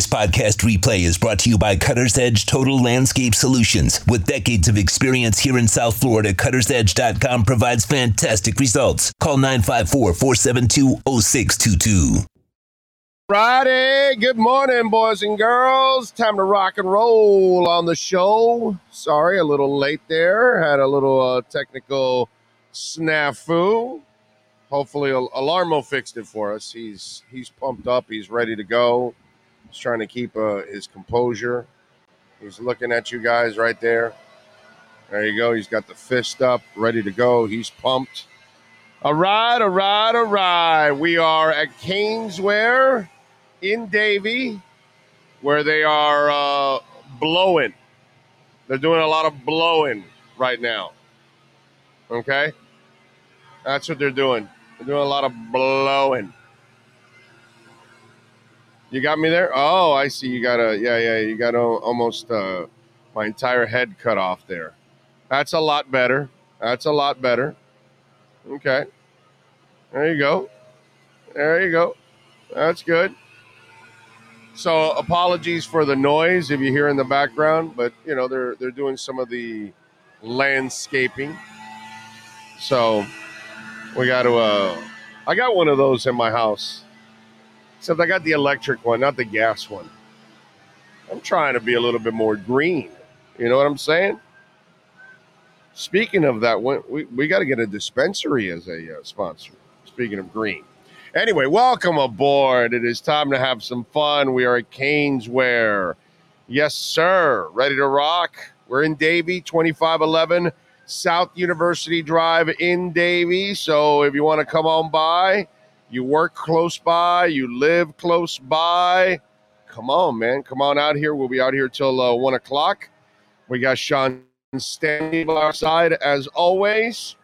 This podcast replay is brought to you by Cutter's Edge Total Landscape Solutions. With decades of experience here in South Florida, cuttersedge.com provides fantastic results. Call 954 472 0622. Friday. Good morning, boys and girls. Time to rock and roll on the show. Sorry, a little late there. Had a little uh, technical snafu. Hopefully, Al- Alarmo fixed it for us. He's he's pumped up. He's ready to go. He's trying to keep uh, his composure. He's looking at you guys right there. There you go. He's got the fist up, ready to go. He's pumped. All right, all right, all right. We are at Canesware in Davie, where they are uh, blowing. They're doing a lot of blowing right now. Okay? That's what they're doing. They're doing a lot of blowing. You got me there? Oh, I see. You got a, yeah, yeah, you got a, almost uh, my entire head cut off there. That's a lot better. That's a lot better. Okay. There you go. There you go. That's good. So apologies for the noise if you hear in the background, but you know they're they're doing some of the landscaping. So we got to. Uh, I got one of those in my house, except I got the electric one, not the gas one. I'm trying to be a little bit more green. You know what I'm saying? Speaking of that, we, we, got to get a dispensary as a uh, sponsor. Speaking of green. Anyway, welcome aboard. It is time to have some fun. We are at Canesware. Yes, sir. Ready to rock? We're in Davie, 2511 South University Drive in Davie. So if you want to come on by, you work close by, you live close by, come on, man. Come on out here. We'll be out here till uh, 1 o'clock. We got Sean standing by our side as always.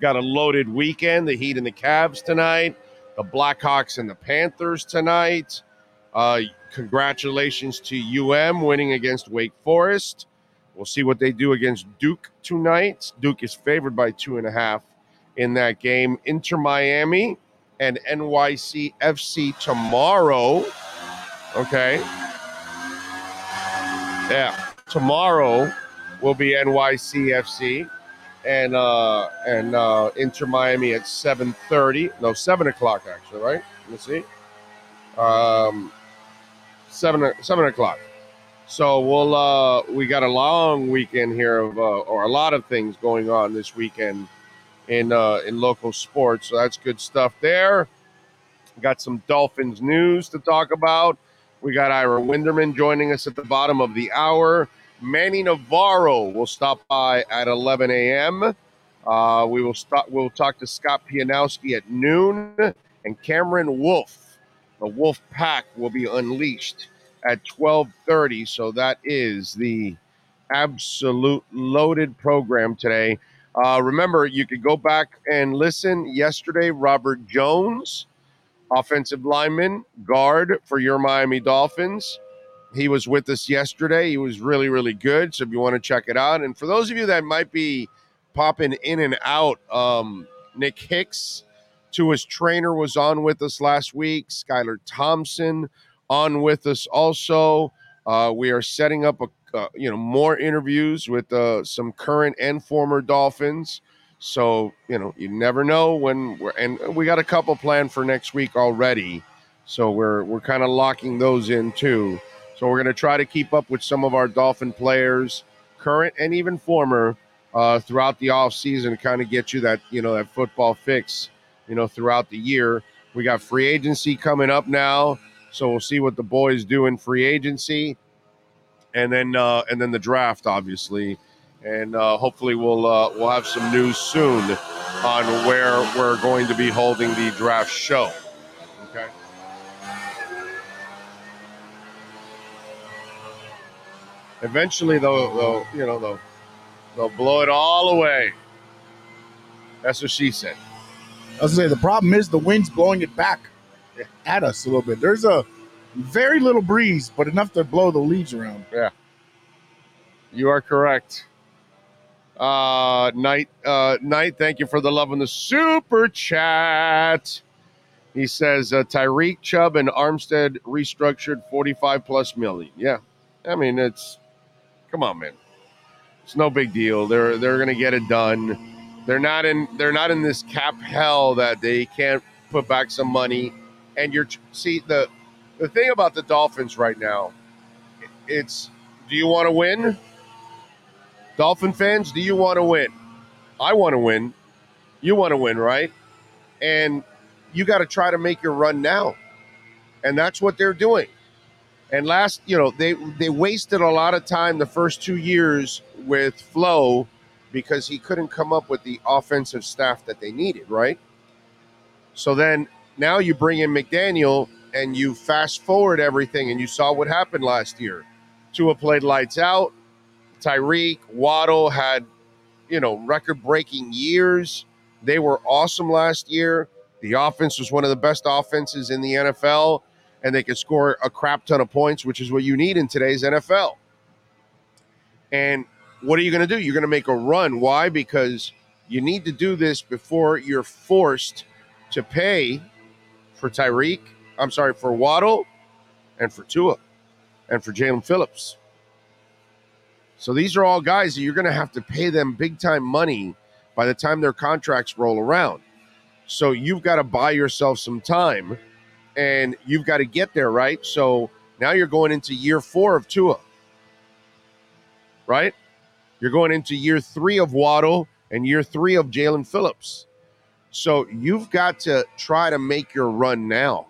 Got a loaded weekend. The Heat and the Cavs tonight. The Blackhawks and the Panthers tonight. Uh, congratulations to UM winning against Wake Forest. We'll see what they do against Duke tonight. Duke is favored by two and a half in that game. Inter Miami and NYCFC tomorrow. Okay. Yeah. Tomorrow will be NYCFC and uh and uh Inter Miami at 7:30. No, 7 o'clock actually, right? Let me see. Um 7 7 o'clock. So we'll uh we got a long weekend here of uh, or a lot of things going on this weekend in uh in local sports. So that's good stuff there. Got some Dolphins news to talk about. We got Ira Winderman joining us at the bottom of the hour. Manny Navarro will stop by at 11 a.m. Uh, we will stop. We'll talk to Scott Pianowski at noon, and Cameron Wolfe. The Wolf Pack will be unleashed at 12:30. So that is the absolute loaded program today. Uh, remember, you could go back and listen. Yesterday, Robert Jones, offensive lineman, guard for your Miami Dolphins. He was with us yesterday. He was really, really good. So if you want to check it out, and for those of you that might be popping in and out, um, Nick Hicks, to his trainer, was on with us last week. Skylar Thompson on with us also. Uh, we are setting up a uh, you know more interviews with uh, some current and former Dolphins. So you know you never know when we're and we got a couple planned for next week already. So we're we're kind of locking those in too. So we're going to try to keep up with some of our Dolphin players, current and even former, uh, throughout the off season, kind of get you that you know that football fix, you know, throughout the year. We got free agency coming up now, so we'll see what the boys do in free agency, and then uh, and then the draft, obviously, and uh, hopefully we'll uh, we'll have some news soon on where we're going to be holding the draft show. Okay. Eventually, they'll, they'll you know they'll they'll blow it all away. That's what she said. I was gonna say the problem is the wind's blowing it back at us a little bit. There's a very little breeze, but enough to blow the leaves around. Yeah. You are correct. Uh, night, uh, night. Thank you for the love in the super chat. He says uh, Tyreek, Chubb, and Armstead restructured 45 plus million. Yeah. I mean, it's come on, man. It's no big deal. They're they're gonna get it done. They're not in they're not in this cap hell that they can't put back some money. And you're see the the thing about the Dolphins right now, it's do you want to win? Dolphin fans, do you want to win? I want to win. You want to win, right? And you got to try to make your run now. And that's what they're doing. And last, you know, they they wasted a lot of time the first 2 years with Flo because he couldn't come up with the offensive staff that they needed, right? So then now you bring in McDaniel and you fast forward everything and you saw what happened last year. Tua played lights out. Tyreek, Waddle had, you know, record breaking years. They were awesome last year. The offense was one of the best offenses in the NFL, and they could score a crap ton of points, which is what you need in today's NFL. And what are you going to do? You're going to make a run. Why? Because you need to do this before you're forced to pay for Tyreek. I'm sorry, for Waddle and for Tua and for Jaelan Phillips. So these are all guys that you're going to have to pay them big time money by the time their contracts roll around. So you've got to buy yourself some time and you've got to get there, right? So now you're going into year four of Tua, right? You're going into year three of Waddle and year three of Jaelan Phillips. So you've got to try to make your run now.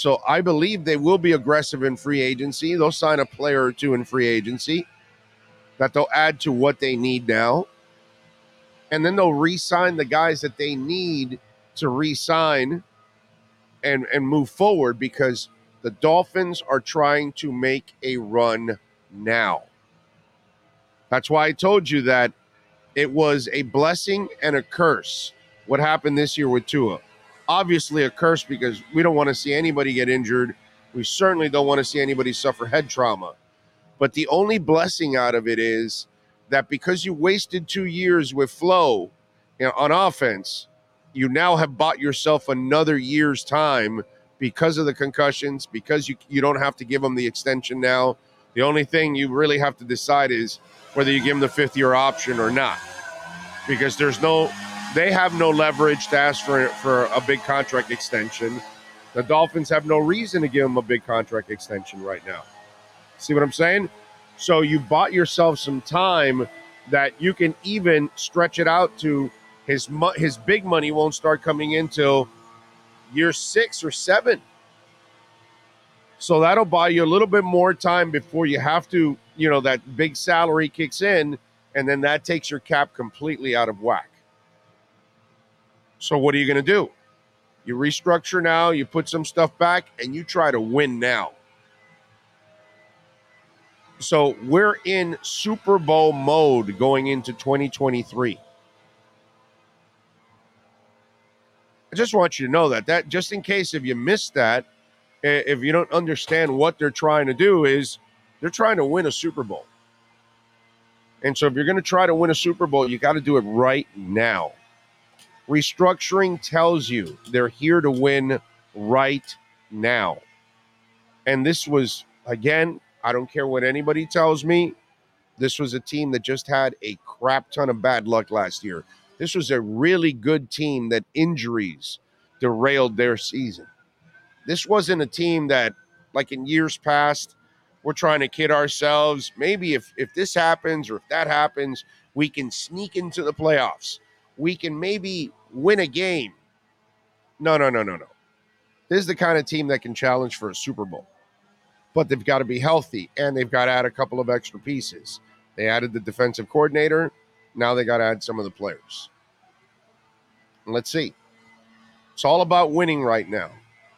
So I believe they will be aggressive in free agency. They'll sign a player or two in free agency that they'll add to what they need now. And then they'll re sign the guys that they need to re-sign and and move forward because the Dolphins are trying to make a run now. That's why I told you that it was a blessing and a curse what happened this year with Tua. Obviously a curse because we don't want to see anybody get injured. We certainly don't want to see anybody suffer head trauma. But the only blessing out of it is that because you wasted 2 years with Flo you know, on offense, you now have bought yourself another year's time because of the concussions, because you you don't have to give them the extension now. The only thing you really have to decide is whether you give them the fifth year option or not, because there's no, they have no leverage to ask for for a big contract extension. The Dolphins have no reason to give him a big contract extension right now. See what I'm saying? So you bought yourself some time that you can even stretch it out to his his big money won't start coming in till year six or seven. So that'll buy you a little bit more time before you have to, you know, that big salary kicks in, and then that takes your cap completely out of whack. So what are you going to do? You restructure now, you put some stuff back, and you try to win now. So we're in Super Bowl mode going into 2023. I just want you to know that that just in case if you missed that, if you don't understand what they're trying to do is they're trying to win a Super Bowl. And so if you're going to try to win a Super Bowl, you got to do it right now. Restructuring tells you they're here to win right now. And this was again, I don't care what anybody tells me, this was a team that just had a crap ton of bad luck last year. This was a really good team that injuries derailed their season. This wasn't a team that, like in years past, we're trying to kid ourselves. Maybe if, if this happens or if that happens, we can sneak into the playoffs. We can maybe win a game. No, no, no, no, no. This is the kind of team that can challenge for a Super Bowl. But they've got to be healthy and they've got to add a couple of extra pieces. They added the defensive coordinator. Now they got to add some of the players. Let's see. It's all about winning right now.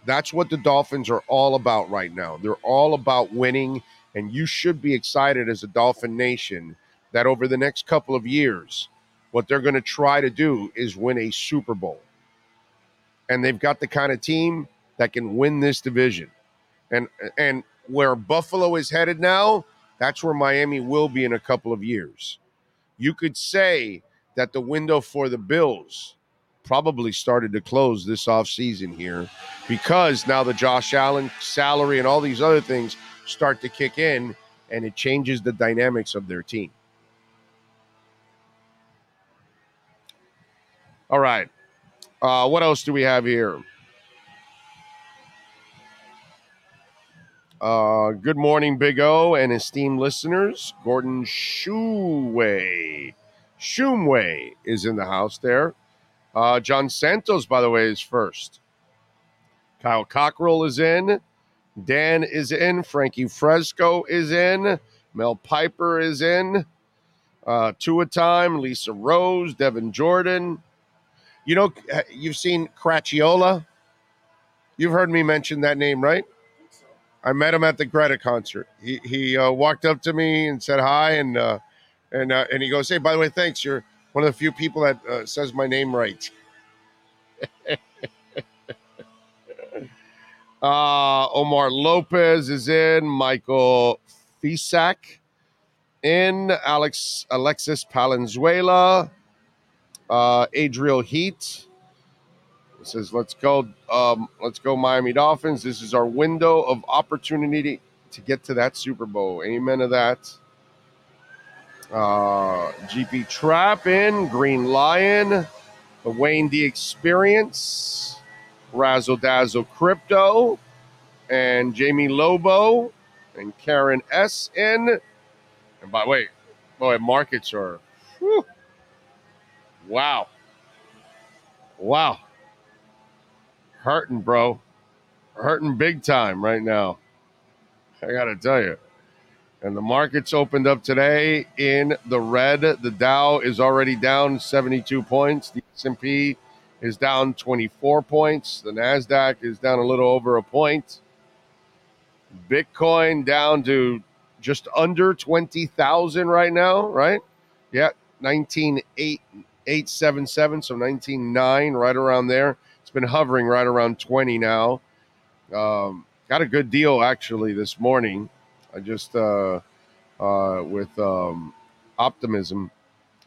That's what the Dolphins are all about right now. They're all about winning, and you should be excited as a Dolphin Nation that over the next couple of years, what they're going to try to do is win a Super Bowl. And they've got the kind of team that can win this division. And and where Buffalo is headed now, that's where Miami will be in a couple of years you could say that the window for the Bills probably started to close this offseason here because now the Josh Allen salary and all these other things start to kick in and it changes the dynamics of their team. All right. Uh, what else do we have here? Uh, good morning, Big O and esteemed listeners. Gordon Shumway. Shumway is in the house there. Uh, John Santos, by the way, is first. Kyle Cockrell is in. Dan is in. Frankie Fresco is in. Mel Piper is in. Uh, Tua Time, Lisa Rose, Devin Jordan. You know, you've seen Cracchiola. You've heard me mention that name, right? I met him at the Greta concert. He he uh, walked up to me and said hi, and uh, and uh, and he goes, "Hey, by the way, thanks. You're one of the few people that uh, says my name right." Uh, Omar Lopez is in. Michael Fisak in. Alex Alexis Palenzuela. Uh, Adriel Heat says, "Let's go, um, let's go, Miami Dolphins. This is our window of opportunity to get to that Super Bowl. Amen to that." Uh, GP Trap in Green Lion, the Wayne D Experience, Razzle Dazzle Crypto, and Jamie Lobo and Karen S in. And by the way, boy, markets are, wow, wow hurting, bro. Hurting big time right now. I got to tell you. And the markets opened up today in the red. The Dow is already down 72 points. The S&P is down 24 points. The Nasdaq is down a little over a point. Bitcoin down to just under 20,000 right now, right? Yeah, 19,877, so 19,9 right around there It's been hovering right around 20 now. Um, got a good deal actually this morning. I just uh, uh, with um, optimism.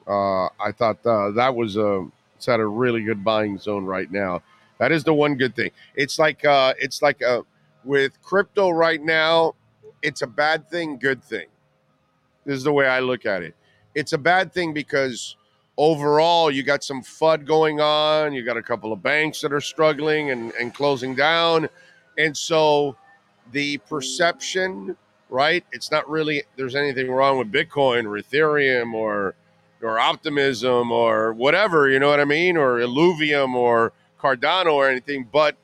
Uh, I thought uh, that was a it's at a really good buying zone right now. That is the one good thing. It's like uh, it's like a, uh, with crypto right now. It's a bad thing, good thing. This is the way I look at it. It's a bad thing because overall, you got some FUD going on. You got a couple of banks that are struggling and, and closing down. And so the perception, right? It's not really there's anything wrong with Bitcoin or Ethereum or or optimism or whatever, you know what I mean? Or Illuvium or Cardano or anything, but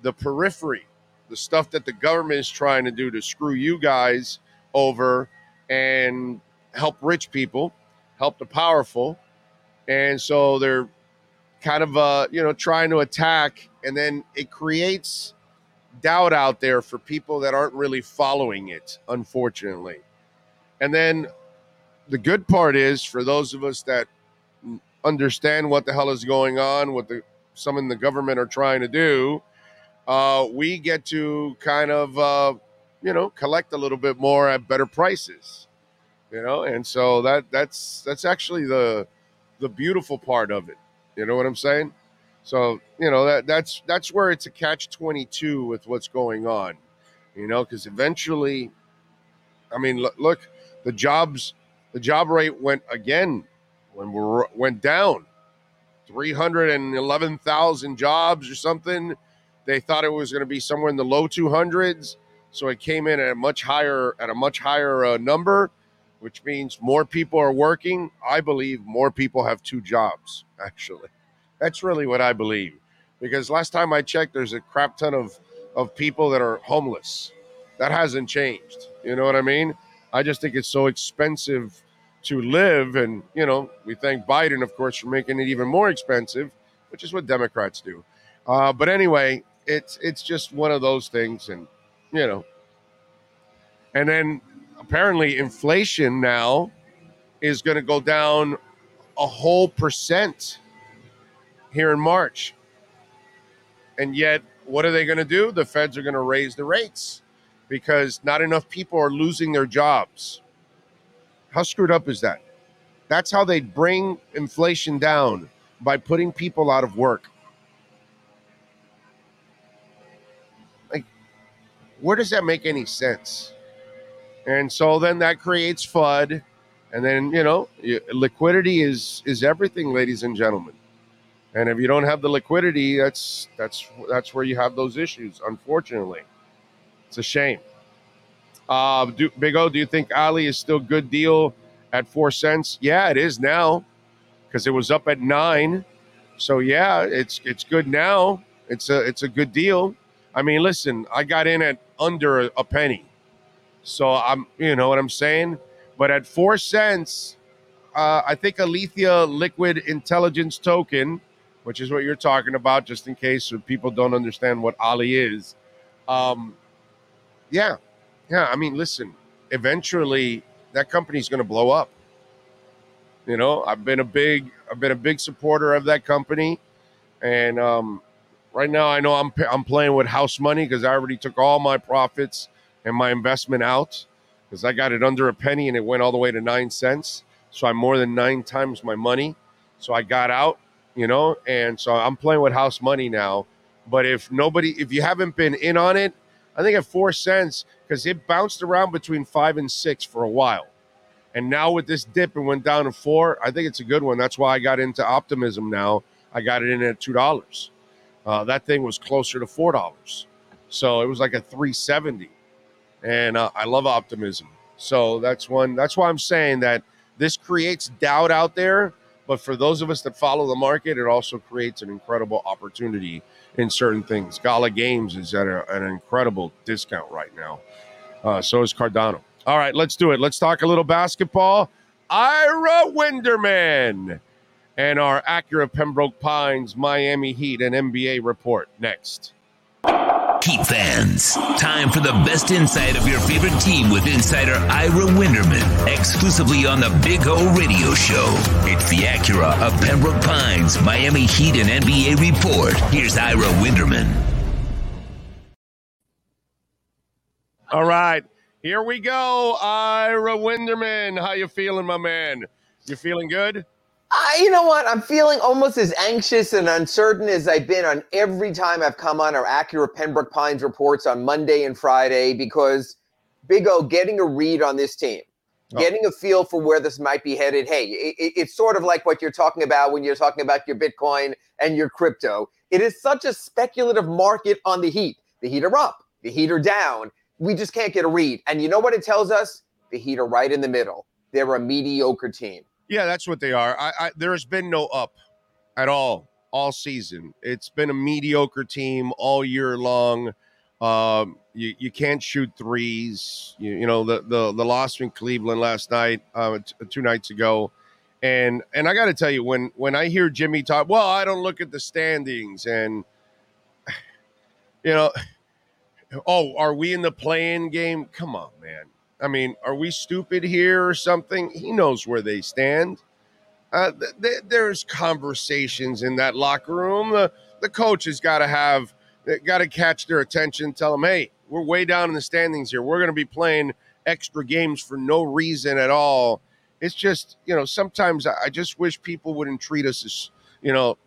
the periphery, the stuff that the government is trying to do to screw you guys over and help rich people, help the powerful, and so they're kind of uh, you know trying to attack, and then it creates doubt out there for people that aren't really following it, unfortunately. And then the good part is for those of us that understand what the hell is going on, what the some in the government are trying to do, uh, we get to kind of uh, you know collect a little bit more at better prices, you know, and so that that's that's actually the the beautiful part of it. You know what I'm saying? So you know that that's that's where it's a catch twenty two with what's going on. You know, because eventually, I mean, look, look, the jobs, the job rate went again when we went down, three hundred and eleven thousand jobs or something. They thought it was going to be somewhere in the low two hundreds, so it came in at a much higher at a much higher uh, number which means more people are working. I believe more people have two jobs, actually. That's really what I believe. Because last time I checked, there's a crap ton of, of people that are homeless. That hasn't changed. You know what I mean? I just think it's so expensive to live. And, you know, we thank Biden, of course, for making it even more expensive, which is what Democrats do. Uh, but anyway, it's it's just one of those things. And, you know, and then apparently inflation now is going to go down a whole percent here in March. And yet, what are they going to do? The feds are going to raise the rates because not enough people are losing their jobs. How screwed up is that? That's how they bring inflation down by putting people out of work. Like, where does that make any sense? And so then that creates FUD. And then, you know, liquidity is is everything, ladies and gentlemen. And if you don't have the liquidity, that's that's that's where you have those issues, unfortunately. It's a shame. Uh, do, Big O, do you think Ali is still good deal at four cents? Yeah, it is now because it was up at nine. So yeah, it's it's good now. It's a it's a good deal. I mean, listen, I got in at under a penny, so I'm you know what I'm saying. But at four cents, uh, I think Alethea Liquid Intelligence Token, which is what you're talking about, just in case people don't understand what Ali is. Um, yeah, yeah. I mean, listen, eventually that company's going to blow up. You know, I've been a big, I've been a big supporter of that company, and um, right now I know I'm I'm playing with house money because I already took all my profits and my investment out because I got it under a penny and it went all the way to nine cents. So I'm more than nine times my money. So I got out, you know, and so I'm playing with house money now. But if nobody, if you haven't been in on it, I think at four cents because it bounced around between five and six for a while. And now with this dip, it went down to four. I think it's a good one. That's why I got into optimism now. I got it in at two dollars. Uh, that thing was closer to four dollars, so it was like a three seventy. And uh, I love optimism. So that's one. That's why I'm saying that this creates doubt out there. But for those of us that follow the market, it also creates an incredible opportunity in certain things. Gala Games is at a, an incredible discount right now. Uh, so is Cardano. All right, let's do it. Let's talk a little basketball. Ira Winderman and our Acura Pembroke Pines Miami Heat and NBA report next. Heat fans, time for the best insight of your favorite team with insider Ira Winderman, exclusively on the Big O Radio Show. It's the Acura of Pembroke Pines Miami Heat and NBA report. Here's Ira Winderman. All right. Here we go, Ira Winderman. How you feeling, my man? You feeling good? Uh, you know what? I'm feeling almost as anxious and uncertain as I've been on every time I've come on our Acura Pembroke Pines reports on Monday and Friday because Big O getting a read on this team, oh. getting a feel for where this might be headed. Hey, it, it's sort of like what you're talking about when you're talking about your Bitcoin and your crypto. It is such a speculative market on the heat. The heat are up, the heat are down we just can't get a read. And you know what it tells us? The Heat are right in the middle. They're a mediocre team. Yeah, that's what they are. I, I, there has been no up at all all season. It's been a mediocre team all year long. Um, you, you can't shoot threes. You, you know the, the the loss in Cleveland last night, uh, t- two nights ago, and and I got to tell you when when I hear Jimmy talk, well, I don't look at the standings, and you know oh, are we in the play-in game? Come on, man. I mean, are we stupid here or something? He knows where they stand. Uh, th- th- there's conversations in that locker room. The, the coach has got to have, got to catch their attention. Tell them, hey, we're way down in the standings here. We're going to be playing extra games for no reason at all. It's just, you know, sometimes I just wish people wouldn't treat us as, you know,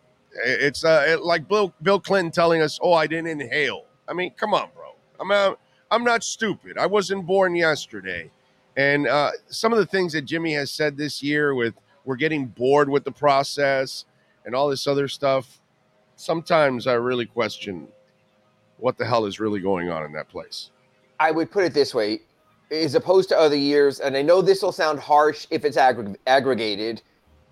it's uh, like Bill, Bill Clinton telling us, oh, I didn't inhale. I mean, come on, bro. I'm not, I'm not stupid. I wasn't born yesterday. And uh, some of the things that Jimmy has said this year with we're getting bored with the process and all this other stuff, sometimes I really question what the hell is really going on in that place. I would put it this way as opposed to other years, and I know this will sound harsh if it's aggr- aggregated,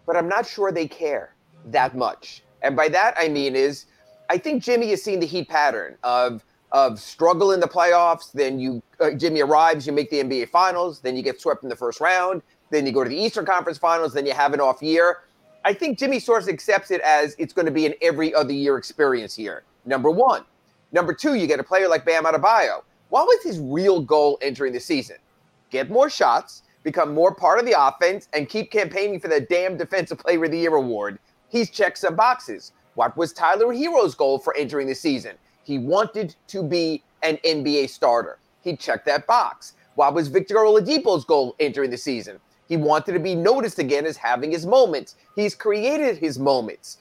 but I'm not sure they care that much. And by that I mean is I think Jimmy has seen the heat pattern of of struggle in the playoffs. Then you, uh, Jimmy arrives, you make the NBA Finals, then you get swept in the first round, then you go to the Eastern Conference Finals, then you have an off year. I think Jimmy sort of accepts it as it's going to be an every other year experience here. Number one. Number two, you get a player like Bam Adebayo. What was his real goal entering the season? Get more shots, become more part of the offense, and keep campaigning for that damn Defensive Player of the Year award. He's checked some boxes. What was Tyler Herro's goal for entering the season? He wanted to be an NBA starter. He checked that box. What was Victor Oladipo's goal entering the season? He wanted to be noticed again as having his moments. He's created his moments.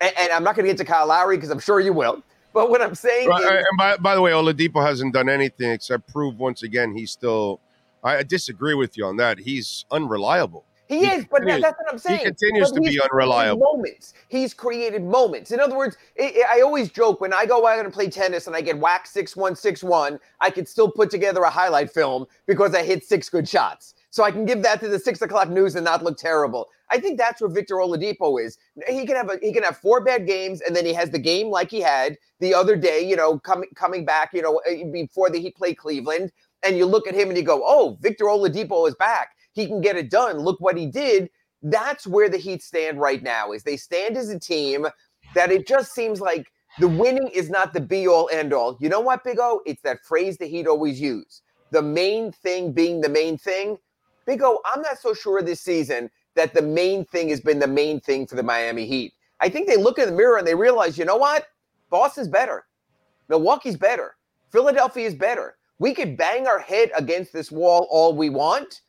And, and I'm not going to get to Kyle Lowry because I'm sure you will. But what I'm saying Right, is, uh, and by, by the way, Oladipo hasn't done anything except prove once again he's still. I disagree with you on that. He's unreliable. He He is, but that, that's what I'm saying. He continues But to be unreliable. Moments. He's created moments. In other words, i I I always joke when I go out and play tennis and I get whacked six one six one, I can still put together a highlight film because I hit six good shots. So I can give that to the six o'clock news and not look terrible. I think that's where Victor Oladipo is. He can have a, he can have four bad games and then he has the game like he had the other day. You know, coming coming back. You know, eh, before the Heat play Cleveland, and you look at him and you go, "Oh, Victor Oladipo is back. He can get it done. Look what he did." That's where the Heat stand right now. Is they stand as a team that it just seems like the winning is not the be all end all. You know what, Big O? It's that phrase the Heat always use. The main thing being the main thing. Big O, I'm not so sure this season that the main thing has been the main thing for the Miami Heat. I think they look in the mirror and they realize, you know what? Boston's better. Milwaukee's better. Philadelphia is better. We could bang our head against this wall all we want,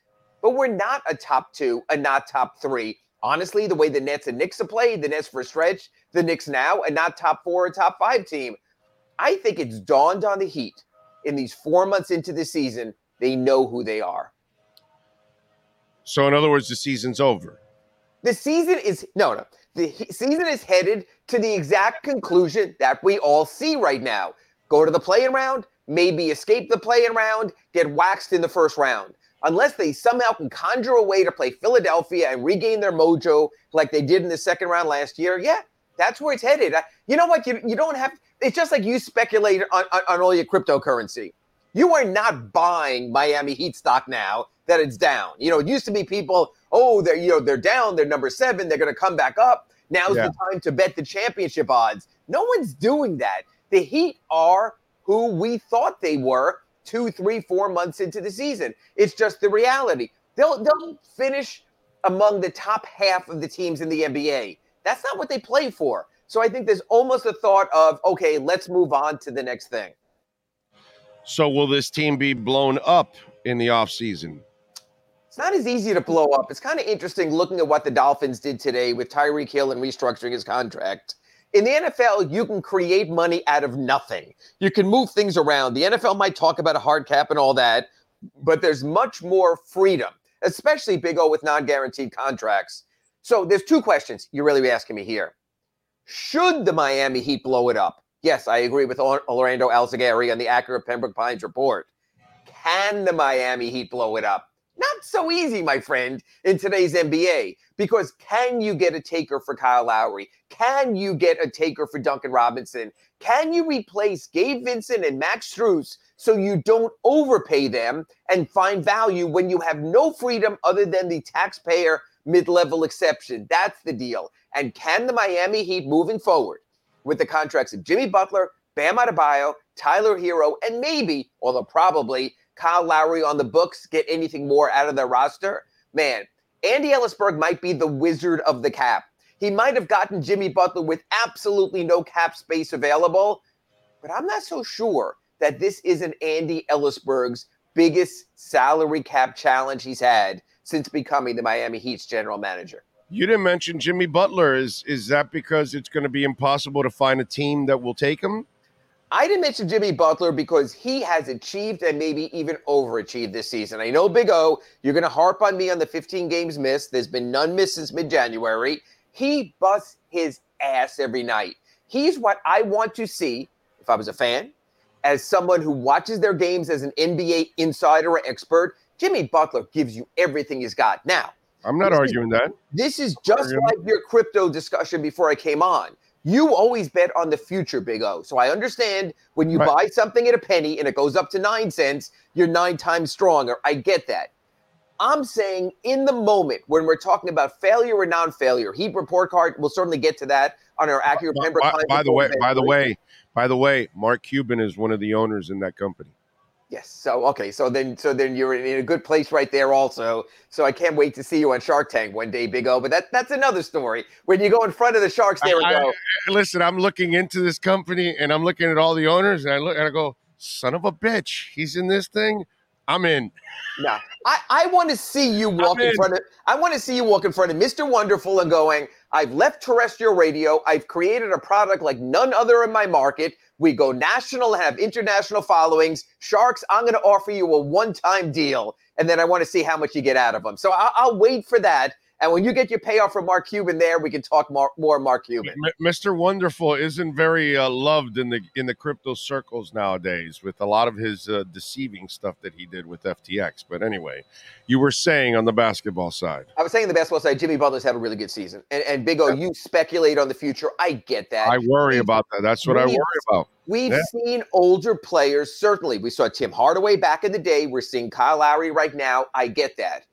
but we're not a top two, a not top three. Honestly, the way the Nets and Knicks have played, the Nets for a stretch, the Knicks now, a not top four or top five team. I think it's dawned on the Heat in these four months into the season, they know who they are. So, in other words, the season's over. The season is no, no. The he- season is headed to the exact conclusion that we all see right now. Go to the play-in round, maybe escape the play-in round, get waxed in the first round. Unless they somehow can conjure a way to play Philadelphia and regain their mojo like they did in the second round last year, yeah, that's where it's headed. I- You know what? You, you don't have. It's just like you speculate on, on, on all your cryptocurrency. You are not buying Miami Heat stock now that it's down. You know, it used to be people, oh, they're you know they're down, they're number seven, they're going to come back up. Now's Yeah. the time to bet the championship odds. No one's doing that. The Heat are who we thought they were two, three, four months into the season. It's just the reality. They'll they'll finish among the top half of the teams in the NBA. That's not what they play for. So I think there's almost a thought of, okay, let's move on to the next thing. So, will this team be blown up in the offseason? It's not as easy to blow up. It's kind of interesting looking at what the Dolphins did today with Tyreek Hill and restructuring his contract. In the NFL, you can create money out of nothing. You can move things around. The NFL might talk about a hard cap and all that, but there's much more freedom, especially Big O with non guaranteed contracts. So there's two questions you're really asking me here. Should the Miami Heat blow it up? Yes, I agree with Orlando Alzugaray on the Acura Pembroke Pines report. Can the Miami Heat blow it up? So easy, my friend, in today's NBA. Because can you get a taker for Kyle Lowry? Can you get a taker for Duncan Robinson? Can you replace Gabe Vincent and Max Strus so you don't overpay them and find value when you have no freedom other than the taxpayer mid level exception? That's the deal. And can the Miami Heat moving forward with the contracts of Jimmy Butler, Bam Adebayo, Tyler Herro, and maybe, although probably, Kyle Lowry on the books get anything more out of their roster? Man, Andy Elisburg might be the wizard of the cap. He might have gotten Jimmy Butler with absolutely no cap space available, but I'm not so sure that this isn't Andy Elisburg's biggest salary cap challenge he's had since becoming the Miami Heat's general manager. You didn't mention Jimmy Butler. Is is that because it's going to be impossible to find a team that will take him? I didn't mention Jimmy Butler because he has achieved and maybe even overachieved this season. I know, Big O, you're going to harp on me on the 15 games missed. There's been none missed since mid January. He busts his ass every night. He's what I want to see if I was a fan, as someone who watches their games as an NBA insider or expert. Jimmy Butler gives you everything he's got. Now, I'm not This is- arguing that. this is just like your crypto discussion before I came on. You always bet on the future, Big O. So I understand when you Right. buy something at a penny and it goes up to nine cents, you're nine times stronger. I get that. I'm saying in the moment when we're talking about failure or non-failure, Heat report card. We'll certainly get to that on our Acura By, by- by the way, by the way, by the way, Mark Cuban is one of the owners in that company. Yes. So okay. So then, so then you're in a good place right there, also. So I can't wait to see you on Shark Tank one day, Big O. But that that's another story. When you go in front of the sharks, there we go. Listen, I'm looking into this company and I'm looking at all the owners and I look and I go, son of a bitch, he's in this thing. I'm in. No, I, I want to see you walk in. in. front of. I want to see you walk in front of Mr. Wonderful and going. I've left terrestrial radio. I've created a product like none other in my market. We go national, and have international followings. Sharks, I'm going to offer you a one-time deal, and then I want to see how much you get out of them. So I'll, I'll wait for that. And when you get your payoff from Mark Cuban there, we can talk more, more Mark Cuban. Mr. Wonderful isn't very uh, loved in the in the crypto circles nowadays with a lot of his uh, deceiving stuff that he did with FTX. But anyway, you were saying on the basketball side. I was saying the basketball side, Jimmy Butler's had a really good season. And, and Big O, you speculate on the future. I get that. I worry about that. That's what I worry about. We've Yeah. seen older players, certainly. We saw Tim Hardaway back in the day. We're seeing Kyle Lowry right now. I get that.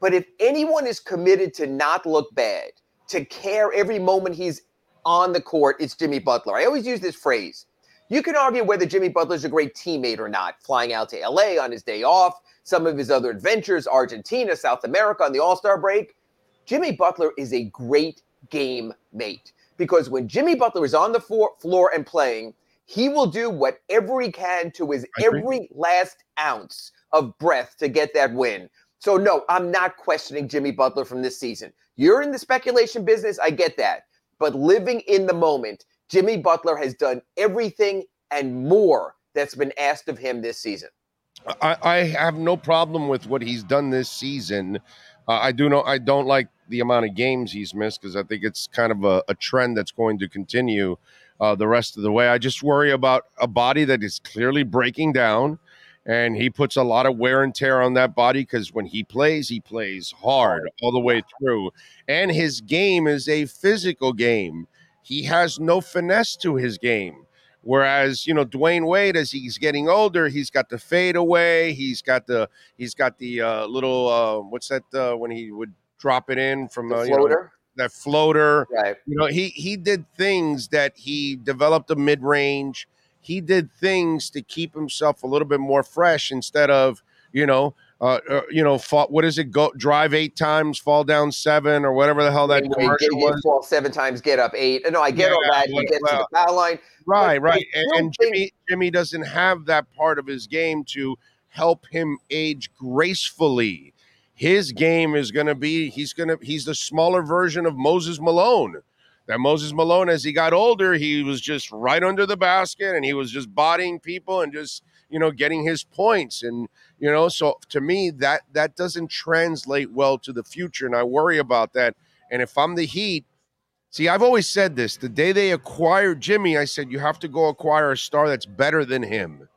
But if anyone is committed to not look bad, to care every moment he's on the court, it's Jimmy Butler. I always use this phrase. You can argue whether Jimmy Butler's a great teammate or not, flying out to LA on his day off, some of his other adventures, Argentina, South America on the All Star break. Jimmy Butler is a great game mate because when Jimmy Butler is on the floor, floor and playing, he will do whatever he can to his every last ounce of breath to get that win. So, no, I'm not questioning Jimmy Butler from this season. You're in the speculation business. I get that. But living in the moment, Jimmy Butler has done everything and more that's been asked of him this season. I, I have no problem with what he's done this season. Uh, I do know I don't like the amount of games he's missed because I think it's kind of a, a trend that's going to continue uh, the rest of the way. I just worry about a body that is clearly breaking down, and he puts a lot of wear and tear on that body because when he plays, he plays hard all the way through, and his game is a physical game. He has no finesse to his game. Whereas you know Dwyane Wade, as he's getting older, he's got the fade away. He's got the he's got the uh, little uh, what's that uh, when he would drop it in from The uh, you know, floater, that floater. right? You know he he did things that he developed a mid range. He did things to keep himself a little bit more fresh instead of you know uh, uh you know fall, what is it go drive eight times fall down seven or whatever the hell that Wade, get, was. fall seven times, get up eight. No, I get all that. He well, gets to well, the foul line. Right, But right. And, and Jimmy Jimmy doesn't have that part of his game to help him age gracefully. His game is going to be he's going to he's the smaller version of Moses Malone. That Moses Malone as he got older, he was just right under the basket and he was just bodying people and just, you know, getting his points and you know, so to me that that doesn't translate well to the future and I worry about that. And if I'm the Heat, See, I've always said this. The day they acquired Jimmy, I said, you have to go acquire a star that's better than him.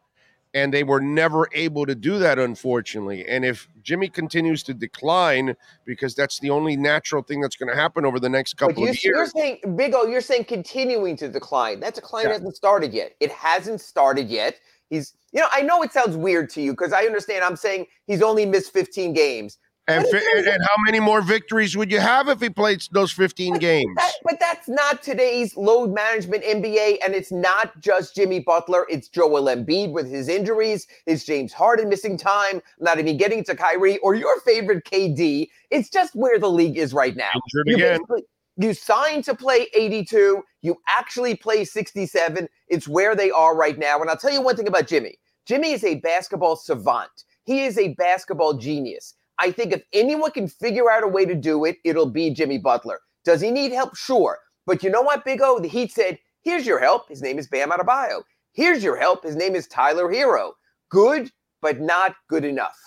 And they were never able to do that, unfortunately. And if Jimmy continues to decline, because that's the only natural thing that's going to happen over the next couple you, of years. you're saying, Big O, you're saying continuing to decline. That decline Yeah. hasn't started yet. It hasn't started yet. He's, you know, I know it sounds weird to you because I understand. I'm saying he's only missed 15 games. And, fi- and, and how many more victories would you have if he played those 15 games? That, but that's not today's load management NBA, and it's not just Jimmy Butler. It's Joel Embiid with his injuries. It's James Harden missing time. Not even getting to Kyrie or your favorite KD. It's just where the league is right now. You basically- You signed to play 82. You actually play 67. It's where they are right now. And I'll tell you one thing about Jimmy. Jimmy is a basketball savant. He is a basketball genius. I think if anyone can figure out a way to do it, it'll be Jimmy Butler. Does he need help? Sure. But you know what, Big O? The Heat said, here's your help. His name is Bam Adebayo. Here's your help. His name is Tyler Herro. Good, but not good enough.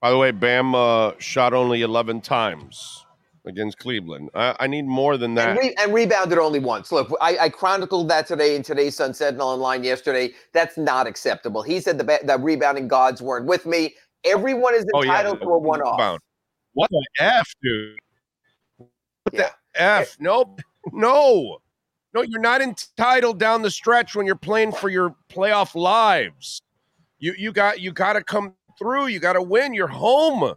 By the way, Bam uh, shot only 11 times against Cleveland. I, I need more than that. And, re- and rebounded only once. Look, I, I chronicled that today in today's Sun Sentinel online yesterday. That's not acceptable. He said the, ba- the rebounding gods weren't with me. Everyone is Oh, yeah, entitled to a one off. What the F, dude? What Yeah. the F? No, no, no, you're not entitled down the stretch when you're playing for your playoff lives. You you got you got to come through. You got to win. You're home.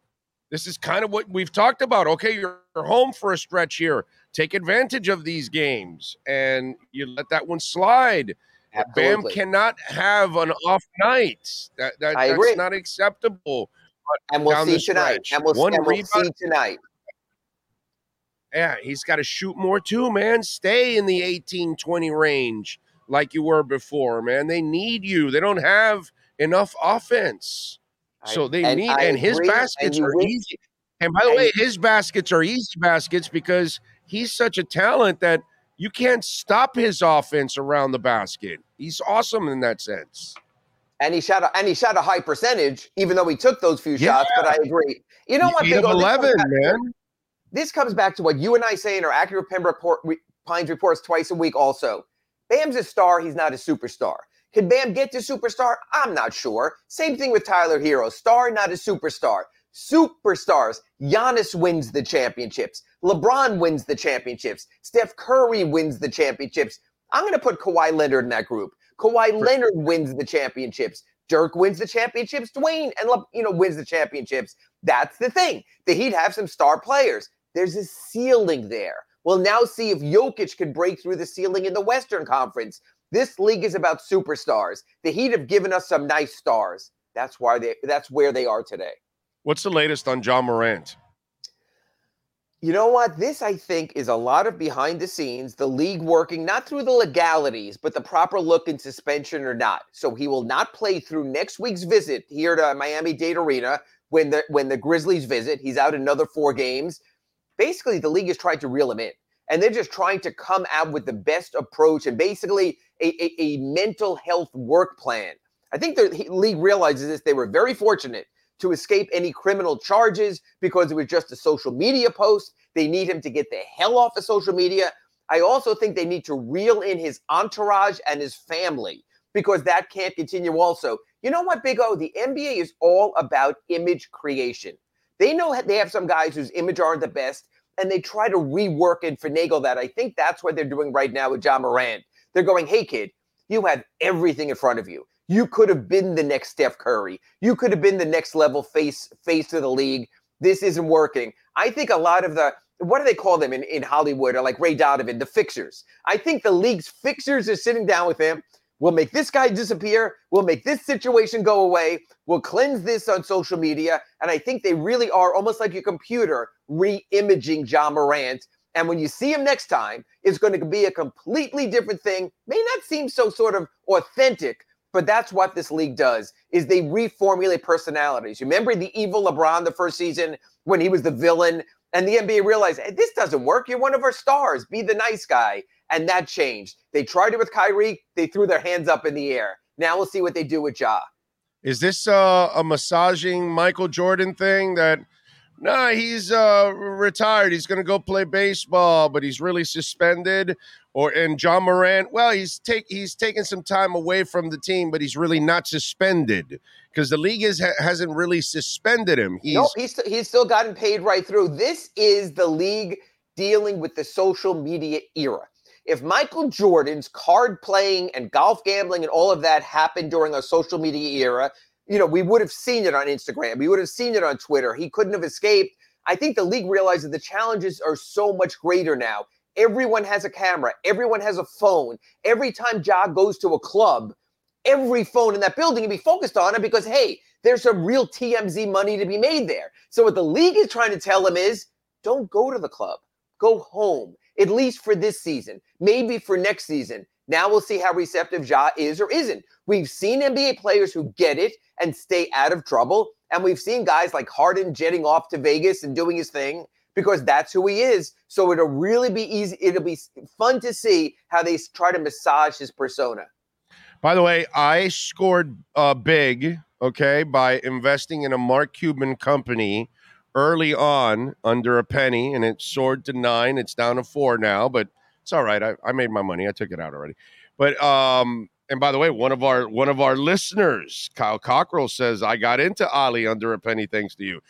This is kind of what we've talked about. Okay, you're home for a stretch here. Take advantage of these games, and you let that one slide. Bam cannot have an off night. That, that that's agree. not acceptable. and we'll see tonight. stretch. And we'll, One and we'll see tonight. Yeah, he's got to shoot more too, man. Stay in the 18 20 range like you were before, man. They need you. They don't have enough offense. So they and need, I and his agree, and baskets you are easy. And by the and- way, his baskets are easy baskets because he's such a talent that you can't stop his offense around the basket. He's awesome in that sense. and he shot a, and he shot a high percentage, even though he took those few shots. But I agree. You know what? Big this comes eleven, back- man. This comes back to what you and I say in our Acura report, re, Pines reports twice a week. Also, Bam's a star. He's not a superstar. Can Bam get to superstar? I'm not sure. Same thing with Tyler Herro. Star, not a superstar. Superstars. Giannis wins the championships. LeBron wins the championships. Steph Curry wins the championships. I'm going to put Kawhi Leonard in that group. Kawhi Leonard wins the championships. Dirk wins the championships. Dwayne and Le- you know wins the championships. That's the thing. The Heat have some star players. There's a ceiling there. We'll now see if Jokic can break through the ceiling in the Western Conference. This league is about superstars. The Heat have given us some nice stars. That's why they. That's where they are today. What's the latest on Ja Morant? You know what? This, I think, is a lot of behind the scenes, the league working not through the legalities, but the proper look in suspension or not. So he will not play through next week's visit here to Miami Dade Arena when the when the Grizzlies visit. He's out another four games. Basically, the league is trying to reel him in. And they're just trying to come out with the best approach and basically a, a, a mental health work plan. I think the league realizes this. They were very fortunate to escape any criminal charges because it was just a social media post. They need him to get the hell off of social media. I also think they need to reel in his entourage and his family because that can't continue also. You know what, Big O? The NBA is all about image creation. They know they have some guys whose image aren't the best, and they try to rework and finagle that. I think that's what they're doing right now with Ja Morant. They're going, hey, kid, you have everything in front of you. You could have been the next Steph Curry. You could have been the next level face face of the league. This isn't working. I think a lot of the what do they call them in, in Hollywood or like Ray Donovan, the fixers. I think the league's fixers are sitting down with him. We'll make this guy disappear. We'll make this situation go away. We'll cleanse this on social media. And I think they really are almost like a computer re-imaging Ja Morant. And when you see him next time, it's going to be a completely different thing. May not seem so sort of authentic, but that's what this league does is they reformulate personalities. Remember the evil LeBron the first season when he was the villain and the NBA realized hey, this doesn't work. You're one of our stars. Be the nice guy. And that changed. They tried it with Kyrie. They threw their hands up in the air. Now we'll see what they do with Ja. Is this uh, a massaging Michael Jordan thing that nah, he's uh, retired. He's going to go play baseball, but he's really suspended. Or and Ja Morant, well, he's take he's taking some time away from the team, but he's really not suspended because the league is, ha- hasn't really suspended him. He's nope, he's he's still gotten paid right through. This is the league dealing with the social media era. If Michael Jordan's card playing and golf gambling and all of that happened during a social media era, you know, we would have seen it on Instagram. We would have seen it on Twitter. He couldn't have escaped. I think the league realizes the challenges are so much greater now. Everyone has a camera. Everyone has a phone. Every time Ja goes to a club, every phone in that building can be focused on him because, hey, there's some real TMZ money to be made there. So what the league is trying to tell him is don't go to the club. Go home, at least for this season, maybe for next season. Now we'll see how receptive Ja is or isn't. We've seen NBA players who get it and stay out of trouble. And we've seen guys like Harden jetting off to Vegas and doing his thing because that's who he is. So it'll really be easy. It'll be fun to see how they try to massage his persona. By the way, I scored uh, big, okay, by investing in a Mark Cuban company early on under a penny, and it soared to nine. It's down to four now, but it's all right. I, I made my money. I took it out already. But um, and by the way, one of our one of our listeners, Kyle Cockrell, says I got into Ali under a penny thanks to you.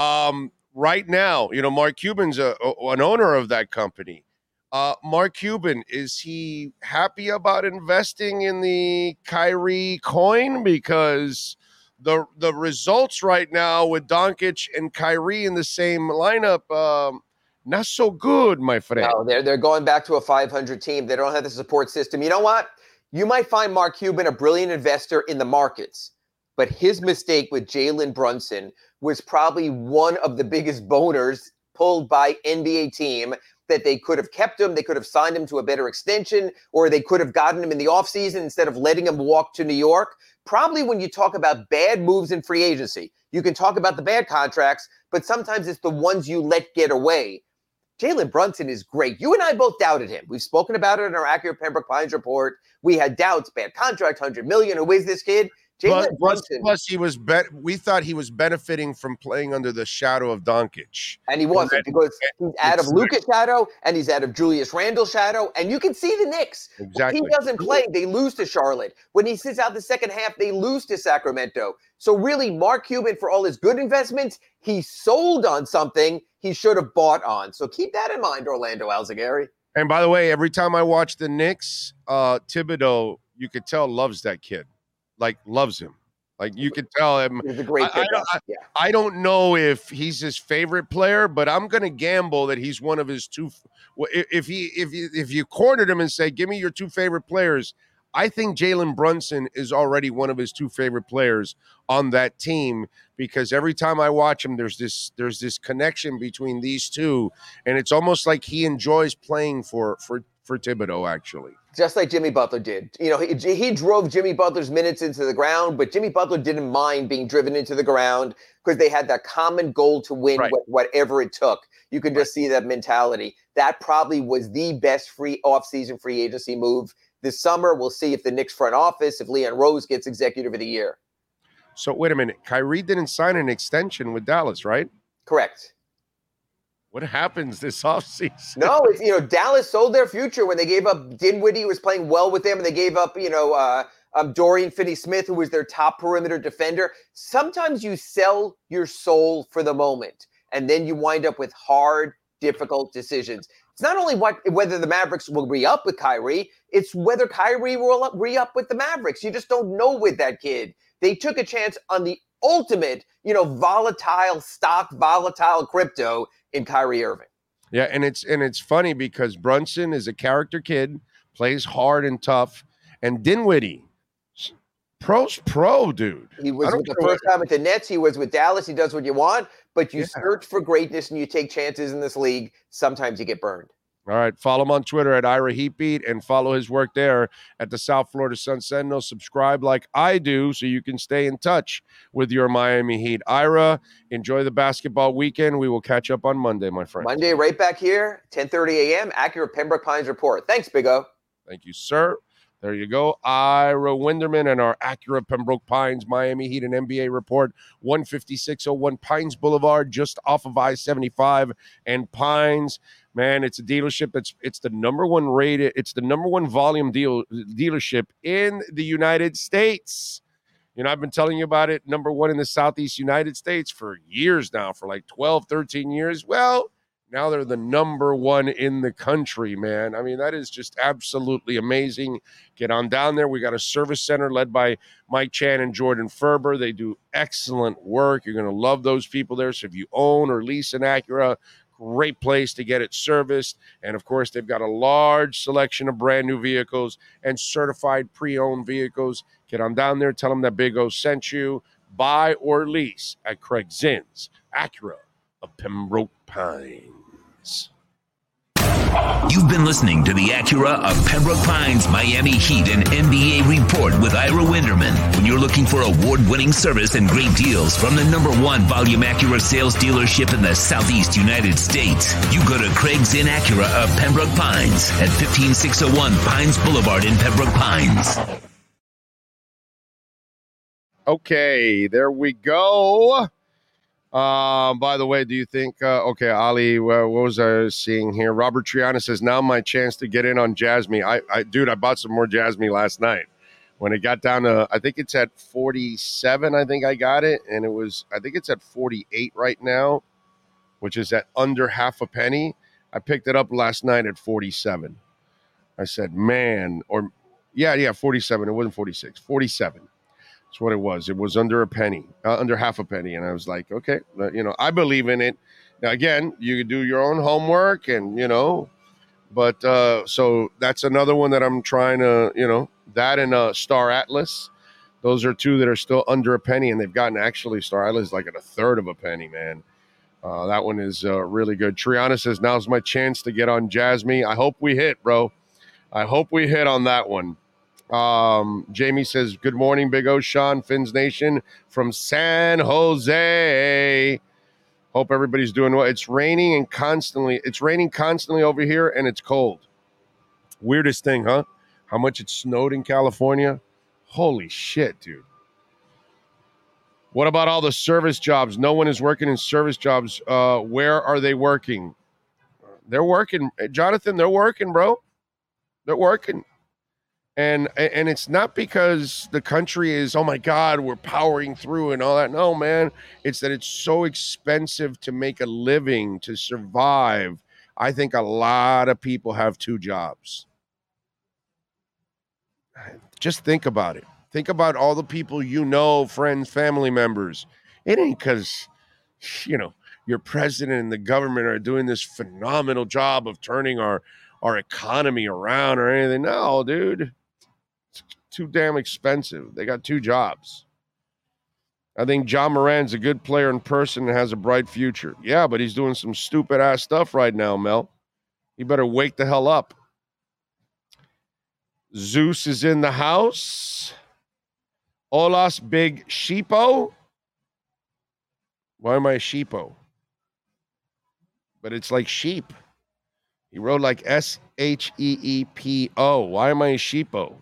Um, right now, you know, Mark Cuban's a, a, an owner of that company. Uh, Mark Cuban, is he happy about investing in the Kyrie coin? Because the the results right now with Doncic and Kyrie in the same lineup, um, not so good, my friend. No, they're they're going back to a 500 team. They don't have the support system. You know what? You might find Mark Cuban a brilliant investor in the markets, but his mistake with Jalen Brunson was probably one of the biggest boners pulled by NBA team that they could have kept him, they could have signed him to a better extension, or they could have gotten him in the offseason instead of letting him walk to New York. probably when you talk about bad moves in free agency, you can talk about the bad contracts, but sometimes it's the ones you let get away. Jalen Brunson is great. You and I both doubted him. We've spoken about it in our Acura Pembroke Pines report. We had doubts, bad contract, 100 million. Who is this kid? Jalen Brunson. plus he was bet. We thought he was benefiting from playing under the shadow of Doncic. And he wasn't And- because he's out of Luka's shadow and he's out of Julius Randle shadow. And you can see the Knicks. Exactly. When he doesn't play, they lose to Charlotte. When he sits out the second half, they lose to Sacramento. So really, Mark Cuban, for all his good investments, he sold on something he should have bought on. So keep that in mind, Orlando Alzugaray. And by the way, every time I watch the Knicks, uh, Thibodeau, you could tell loves that kid, like loves him. Like you could tell him. He's a great I- I don't- yeah. I don't know if he's his favorite player, but I'm going to gamble that he's one of his two. If he if you if you cornered him and say, "Give me your two favorite players," I think Jalen Brunson is already one of his two favorite players on that team because every time I watch him, there's this there's this connection between these two, and it's almost like he enjoys playing for for for Thibodeau. Actually, just like Jimmy Butler did. You know, he, he drove Jimmy Butler's minutes into the ground, but Jimmy Butler didn't mind being driven into the ground because they had that common goal to win Right. wh- whatever it took. You can just see that mentality. That probably was the best free off-season free agency move this summer. We'll see if the Knicks front office, if Leon Rose gets executive of the year. so wait a minute, Kyrie didn't sign an extension with Dallas, right? Correct. What happens this offseason? No, it's you know Dallas sold their future when they gave up Dinwiddie, who was playing well with them, and they gave up you know uh, um, Dorian Finney-Smith, who was their top perimeter defender. Sometimes you sell your soul for the moment, and then you wind up with hard, difficult decisions. It's not only what whether the Mavericks will re-up with Kyrie; it's whether Kyrie will re-up with the Mavericks. You just don't know with that kid. They took a chance on the ultimate, you know, volatile stock, volatile crypto in Kyrie Irving. Yeah, and it's and it's funny because Brunson is a character kid, plays hard and tough, and Dinwiddie, pro's pro, dude. He was with the first time at the Nets. He was with Dallas. He does what you want, but you Yeah. search for greatness and you take chances in this league. Sometimes you get burned. All right, follow him on Twitter at Ira Heatbeat and follow his work there at the South Florida Sun Sentinel. Subscribe like I do so you can stay in touch with your Miami Heat. Ira, enjoy the basketball weekend. We will catch up on Monday, my friend. Monday, right back here, 10:30 a.m. Acura Pembroke Pines report. Thanks, Big O. Thank you, sir. There you go. Ira Winderman and our Acura Pembroke Pines Miami Heat and NBA report 15601 Pines Boulevard, just off of I 75 and Pines. Man, it's a dealership that's it's the number one rated, it's the number one volume deal dealership in the United States. You know, I've been telling you about it, number one in the Southeast United States for years now, for like 12, 13 years. Well, now they're the number one in the country, man. I mean, that is just absolutely amazing. Get on down there. We got a service center led by Mike Chan and Jordan Ferber. They do excellent work. You're going to love those people there. So if you own or lease an Acura, great place to get it serviced. And of course, they've got a large selection of brand new vehicles and certified pre owned vehicles. Get on down there. Tell them that Big O sent you. Buy or lease at Craig Zinn's Acura of Pembroke Pines. You've been listening to the Acura of Pembroke Pines Miami Heat and NBA report with Ira Winderman. When you're looking for award winning service and great deals from the number one volume Acura sales dealership in the Southeast United States, you go to Craig Zinn's Acura of Pembroke Pines at 15601 Pines Boulevard in Pembroke Pines. Okay, there we go. Um, by the way, do you think? Uh, okay, Ali, uh, what was I seeing here? Robert Triana says now my chance to get in on Jasmy. I, I, dude, I bought some more Jasmy last night. When it got down to, I think it's at forty-seven. I think I got it, and it was, I think it's at forty-eight right now, which is at under half a penny. I picked it up last night at forty-seven. I said, man, or yeah, yeah, forty-seven. It wasn't forty-six. Forty-seven. That's what it was. It was under a penny, uh, under half a penny, and I was like, okay, you know, I believe in it. Now, again, you do your own homework, and you know, but uh, so that's another one that I'm trying to, you know, that and uh, Star Atlas. Those are two that are still under a penny, and they've gotten actually Star Atlas like at a third of a penny, man. Uh, that one is uh, really good. Triana says, "Now's my chance to get on Jasmy. I hope we hit, bro. I hope we hit on that one." Um, Jamie says, Good morning, Big O Sean, Fins Nation from San Jose. Hope everybody's doing well. It's raining and constantly, it's raining constantly over here and it's cold. Weirdest thing, huh? How much it snowed in California? Holy shit, dude. What about all the service jobs? No one is working in service jobs. Uh, where are they working? They're working, Jonathan. They're working, bro. They're working and and it's not because the country is oh my god we're powering through and all that. No man. It's that it's so expensive to make a living to survive. I think a lot of people have two jobs. Just think about it. Think about all the people you know friends family members. It ain't because you know your president and the government are doing this phenomenal job of turning our our economy around or anything. No dude too damn expensive. They got two jobs. I think Ja Morant's a good player in person and has a bright future. Yeah, but he's doing some stupid ass stuff right now, Mel. You better wake the hell up. Zeus is in the house. Olas Big Sheepo. Why am I a sheepo? But it's like sheep. He wrote like S H E E P O. Why am I a sheepo?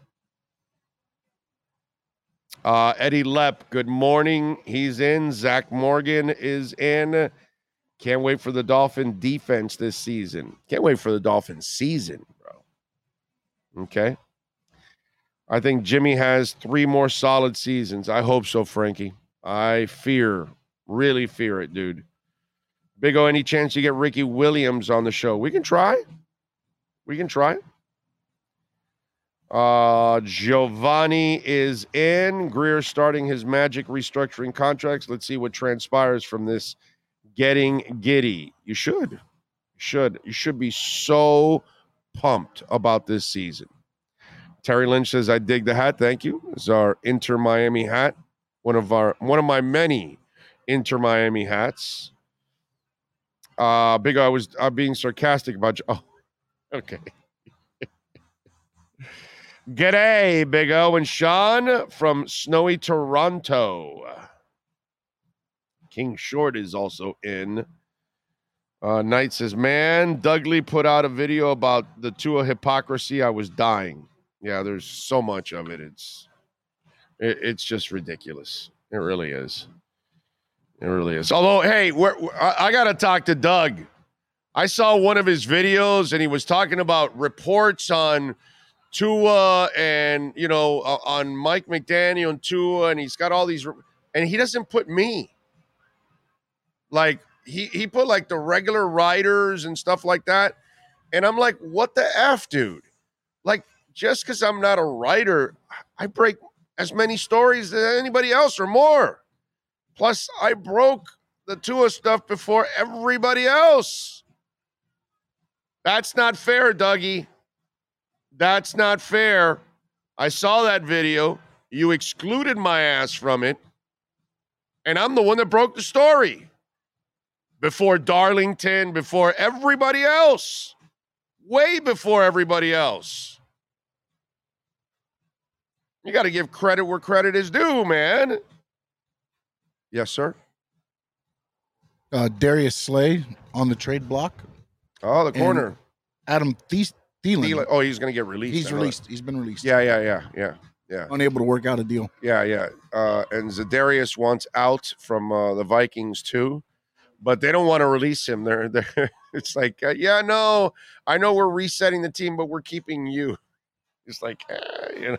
Uh, Eddie Lepp, good morning. He's in. Zach Morgan is in. Can't wait for the Dolphin defense this season. Can't wait for the Dolphin season, bro. Okay. I think Jimmy has three more solid seasons. I hope so, Frankie. I fear, really fear it, dude. Big O, any chance you get Ricky Williams on the show? We can try. We can try. Uh, Giovanni is in. Grier starting his magic restructuring contracts. Let's see what transpires from this getting giddy. You should. You should. You should be so pumped about this season. Terry Lynch says, I dig the hat. Thank you. Is our Inter Miami hat. One of our one of my many Inter Miami hats. Uh big I was I'm being sarcastic about oh okay. G'day, Big O and Sean from snowy Toronto. King Short is also in. Uh, Knight says, Man, Dudley put out a video about the Tua hypocrisy. I was dying. Yeah, there's so much of it. It's it, it's just ridiculous. It really is. It really is. Although, hey, we're, I, I got to talk to Doug. I saw one of his videos and he was talking about reports on Tua and you know uh, on Mike McDaniel and Tua, and he's got all these, and he doesn't put me. Like he he put like the regular writers and stuff like that, and I'm like, what the f, dude? Like just because I'm not a writer, I break as many stories as anybody else or more. Plus, I broke the Tua stuff before everybody else. That's not fair, Dougie. That's not fair. I saw that video. You excluded my ass from it. And I'm the one that broke the story before Darlington, before everybody else, way before everybody else. You got to give credit where credit is due, man. Yes, sir. Uh, Darius Slay on the trade block. Oh, the corner. Adam Thies- Thielen. Thielen. Oh, he's going to get released. He's released. He's been released. Yeah, yeah, yeah, yeah, yeah. Unable to work out a deal. Yeah, yeah. Uh, and Zadarius wants out from uh, the Vikings too, but they don't want to release him. They're, they're it's like, uh, yeah, no, I know we're resetting the team, but we're keeping you. It's like, eh, you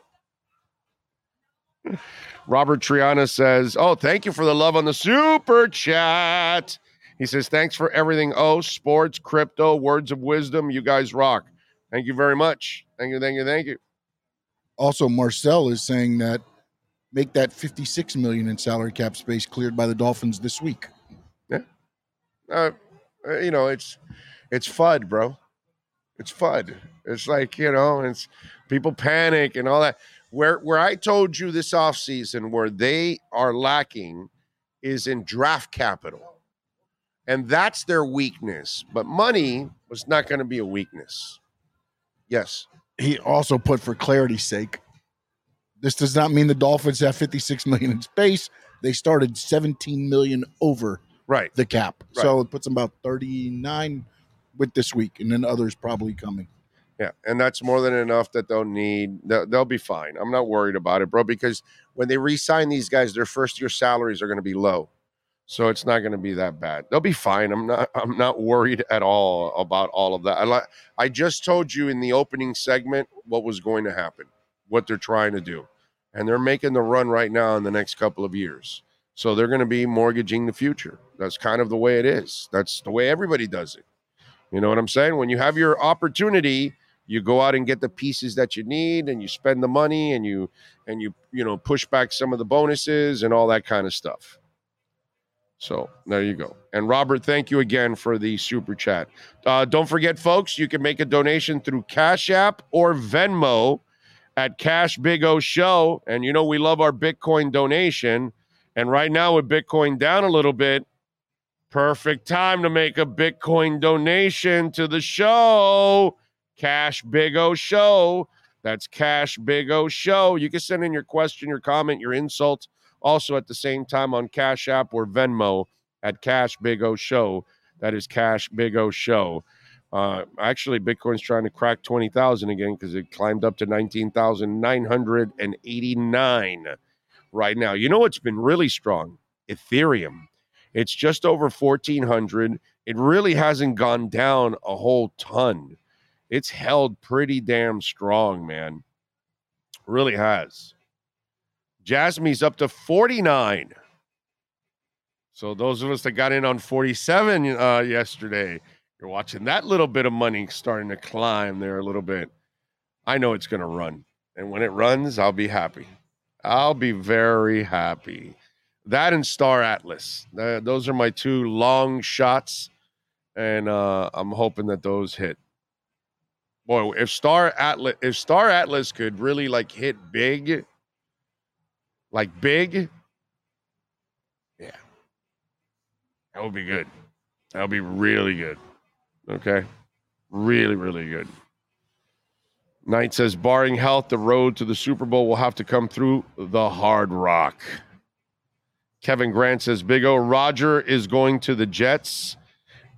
know. Robert Triana says, "Oh, thank you for the love on the super chat." He says, "Thanks for everything. Oh, sports, crypto, words of wisdom. You guys rock. Thank you very much. Thank you, thank you, thank you." Also, Marcel is saying that make that 56 million in salary cap space cleared by the Dolphins this week. uh, uh, you know, it's it's FUD, bro. It's FUD. It's like, you know, it's people panic and all that. Where where I told you this offseason where they are lacking is in draft capital. And that's their weakness. But money was not going to be a weakness. Yes. He also put for clarity's sake This does not mean the Dolphins have 56 million in space. They started 17 million over Right. the cap. Right. So it puts them about 39 with this week, and then others probably coming. Yeah, and that's more than enough that they'll need. They'll, they'll be fine. I'm not worried about it, bro, because when they re-sign these guys, their first year salaries are going to be low, so it's not going to be that bad. They'll be fine. I'm not. I'm not worried at all about all of that. I li- I just told you in the opening segment what was going to happen, what they're trying to do, and they're making the run right now in the next couple of years. So they're going to be mortgaging the future. That's kind of the way it is. That's the way everybody does it. You know what I'm saying? When you have your opportunity, you go out and get the pieces that you need and you spend the money and you and you you know push back some of the bonuses and all that kind of stuff. So there you go. And Robert, thank you again for the super chat. Uh, don't forget, folks, you can make a donation through Cash App or Venmo at Cash Big O Show. And you know we love our Bitcoin donation. And right now with Bitcoin down a little bit, perfect time to make a Bitcoin donation to the show. Cash Big O Show. That's Cash Big O Show. You can send in your question, your comment, your insult, also at the same time on Cash App or Venmo at Cash Big O Show. That is Cash Big O Show. Uh, actually, Bitcoin's trying to crack 20,000 again because it climbed up to 19,989 right now. You know what's been really strong? Ethereum. It's just over 1,400. It really hasn't gone down a whole ton it's held pretty damn strong, man. Really has. Jasmy's up to 49. So those of us that got in on 47 uh, yesterday, you're watching that little bit of money starting to climb there a little bit. I know it's going to run. And when it runs, I'll be happy. I'll be very happy. That and Star Atlas. Those are my two long shots. And uh, I'm hoping that those hit boy, if Star Atlas if Star Atlas could really like hit big, like big, yeah, that would be good. That would be really good. Okay, really, really good. Knight says, barring health, the road to the Super Bowl will have to come through the Hard Rock. Kevin Grant says, Big O Roger is going to the Jets.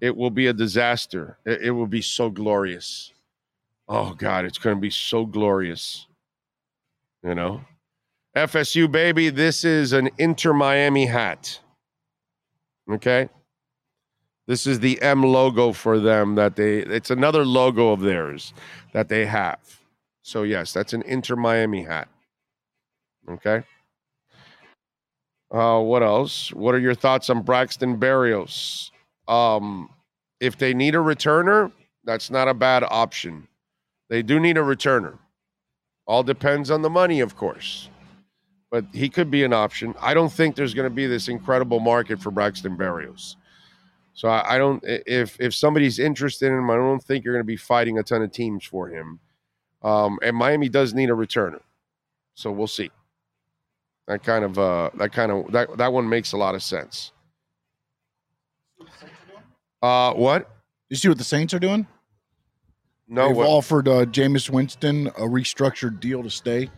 It will be a disaster. It, it will be so glorious. Oh God, it's going to be so glorious. You know, FSU baby, this is an Inter Miami hat. Okay, this is the M logo for them that they. It's another logo of theirs that they have. So yes, that's an Inter Miami hat. Okay. Uh, what else? What are your thoughts on Braxton Berrios? Um, if they need a returner, that's not a bad option. They do need a returner. All depends on the money, of course. But he could be an option. I don't think there's going to be this incredible market for Braxton Berrios. So I, I don't. If if somebody's interested in him, I don't think you're going to be fighting a ton of teams for him. Um, and Miami does need a returner, so we'll see. That kind of uh, that kind of that that one makes a lot of sense. Uh, what? You see what the Saints are doing? No, They've what? offered uh, Jameis Winston a restructured deal to stay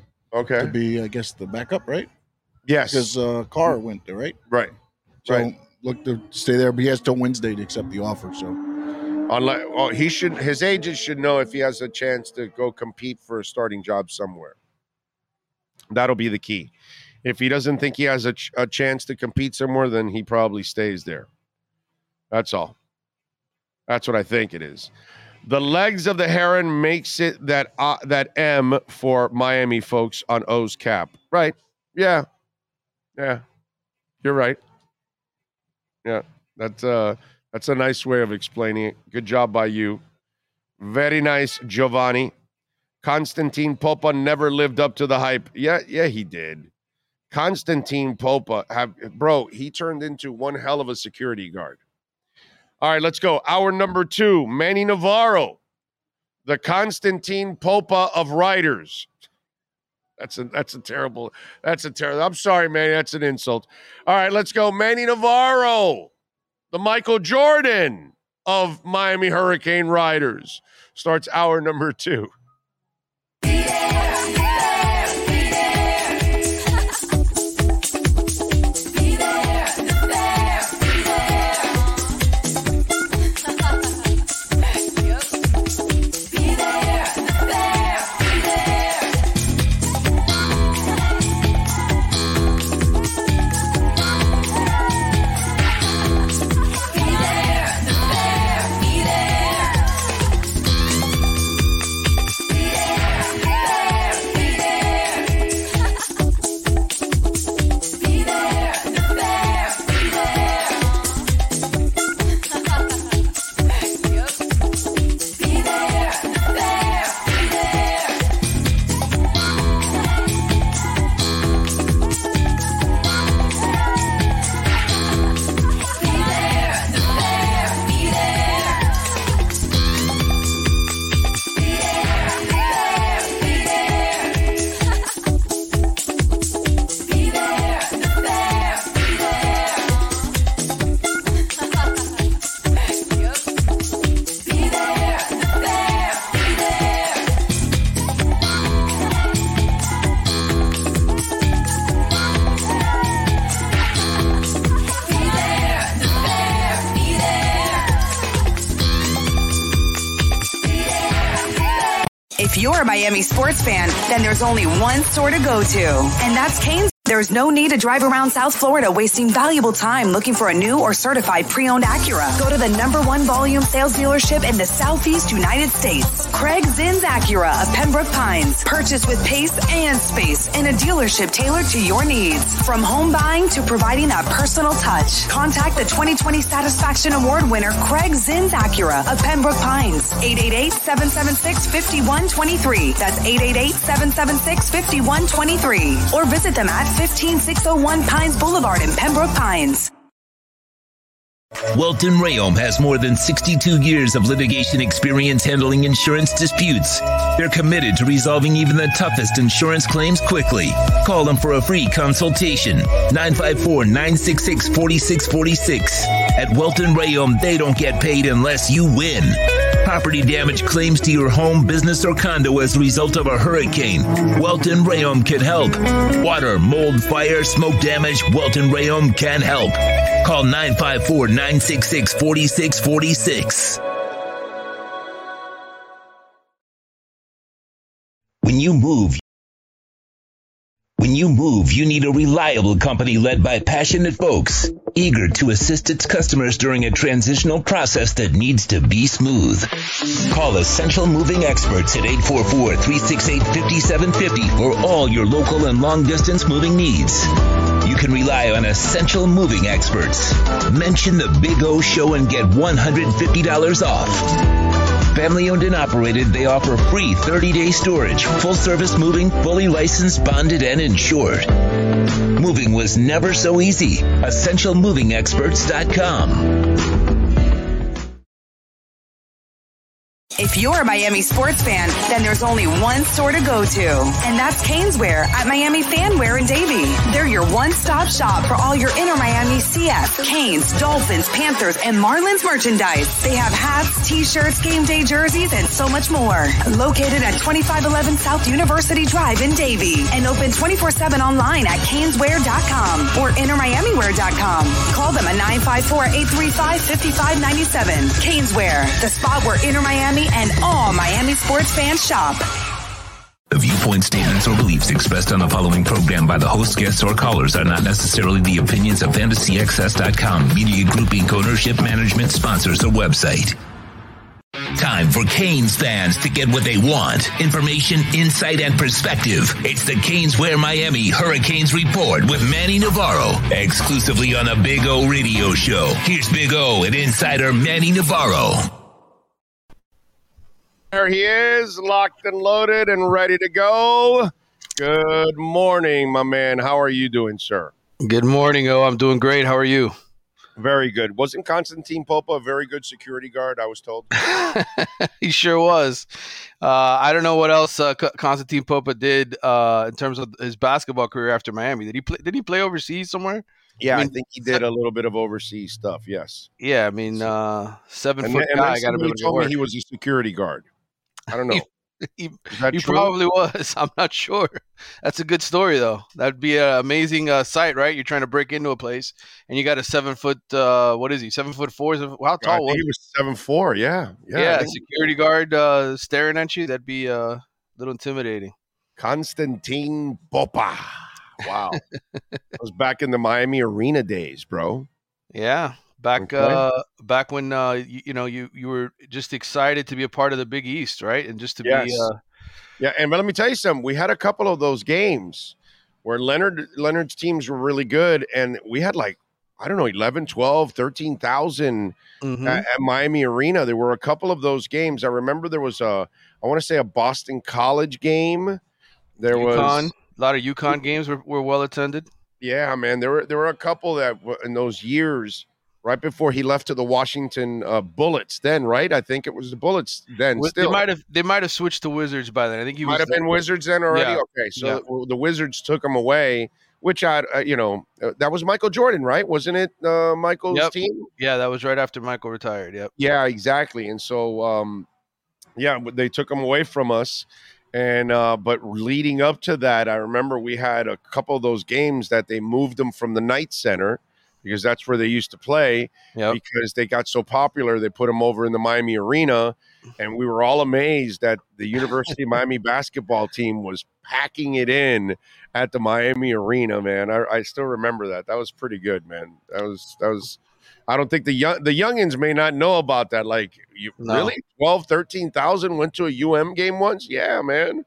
to okay. be, I guess, the backup, right? Yes. Because uh, Carr went there, right? right. So Right. look to stay there, but he has till Wednesday to accept the offer. So Unless, well, he should. His agent should know if he has a chance to go compete for a starting job somewhere. That'll be the key. If he doesn't think he has a, ch- a chance to compete somewhere, then he probably stays there. That's all. That's what I think it is. The legs of the heron makes it that uh, that M for Miami folks on O's cap. Right? Yeah. Yeah. You're right. Yeah. That's uh that's a nice way of explaining it. Good job by you. Very nice, Giovanni. Constantine Popa never lived up to the hype. Yeah, yeah, he did. Constantine Popa have bro, he turned into one hell of a security guard. All right, let's go. Hour number two, Manny Navarro, the Constantine Popa of writers. That's a that's a terrible. That's a terrible. I'm sorry, Manny. That's an insult. All right, let's go. Manny Navarro, the Michael Jordan of Miami Hurricane Riders, starts hour number two. Sports fan, then there's only one store to go to, and that's Canes. There's no need to drive around South Florida wasting valuable time looking for a new or certified pre-owned Acura. Go to the number one volume sales dealership in the Southeast United States. Craig Zinn's Acura of Pembroke Pines. Purchase with pace and space in a dealership tailored to your needs. From home buying to providing that personal touch. Contact the 2020 Satisfaction Award winner Craig Zinn's Acura of Pembroke Pines. 888-776-5123. That's 888-776-5123. Or visit them at 15601 Pines Boulevard in Pembroke Pines. Welton Rayom has more than 62 years of litigation experience handling insurance disputes. They're committed to resolving even the toughest insurance claims quickly. Call them for a free consultation. 954 966 4646. At Welton Rayom, they don't get paid unless you win. Property damage claims to your home, business, or condo as a result of a hurricane. Welton Rayom can help. Water, mold, fire, smoke damage, Welton Rayom can help. Call 954 966 4646. When you move, when you move, you need a reliable company led by passionate folks, eager to assist its customers during a transitional process that needs to be smooth. Call Essential Moving Experts at 844-368-5750 for all your local and long distance moving needs. You can rely on Essential Moving Experts. Mention the Big O Show and get $150 off. Family owned and operated, they offer free 30 day storage, full service moving, fully licensed, bonded, and insured. Moving was never so easy. EssentialMovingExperts.com. If you're a Miami sports fan, then there's only one store to go to, and that's Caneswear at Miami Fanwear in Davie. They're your one-stop shop for all your Inter Miami CF, Canes, Dolphins, Panthers, and Marlins merchandise. They have hats, t-shirts, game day jerseys, and so much more. Located at 2511 South University Drive in Davie, and open 24-7 online at caneswear.com or innermiamiwear.com. Call them at 954-835-5597. Caneswear, the spot where Inter Miami and all Miami sports fans shop. The viewpoint statements or beliefs expressed on the following program by the host, guests, or callers are not necessarily the opinions of FantasyXS.com, Media Group Inc. ownership, management, sponsors, or website. Time for Canes fans to get what they want. Information, insight, and perspective. It's the Canes Wear Miami Hurricanes Report with Manny Navarro. Exclusively on the Big O Radio Show. Here's Big O and insider Manny Navarro. There he is, locked and loaded and ready to go. Good morning, my man. How are you doing, sir? Good morning. Oh, I'm doing great. How are you? Very good. Wasn't Constantine Popa a very good security guard? I was told. he sure was. Uh, I don't know what else uh, Constantine Popa did uh, in terms of his basketball career after Miami. Did he play? Did he play overseas somewhere? Yeah, I, mean, I think he did a little bit of overseas stuff. Yes. Yeah, I mean, uh, seven and, foot and guy. Got to be told me he was a security guard. I don't know. he, he probably was. I'm not sure. That's a good story, though. That'd be an amazing uh, sight, right? You're trying to break into a place, and you got a seven foot. Uh, what is he? Seven foot four? How tall was he? Was seven four? Yeah, yeah. yeah security guard uh, staring at you. That'd be uh, a little intimidating. Constantine Popa. Wow, I was back in the Miami Arena days, bro. Yeah, back okay. uh back when uh you, you, know you you were just excited to be a part of the Big East, right? And just to yes. be uh yeah, and but let me tell you something. We had a couple of those games where Leonard Leonard's teams were really good and we had like I don't know 11, 12, 13,000 mm-hmm. at, at, Miami Arena. There were a couple of those games. I remember there was a I want to say a Boston College game. There UConn, was a lot of UConn games were, were well attended. Yeah, man. There were there were a couple that in those years right before he left to the Washington uh, Bullets. Then, right? I think it was the Bullets. Then, well, still, they might have they might have switched to Wizards by then. I think he might have been Wizards then already. Yeah. Okay, so yeah. the, the, Wizards took him away. Which I, uh, you know, uh, that was Michael Jordan, right? Wasn't it uh, Michael's yep. team? Yeah, that was right after Michael retired. Yep. Yeah, exactly. And so, um, yeah, they took him away from us. And uh, but leading up to that, I remember we had a couple of those games that they moved them from the Knight Center because that's where they used to play. Yep. Because they got so popular, they put them over in the Miami Arena, and we were all amazed that the University of Miami basketball team was packing it in at the Miami Arena. Man, I, I still remember that. That was pretty good, man. That was that was. I don't think the young the youngins may not know about that. Like, you No. really 12, 13,000 went to a UM game once? Yeah, man.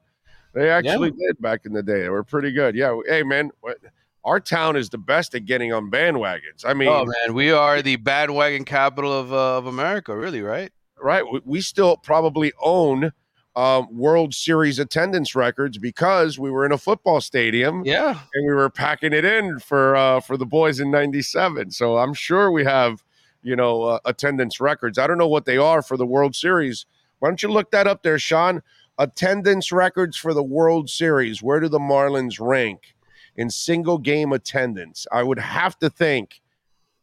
They actually did back in the day. They were pretty good. Yeah. Hey, man, what, our town is the best at getting on bandwagons. I mean, oh man, we are the bandwagon capital of uh, of America, really, right? right? We, we still probably own um, World Series attendance records because we were in a football stadium Yeah. and we were packing it in for uh, for the boys in '97. So I'm sure we have, you know, uh, attendance records. I don't know what they are for the World Series. Why don't you look that up there, Sean? Attendance records for the World Series. Where do the Marlins rank in single game attendance? I would have to think.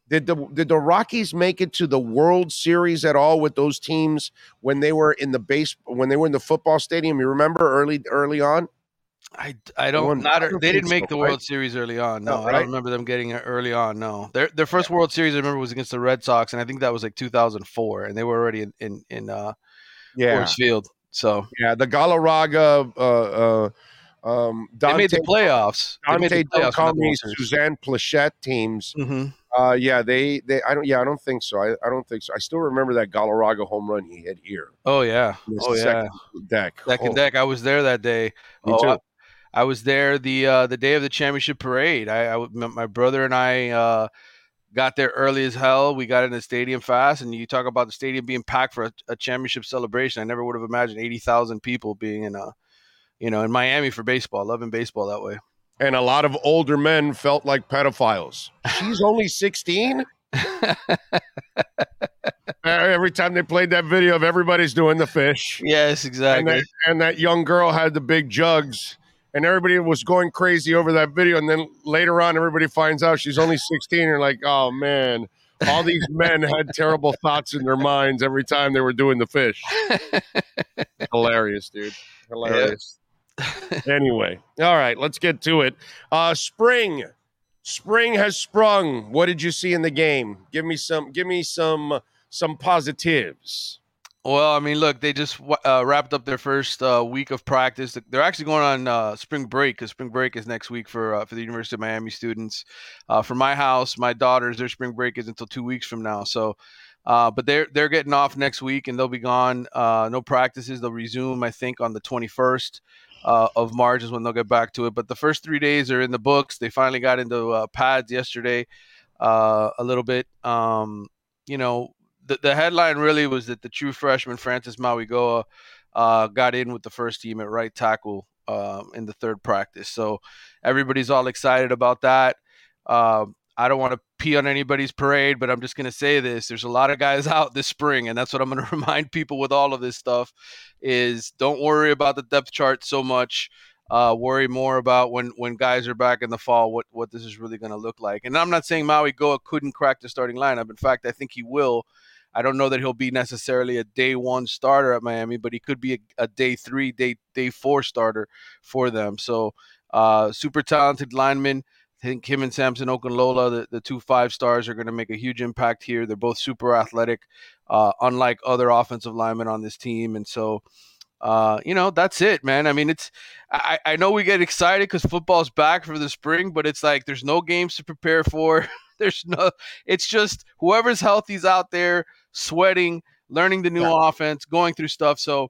Did the did the Rockies make it to the World Series at all with those teams when they were in the base when they were in the football stadium? You remember early early on? I, I don't not I don't they didn't make so, the right? World Series early on. No, No, I don't remember them getting it early on. No, their their first World Series I remember was against the Red Sox, and I think that was like 2004, and they were already in in, in uh, Coors Field. So Yeah, the Galarraga, uh, uh, um, they made the playoffs. They made Dante the playoffs. Del for the Carmen, World Series. Suzanne Plachette teams. Mhm. Uh, yeah, they, they, I don't, yeah, I don't think so. I, I don't think so. I still remember that Galarraga home run he hit here. Oh yeah. in Oh yeah. second deck. Second Oh, deck. I was there that day. Me oh, too. I, I was there the uh, the day of the championship parade. I, I w- my my brother and I uh, got there early as hell. We got in the stadium fast, and you talk about the stadium being packed for a, a championship celebration. I never would have imagined eighty thousand people being in a, you know, in Miami for baseball, loving baseball that way. And a lot of older men felt like pedophiles. She's only 16. Every time they played that video of everybody's doing the fish. yes, and exactly. that, and that young girl had the big jugs and everybody was going crazy over that video and then later on everybody finds out she's only 16 and you're like oh man all these men had terrible thoughts in their minds every time they were doing the fish hilarious dude hilarious anyway all right let's get to it uh spring spring has sprung what did you see in the game give me some give me some some positives Well, I mean, look, they just uh, wrapped up their first uh, week of practice. They're actually going on uh, spring break because spring break is next week for uh, for the University of Miami students. Uh, for my house, my daughters, their spring break is until two weeks from now. So, uh, but they're they're getting off next week and they'll be gone. Uh, no practices. They'll resume, I think, on the twenty first. Uh, of March is when they'll get back to it. But the first three days are in the books. They finally got into uh, pads yesterday uh, a little bit. Um, you know, the, the headline really was that the true freshman Francis Mauigoa uh, got in with the first team at right tackle um, in the third practice. So everybody's all excited about that. Um, I don't want to pee on anybody's parade, but I'm just going to say this: there's a lot of guys out this spring, and that's what I'm going to remind people with all of this stuff: is don't worry about the depth chart so much. Uh, worry more about when when guys are back in the fall, what what this is really going to look like. And I'm not saying Mauigoa couldn't crack the starting lineup. In fact, I think he will. I don't know that he'll be necessarily a day one starter at Miami, but he could be a, a day three, day day four starter for them. So uh, super talented lineman. I think him and Samson Okunlola, the, the two five stars, are going to make a huge impact here. They're both super athletic, uh, unlike other offensive linemen on this team. And so, uh, you know, that's it, man. I mean, it's I, I know we get excited because football's back for the spring, but it's like there's no games to prepare for. there's no. It's just whoever's healthy's out there sweating, learning the new Yeah. offense, going through stuff. So,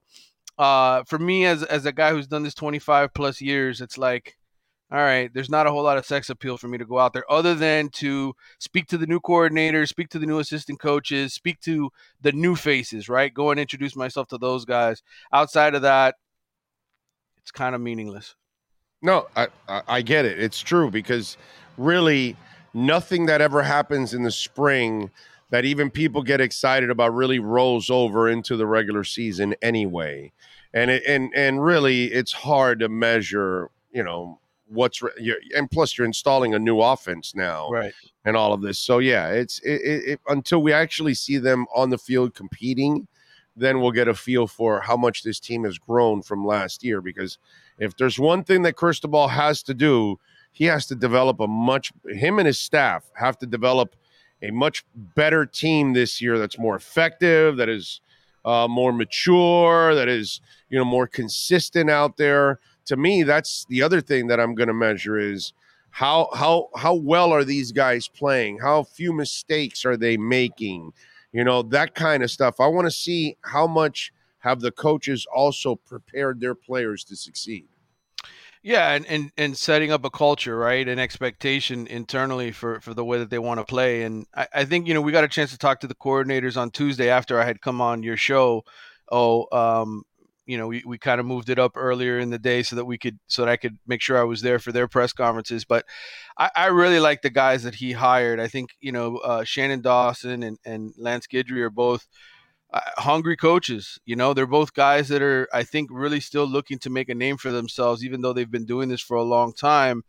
uh, for me as as a guy who's done this 25 plus years, it's like all right, there's not a whole lot of sex appeal for me to go out there other than to speak to the new coordinators, speak to the new assistant coaches, speak to the new faces, right? Go and introduce myself to those guys. Outside of that, it's kind of meaningless. No, I, I I get it. It's true because really nothing that ever happens in the spring that even people get excited about really rolls over into the regular season anyway. And it, and and really it's hard to measure, you know, what's and plus you're installing a new offense now Right. and all of this. So yeah, it's it, it, it, until we actually see them on the field competing, then we'll get a feel for how much this team has grown from last year. Because if there's one thing that Cristobal has to do, he has to develop a much him and his staff have to develop a much better team this year that's more effective, that is uh, more mature, that is you know more consistent out there. To me, that's the other thing that I'm going to measure is how how how well are these guys playing? How few mistakes are they making? You know that kind of stuff. I want to see how much have the coaches also prepared their players to succeed. Yeah, and, and and setting up a culture, right, an expectation internally for for the way that they want to play. And I, I think you know we got a chance to talk to the coordinators on Tuesday after I had come on your show. Oh, um, you know, we, we kind of moved it up earlier in the day so that we could so that I could make sure I was there for their press conferences. But I, I really like the guys that he hired. I think you know uh, Shannon Dawson and and Lance Guidry are both uh, hungry coaches. You know, they're both guys that are, I think, really still looking to make a name for themselves, even though they've been doing this for a long time.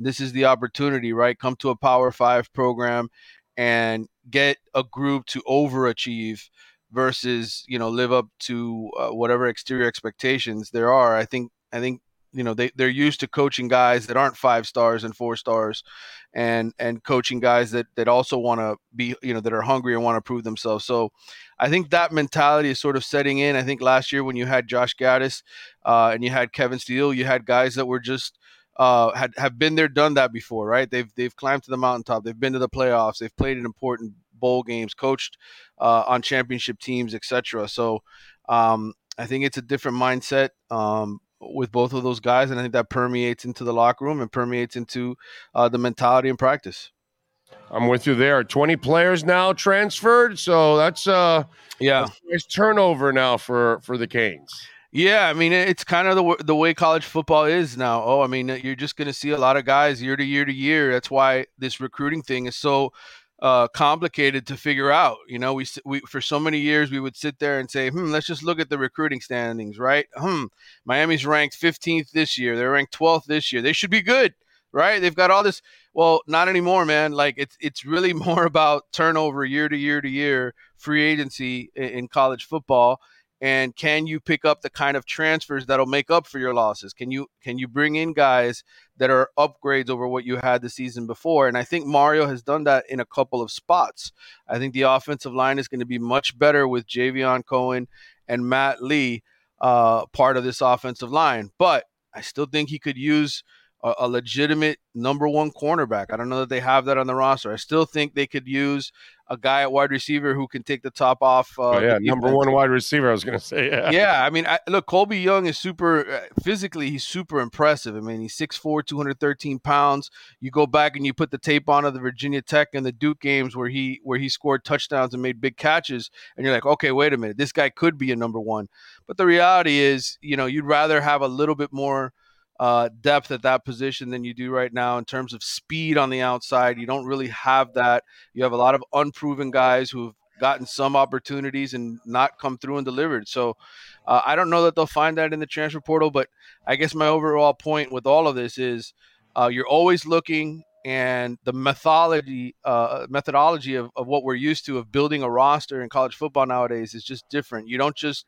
This is the opportunity, right? Come to a Power Five program and get a group to overachieve versus, you know, live up to uh, whatever exterior expectations there are. I think, I think you know they, they're used to coaching guys that aren't five stars and four stars and and coaching guys that that also want to be you know that are hungry and want to prove themselves so i think that mentality is sort of setting in i think last year when you had josh gattis uh, and you had kevin steele you had guys that were just uh, had have been there, done that before, right? They've they've climbed to the mountaintop. They've been to the playoffs. They've played in important bowl games, coached uh, on championship teams, etc. So um, I think it's a different mindset. Um, with both of those guys, and I think that permeates into the locker room and permeates into uh, the mentality and practice. I'm with you there. 20 players now transferred, so that's uh yeah, nice turnover now for for the Canes. Yeah, I mean it's kind of the the way college football is now. Oh, I mean you're just going to see a lot of guys year to year to year. That's why this recruiting thing is so uh, complicated to figure out. You know, we, we for so many years we would sit there and say, "Hmm, let's just look at the recruiting standings, right? Hmm, Miami's ranked 15th this year. They're ranked 12th this year. They should be good, right? They've got all this. Well, not anymore, man. Like it's it's really more about turnover year to year to year, free agency in, in college football, and can you pick up the kind of transfers that'll make up for your losses? Can you can you bring in guys that are upgrades over what you had the season before? And i think mario has done that in a couple of spots. I think the offensive line is going to be much better with javion cohen and matt lee uh, part of this offensive line but i still think he could use a, a legitimate number one cornerback. I don't know that they have that on the roster. I still think they could use a guy at wide receiver who can take the top off. Uh, oh, yeah, number one wide receiver. I was going to say, yeah, yeah. I mean, I, look, Colbie Young is super uh, physically. He's super impressive. I mean, he's 6'4", 213 pounds. You go back and you put the tape on of the Virginia Tech and the Duke games where he where he scored touchdowns and made big catches, and you're like, okay, wait a minute, this guy could be a number one. But the reality is, you know, you'd rather have a little bit more uh, depth at that position than you do right now in terms of speed on the outside. You don't really have that. You have a lot of unproven guys who've gotten some opportunities and not come through and delivered. So uh, I don't know that they'll find that in the transfer portal, but I guess my overall point with all of this is uh, you're always looking and the methodology uh, methodology of, of what we're used to of building a roster in college football nowadays is just different. You don't just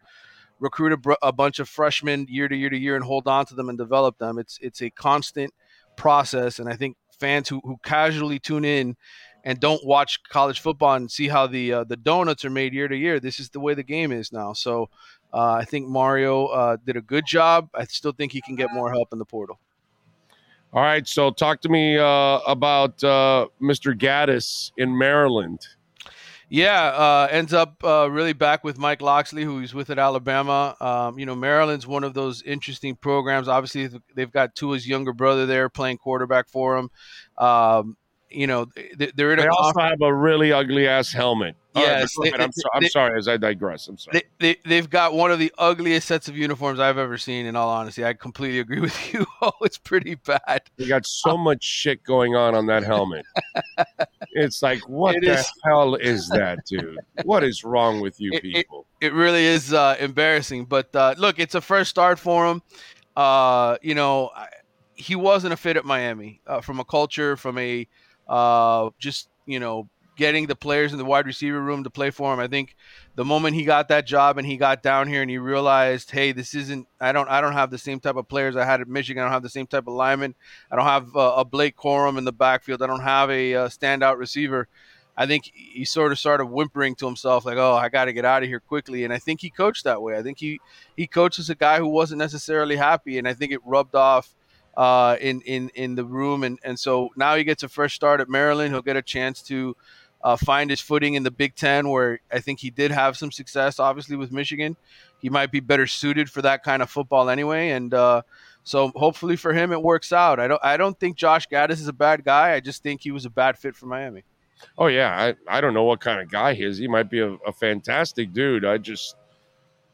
recruit a, br- a bunch of freshmen year to year to year and hold on to them and develop them. It's it's a constant process, and I think fans who, who casually tune in and don't watch college football and see how the uh, the donuts are made year to year. This is the way the game is now. So uh, I think Mario uh, did a good job. I still think he can get more help in the portal. All right, so talk to me uh, about uh, Mr. Gattis in Maryland. Yeah, uh, ends up uh, really back with Mike Locksley, who he's with at Alabama. Um, you know, Maryland's one of those interesting programs. Obviously, they've got Tua's younger brother there playing quarterback for him. Um, you know, they're in. They also have a really ugly ass helmet. Yes, right, they, I'm, so, I'm they, sorry as I digress. I'm sorry. They, they, have got one of the ugliest sets of uniforms I've ever seen. In all honesty, I completely agree with you. oh, it's pretty bad. They got so much shit going on on that helmet. it's like, what it the is, hell is that, dude? What is wrong with you it, people? It, it really is uh, embarrassing. But uh, look, it's a first start for him. Uh, you know, he wasn't a fit at Miami uh, from a culture, from a uh, just you know getting the players in the wide receiver room to play for him. I think the moment he got that job and he got down here and he realized, hey, this isn't. I don't. I don't have the same type of players I had at Michigan. I don't have the same type of lineman. I don't have uh, a Blake Corum in the backfield. I don't have a, uh, standout receiver. I think he sort of started whimpering to himself, like, "Oh, I got to get out of here quickly." And I think he coached that way. I think he he coaches a guy who wasn't necessarily happy, and I think it rubbed off uh, in in in the room. And and so now he gets a fresh start at Maryland. He'll get a chance to uh, find his footing in the Big Ten, where I think he did have some success. Obviously, with Michigan, he might be better suited for that kind of football anyway. And uh, so hopefully for him, it works out. I don't I don't think Josh Gattis is a bad guy. I just think he was a bad fit for Miami. Oh yeah, I, I don't know what kind of guy he is. He might be a, a fantastic dude. I just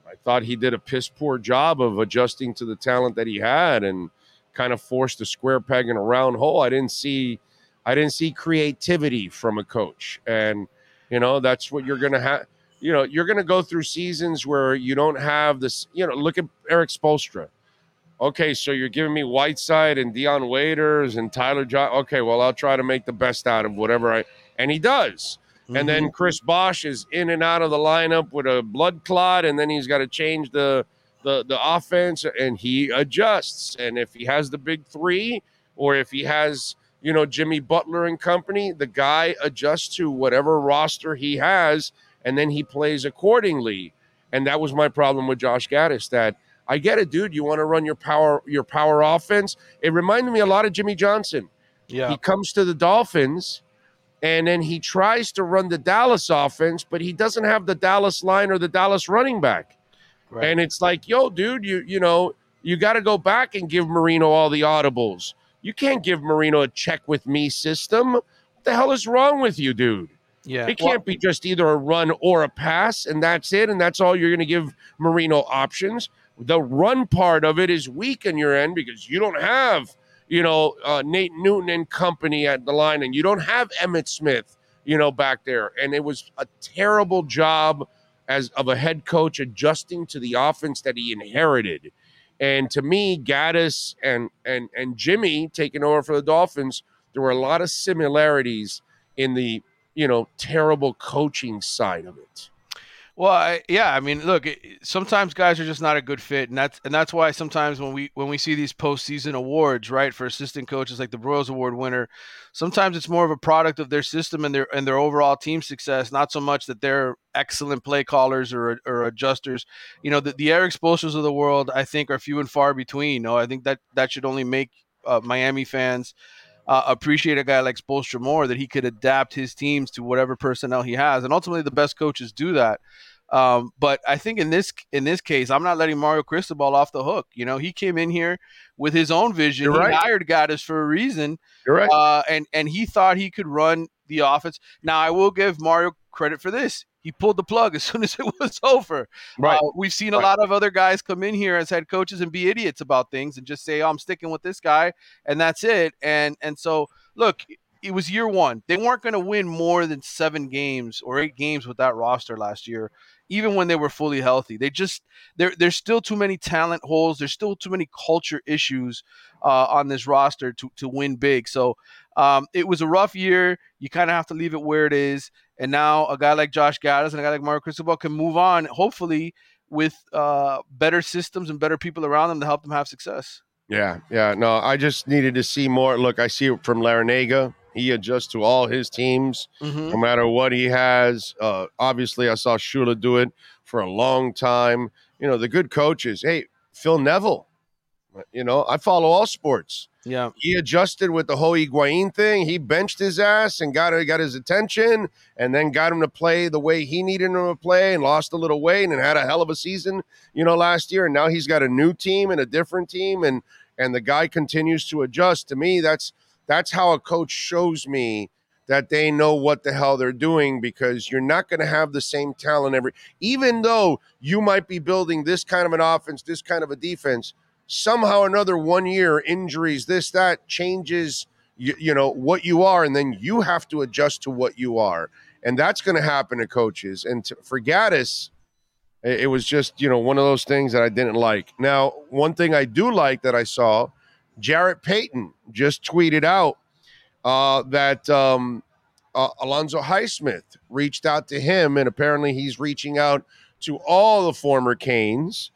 I thought he did a piss poor job of adjusting to the talent that he had and kind of forced a square peg in a round hole. I didn't see I didn't see creativity from a coach. And you know, that's what you're gonna have you know, you're gonna go through seasons where you don't have this, you know, look at Erik Spoelstra. Okay, so you're giving me Whiteside and Dion Waiters and Tyler John. Okay, well, I'll try to make the best out of whatever I and he does. Mm-hmm. And then mm-hmm. Chris Bosh is in and out of the lineup with a blood clot, and then he's got to change the the the offense, and he adjusts. And if he has the big three, or if he has you know Jimmy Butler and company, the guy adjusts to whatever roster he has, and then he plays accordingly. And that was my problem with Josh Gattis. That I get it, dude. You want to run your power your power offense. It reminded me a lot of Jimmy Johnson. Yeah, he comes to the Dolphins and then he tries to run the Dallas offense, but he doesn't have the Dallas line or the Dallas running back. Right. And it's like, yo, dude, you you know, you got to go back and give Marino all the audibles. You can't give Marino a check with me system. What the hell is wrong with you, dude? Yeah. It can't well, be just either a run or a pass, and that's it. And that's all you're going to give Marino options. The run part of it is weak in your end because you don't have you know, uh, Nate Newton and company at the line, and you don't have Emmitt Smith, you know, back there. And it was a terrible job as of a head coach adjusting to the offense that he inherited. And to me, Gattis and and and Jimmy taking over for the Dolphins, there were a lot of similarities in the you know terrible coaching side of it. Well, I, yeah, I mean, look, it, sometimes guys are just not a good fit, and that's and that's why sometimes when we when we see these postseason awards, right, for assistant coaches like the Broyles Award winner, sometimes it's more of a product of their system and their and their overall team success, not so much that they're excellent play callers or or adjusters. You know, the, the Erik Spoelstras of the world, I think, are few and far between. You know, I think that that should only make uh, Miami fans uh, appreciate a guy like Spoelstra more that he could adapt his teams to whatever personnel he has, and ultimately the best coaches do that. Um, but I think in this in this case, I'm not letting Mario Cristobal off the hook. You know, he came in here with his own vision. You're he right. hired Gattis for a reason. You're right. Uh, and and he thought he could run the offense. Now I will give Mario credit for this. He pulled the plug as soon as it was over. Right. Uh, we've seen a right. lot of other guys come in here as head coaches and be idiots about things and just say, "Oh, I'm sticking with this guy," and that's it. And and so look, it was year one. They weren't going to win more than seven games or eight games with that roster last year even when they were fully healthy. They just there there's still too many talent holes. There's still too many culture issues uh, on this roster to to win big. So um, it was a rough year. You kind of have to leave it where it is. And now a guy like Josh Gattis and a guy like Mario Cristobal can move on, hopefully, with uh, better systems and better people around them to help them have success. Yeah, yeah. No, I just needed to see more. Look, I see it from Larrañaga. He adjusts to all his teams, mm-hmm. no matter what he has. Uh, obviously, I saw Shula do it for a long time. You know, the good coaches. Hey, Phil Neville. You know, I follow all sports. Yeah, he adjusted with the whole Higuain thing. He benched his ass and got got his attention, and then got him to play the way he needed him to play, and lost a little weight, and had a hell of a season. You know, last year, and now he's got a new team and a different team, and and the guy continues to adjust. To me, that's that's how a coach shows me that they know what the hell they're doing because you're not going to have the same talent every even though you might be building this kind of an offense this kind of a defense somehow another one year injuries this that changes you, you know what you are and then you have to adjust to what you are. And that's going to happen to coaches. And to, for Gattis it, it was just you know one of those things that I didn't like. Now one thing I do like that I saw Jarrett Payton just tweeted out uh, that um, uh, Alonzo Highsmith reached out to him, and apparently he's reaching out to all the former Canes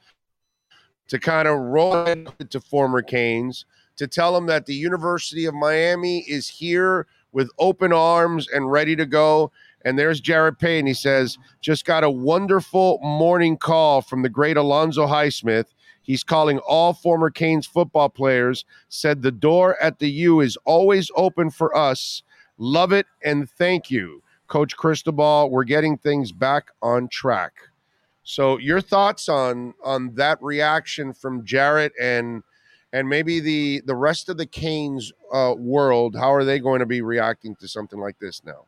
to kind of roll to former Canes to tell them that the University of Miami is here with open arms and ready to go. And there's Jarrett Payton. He says, just got a wonderful morning call from the great Alonzo Highsmith. He's calling all former Canes football players, said the door at the U is always open for us. Love it and thank you. Coach Cristobal, we're getting things back on track. So your thoughts on on that reaction from Jarrett and and maybe the the rest of the Canes uh, world, how are they going to be reacting to something like this now?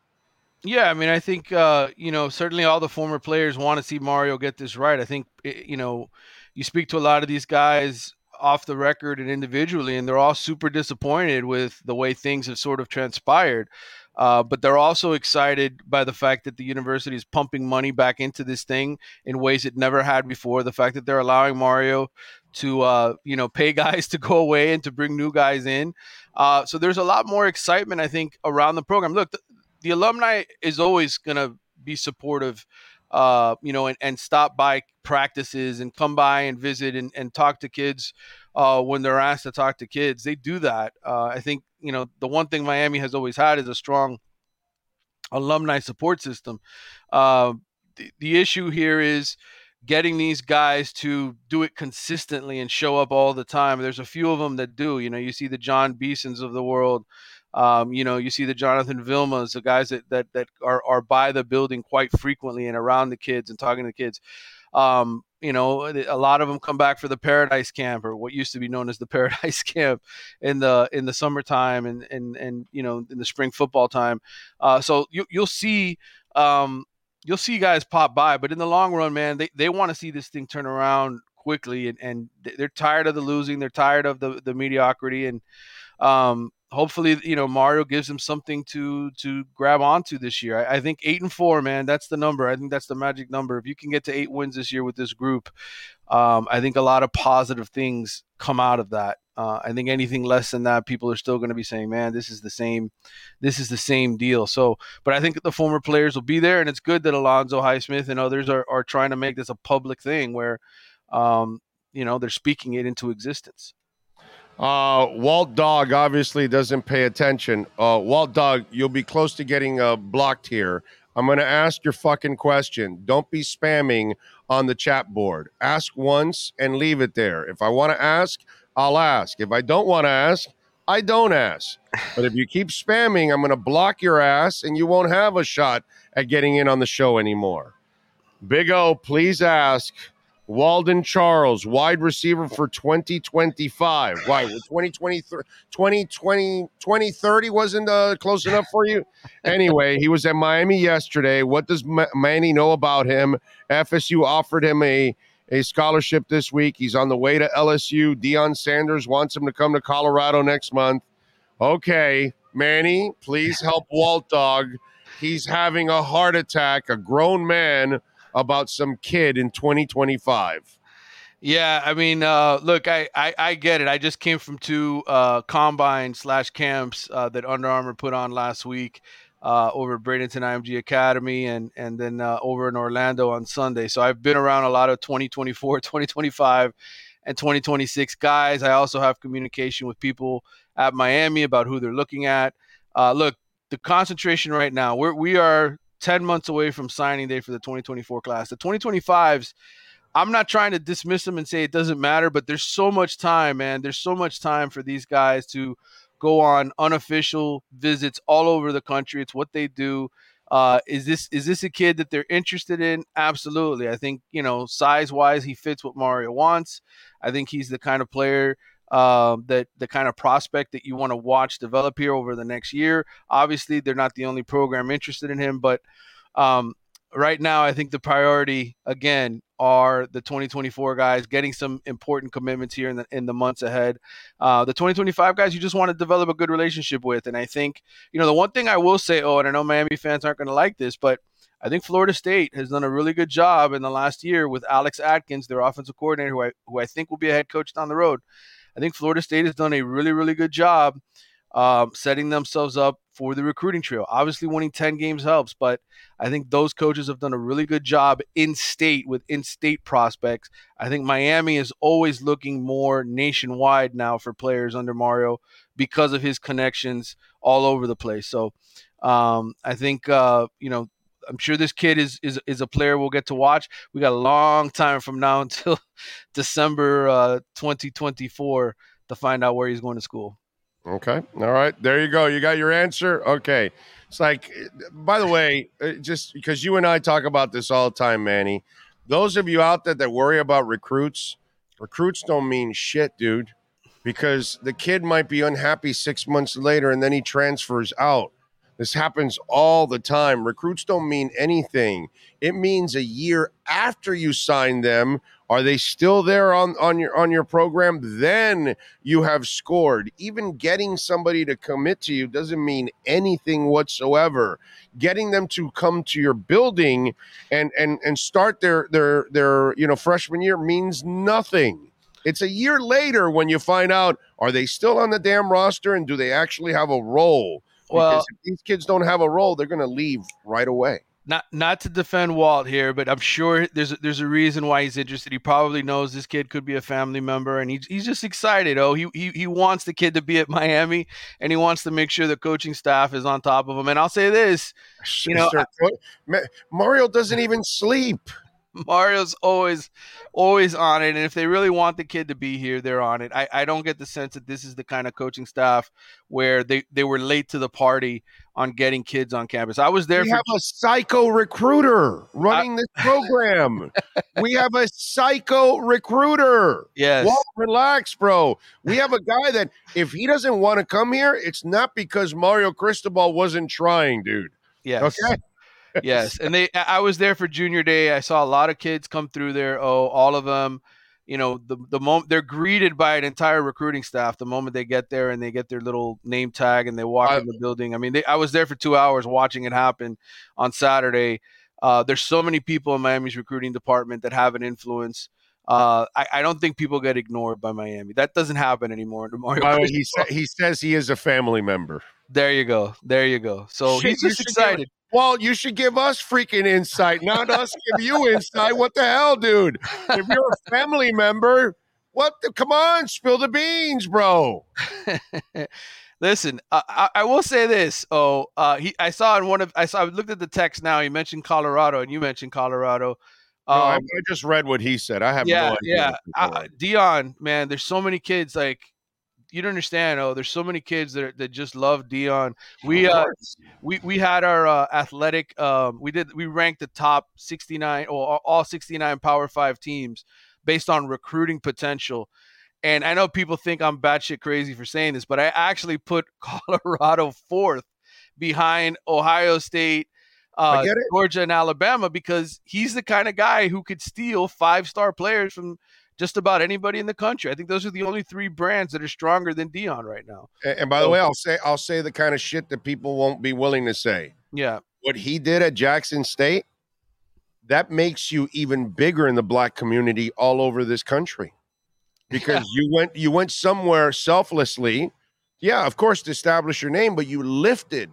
Yeah, I mean, I think uh, you know certainly all the former players want to see Mario get this right. I think eh, you know you speak to a lot of these guys off the record and individually, and they're all super disappointed with the way things have sort of transpired. Uh, but they're also excited by the fact that the university is pumping money back into this thing in ways it never had before. The fact that they're allowing Mario to, uh, you know, pay guys to go away and to bring new guys in. Uh, so there's a lot more excitement, I think, around the program. Look, the, the alumni is always going to be supportive uh, you know, and, and stop by practices and come by and visit and, and talk to kids uh, when they're asked to talk to kids. They do that. Uh, I think, you know, the one thing Miami has always had is a strong alumni support system. Uh, the, the issue here is getting these guys to do it consistently and show up all the time. There's a few of them that do. You know, you see the Jon Beasons of the world. Um, you know, you see the Jonathan Vilmas, the guys that that that are are by the building quite frequently and around the kids and talking to the kids. Um, you know, a lot of them come back for the Paradise Camp or what used to be known as the Paradise Camp in the in the summertime and and and you know in the spring football time. Uh, so you you'll see. Um, you'll see guys pop by, but in the long run, man, they, they want to see this thing turn around quickly and, and they're tired of the losing. They're tired of the, the mediocrity. And, um, hopefully, you know, Mario gives them something to to grab onto this year. I, I, think eight and four, man, that's the number. I think that's the magic number. If you can get to eight wins this year with this group, um, I think a lot of positive things come out of that. Uh, I think anything less than that, people are still going to be saying, "Man, this is the same, this is the same deal." So, but I think the former players will be there, and it's good that Alonzo Highsmith and others are are trying to make this a public thing where, um, you know, they're speaking it into existence. Uh, Walt Dog obviously doesn't pay attention. Uh, Walt Dog, you'll be close to getting uh, blocked here. I'm going to ask your fucking question. Don't be spamming on the chat board. Ask once and leave it there. If I want to ask, I'll ask. If I don't want to ask, I don't ask. But if you keep spamming, I'm going to block your ass and you won't have a shot at getting in on the show anymore. Big O, please ask Walden Charles, wide receiver for 2025. Why? 2023, 2020, 2030 wasn't uh, close enough for you? Anyway, he was at Miami yesterday. What does Manny know about him? FSU offered him a, a scholarship this week. He's on the way to LSU. Deion Sanders wants him to come to Colorado next month. Okay, Manny, please help Walt Dog. He's having a heart attack, a grown man about some kid in 2025. Yeah, I mean, uh, look, I, I, I get it. I just came from two uh, combine slash camps uh, that Under Armour put on last week uh, over at Bradenton IMG Academy and and then uh, over in Orlando on Sunday. So I've been around a lot of 2024, 2025, and 2026 guys. I also have communication with people at Miami about who they're looking at. Uh, look, the concentration right now, we're we are 10 months away from signing day for the 2024 class. The 2025s, I'm not trying to dismiss them and say it doesn't matter, but there's so much time, man. There's so much time for these guys to go on unofficial visits all over the country. It's what they do. Uh, is this is this a kid that they're interested in? Absolutely. I think you know size wise, he fits what Mario wants. I think he's the kind of player uh, that the kind of prospect that you want to watch develop here over the next year. Obviously, they're not the only program interested in him, but um, right now, I think the priority again are the 2024 guys getting some important commitments here in the in the months ahead. Uh, the 2025 guys, you just want to develop a good relationship with, and I think you know the one thing I will say. Oh, and I know Miami fans aren't going to like this, but I think Florida State has done a really good job in the last year with Alex Atkins, their offensive coordinator, who I, who I think will be a head coach down the road. I think Florida State has done a really, really good job um, setting themselves up for the recruiting trail. Obviously, winning 10 games helps, but I think those coaches have done a really good job in state with in state prospects. I think Miami is always looking more nationwide now for players under Mario because of his connections all over the place. So um, I think, uh, you know, I'm sure this kid is, is is a player we'll get to watch. We got a long time from now until December uh, 2024 to find out where he's going to school. Okay. All right. There you go. You got your answer. Okay. It's like, by the way, uh, just because you and I talk about this all the time, Manny. Those of you out there that worry about recruits, recruits don't mean shit, dude. Because the kid might be unhappy six months later and then he transfers out. This happens all the time. Recruits don't mean anything. It means a year after you sign them, are they still there on, on your on your program? Then you have scored. Even getting somebody to commit to you doesn't mean anything whatsoever. Getting them to come to your building and and and start their their their you know freshman year means nothing. It's a year later when you find out are they still on the damn roster and do they actually have a role? Well, these kids don't have a role, they're going to leave right away. Not not to defend Walt here, but I'm sure there's a, there's a reason why he's interested. He probably knows this kid could be a family member, and he's he's just excited. Oh, he he he wants the kid to be at Miami, and he wants to make sure the coaching staff is on top of him. And I'll say this, you know, Mario doesn't even sleep. Mario's always always on it. And if they really want the kid to be here, they're on it. I, I don't get the sense that this is the kind of coaching staff where they, they were late to the party on getting kids on campus. I was there. We for- have a psycho recruiter running I- this program. we have a psycho recruiter. Yes. Relax, bro. We have a guy that if he doesn't want to come here, it's not because Mario Cristobal wasn't trying, dude. Yes. Okay yes, and they I was there for junior day. I saw a lot of kids come through there. Oh, all of them. You know, the the moment they're greeted by an entire recruiting staff the moment they get there and they get their little name tag and they walk I, in the building. I mean, they, I was there for two hours watching it happen on Saturday. Uh, there's so many people in Miami's recruiting department that have an influence. Uh, I, I, don't think people get ignored by Miami. That doesn't happen anymore. Mario he, sa- he says he is a family member. There you go. There you go. So Shit, he's just excited. Well, you should give us freaking insight, not us give you insight. What the hell, dude? If you're a family member, what? The, come on, spill the beans, bro. Listen, I, I, will say this. Oh, uh, he, I saw in one of I saw. I looked at the text now. He mentioned Colorado, and you mentioned Colorado. Um, no, I, um, I, just read what he said. I have yeah, no yeah. Uh, Deion, man, there's so many kids like you don't understand. Oh, there's so many kids that that just love Deion. We uh, we we had our uh, athletic. Um, we did we ranked the top 69 or all 69 Power Five teams based on recruiting potential. And I know people think I'm batshit crazy for saying this, but I actually put Colorado fourth behind Ohio State, uh, Georgia, and Alabama because he's the kind of guy who could steal five star players from just about anybody in the country. I think those are the only three brands that are stronger than Deion right now. And, and by so, the way, I'll say I'll say the kind of shit that people won't be willing to say. Yeah. What he did at Jackson State, that makes you even bigger in the black community all over this country. Because yeah. you went you went somewhere selflessly. Yeah, of course to establish your name, but you lifted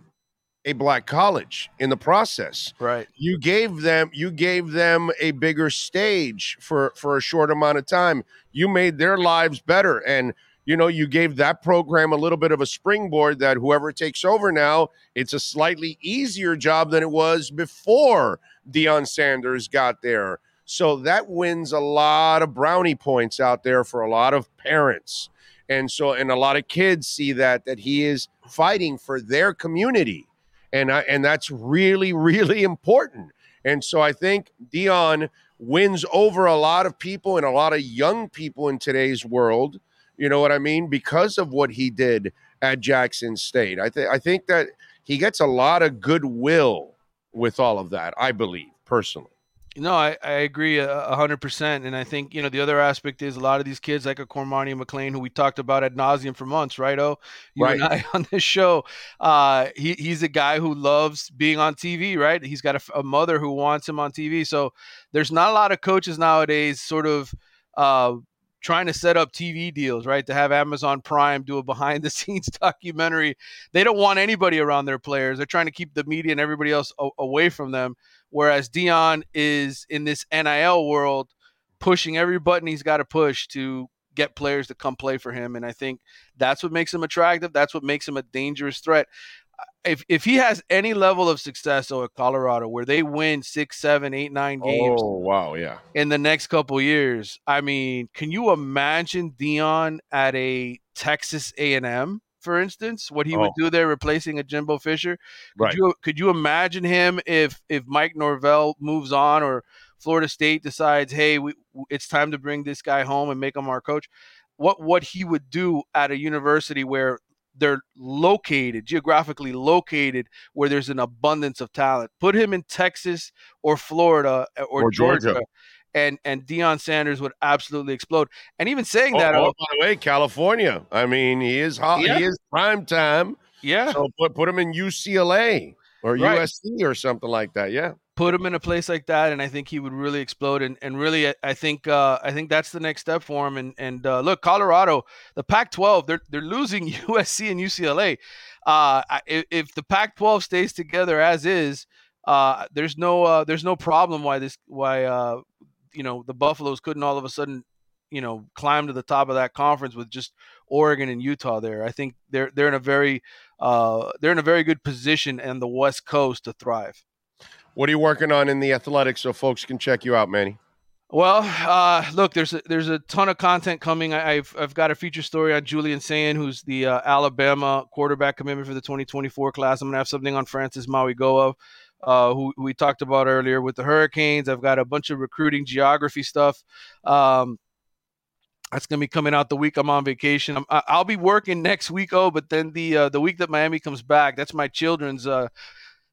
a black college in the process. Right. You gave them you gave them a bigger stage for for a short amount of time. You made their lives better and you know, you gave that program a little bit of a springboard that whoever takes over now, it's a slightly easier job than it was before Deion Sanders got there. So that wins a lot of brownie points out there for a lot of parents. And so and a lot of kids see that that he is fighting for their community and I, and that's really really important. And so I think Deion wins over a lot of people and a lot of young people in today's world. You know what I mean? Because of what he did at Jackson State. I think I think that he gets a lot of goodwill with all of that. I believe personally. No, I, I agree a hundred percent, and I think you know the other aspect is a lot of these kids like a Cormani McClain, who we talked about ad nauseum for months, right? Oh, you right. and I on this show. Uh, he he's a guy who loves being on TV, right? He's got a, a, mother who wants him on TV, so there's not a lot of coaches nowadays, sort of, uh, trying to set up TV deals, right? To have Amazon Prime do a behind the scenes documentary. They don't want anybody around their players. They're trying to keep the media and everybody else a- away from them. Whereas Deion is in this NIL world pushing every button he's got to push to get players to come play for him. And I think that's what makes him attractive. That's what makes him a dangerous threat. If, if he has any level of success though at Colorado where they win six, seven, eight, nine games Oh wow, yeah. in the next couple years, I mean, can you imagine Deion at a Texas A and M, for instance, what he would Oh. do there replacing a Jimbo Fisher? Could Right. you could you imagine him if if Mike Norvell moves on or Florida State decides, hey, we, it's time to bring this guy home and make him our coach? What what he would do at a university where they're located geographically located where there's an abundance of talent. Put him in Texas or Florida uh, or, Or Georgia. Georgia. And and Deion Sanders would absolutely explode. And even saying Oh, that, oh, uh, by the way, California. I mean, he is hot. Yeah. He is prime time. yeah, So put put him in UCLA or Right. USC or something like that. Yeah. Put him in a place like that, and I think he would really explode. And and really, I, I think uh, I think that's the next step for him. And and uh, look, Colorado, the Pac-12, they're they're losing USC and UCLA. Uh, if, if the Pac-12 stays together as is, uh, there's no uh, there's no problem why this why uh, you know the Buffaloes couldn't all of a sudden you know climb to the top of that conference with just Oregon and Utah there. I think they're they're in a very uh, they're in a very good position and the West Coast to thrive. What are you working on in the athletics so folks can check you out, Manny? Well, uh, look, there's a, there's a ton of content coming. I, I've I've got a feature story on Julian Sayin, who's the uh, Alabama quarterback commitment for the 2024 class. I'm gonna have something on Francis Mauigoa, uh, who, who we talked about earlier with the Hurricanes. I've got a bunch of recruiting geography stuff. Um, that's gonna be coming out the week I'm on vacation. I'm, I'll be working next week, oh, but then the uh, the week that Miami comes back, that's my children's uh,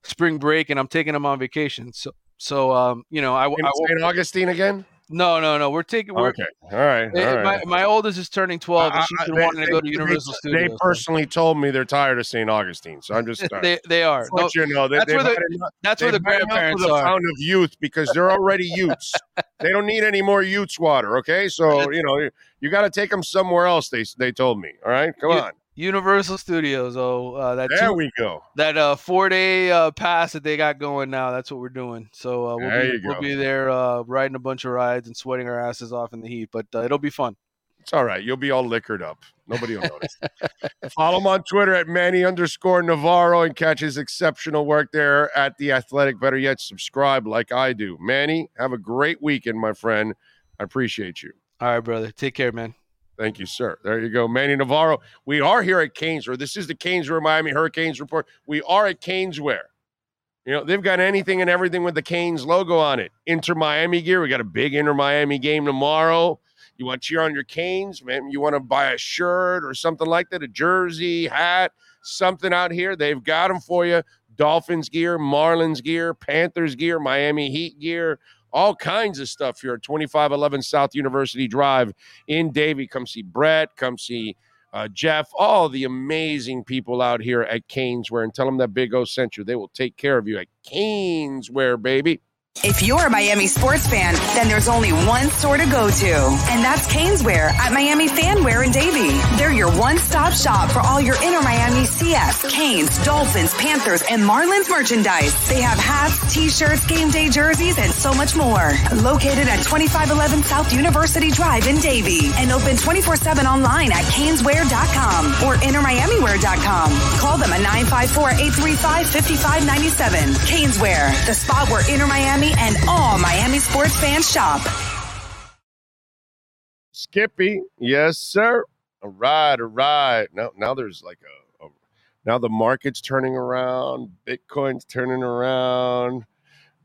spring break, and I'm taking them on vacation. So so um, you know, I, I In St. Augustine again? no, no, no. We're taking. We're, Okay. All right. eh, right. My, my oldest is turning 12, and she's been they- wanting to go to they- Universal they, Studios. They personally told me they're tired of St. Augustine, so I'm just they, they are. No, you know they, that's where the- enough- that's where the they've had enough grandparents the are. fountain of youth because they're already youths. they don't need any more youths water. Okay, so you know you, you got to take them somewhere else. They they told me. All right, come You- on. Universal Studios. Oh, uh, that There two, we go. that uh four day uh, pass that they got going now. That's what we're doing. So uh, we'll There be we'll be there uh, riding a bunch of rides and sweating our asses off in the heat. But uh, it'll be fun. It's all right. You'll be all liquored up. Nobody will notice. Follow him on Twitter at Manny underscore Navarro and catch his exceptional work there at the Athletic. Better yet, subscribe like I do. Manny, have a great weekend, my friend. I appreciate you. All right, brother. Take care, man. Thank you, sir. There you go. Manny Navarro. We are here at Caneswear. This is the Caneswear Miami Hurricanes report. We are at Caneswear. You know, they've got anything and everything with the Canes logo on it. Inter Miami gear. We got a big Inter Miami game tomorrow. You want to cheer on your Canes, man? You want to buy a shirt or something like that, a jersey, hat, something out here? They've got them for you. Dolphins gear, Marlins gear, Panthers gear, Miami Heat gear, all kinds of stuff here at 2511 South University Drive in Davie. Come see Brett, come see uh, Jeff, all the amazing people out here at Caneswear, and tell them that Big O sent you. They will take care of you at Caneswear, baby. If you're a Miami sports fan, then there's only one store to go to, and that's Caneswear at Miami Fanwear in Davie. They're your one-stop shop for all your Inter Miami CF, Canes, Dolphins, Panthers, and Marlins merchandise. They have hats, t-shirts, game day jerseys, and so much more. Located at 2511 South University Drive in Davie, and open 24-7 online at caneswear.com or intermiamiwear.com. Call them at 954-835-5597. Caneswear, the spot where Inter Miami and all Miami sports fans shop. Skippy, yes, sir. All right, all right. Now, now there's like a, a now the market's turning around, Bitcoin's turning around,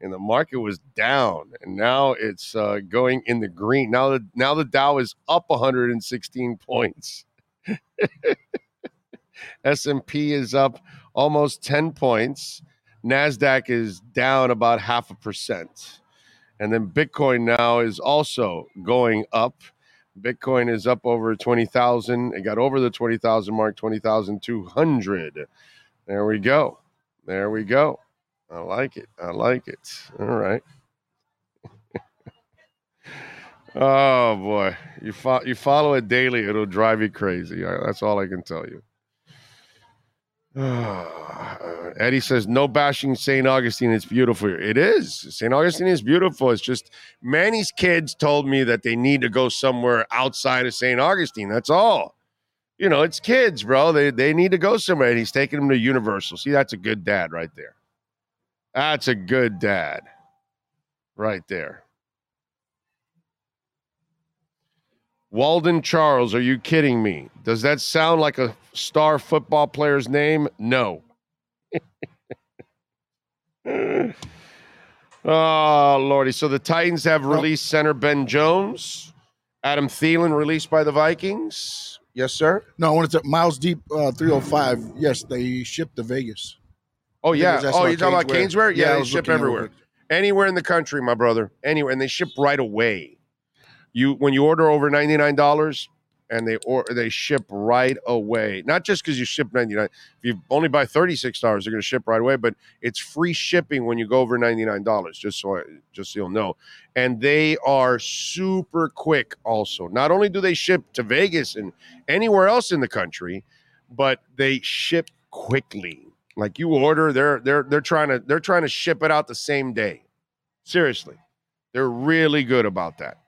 and the market was down, and now it's uh, going in the green. Now the now the Dow is up 116 points. S&P is up almost 10 points. Nasdaq is down about half a percent. And then Bitcoin now is also going up. Bitcoin is up over 20,000. It got over the 20,000 mark, 20,200. There we go. There we go. I like it. I like it. All right. Oh boy, you fo- you follow it daily, it'll drive you crazy. That's all I can tell you. Eddie says, "No bashing St. Augustine. It's beautiful. here." It is. St. Augustine is beautiful. It's just Manny's kids told me that they need to go somewhere outside of St. Augustine. That's all. You know, it's kids, bro. They they need to go somewhere. And he's taking them to Universal. See, that's a good dad right there. That's a good dad, right there. Walden Charles, are you kidding me? Does that sound like a star football player's name? No. oh, Lordy. So the Titans have released center Ben Jones, Adam Thielen released by the Vikings. Yes, sir. No, when it's at Miles Deep uh, 305, yes, they shipped to Vegas. Oh, yeah. Oh, you're talking about Caneswear? Yeah, Yeah, they ship everywhere. Anywhere in the country, my brother. Anywhere. And they ship right away. You when you order over $99 and they or they ship right away. Not just because you ship 99 If you only buy $36, they're going to ship right away, but it's free shipping when you go over $99, just so just so you'll know. And they are super quick also. Not only do they ship to Vegas and anywhere else in the country, but they ship quickly. Like you order, they're they're they're trying to they're trying to ship it out the same day. Seriously. They're really good about that.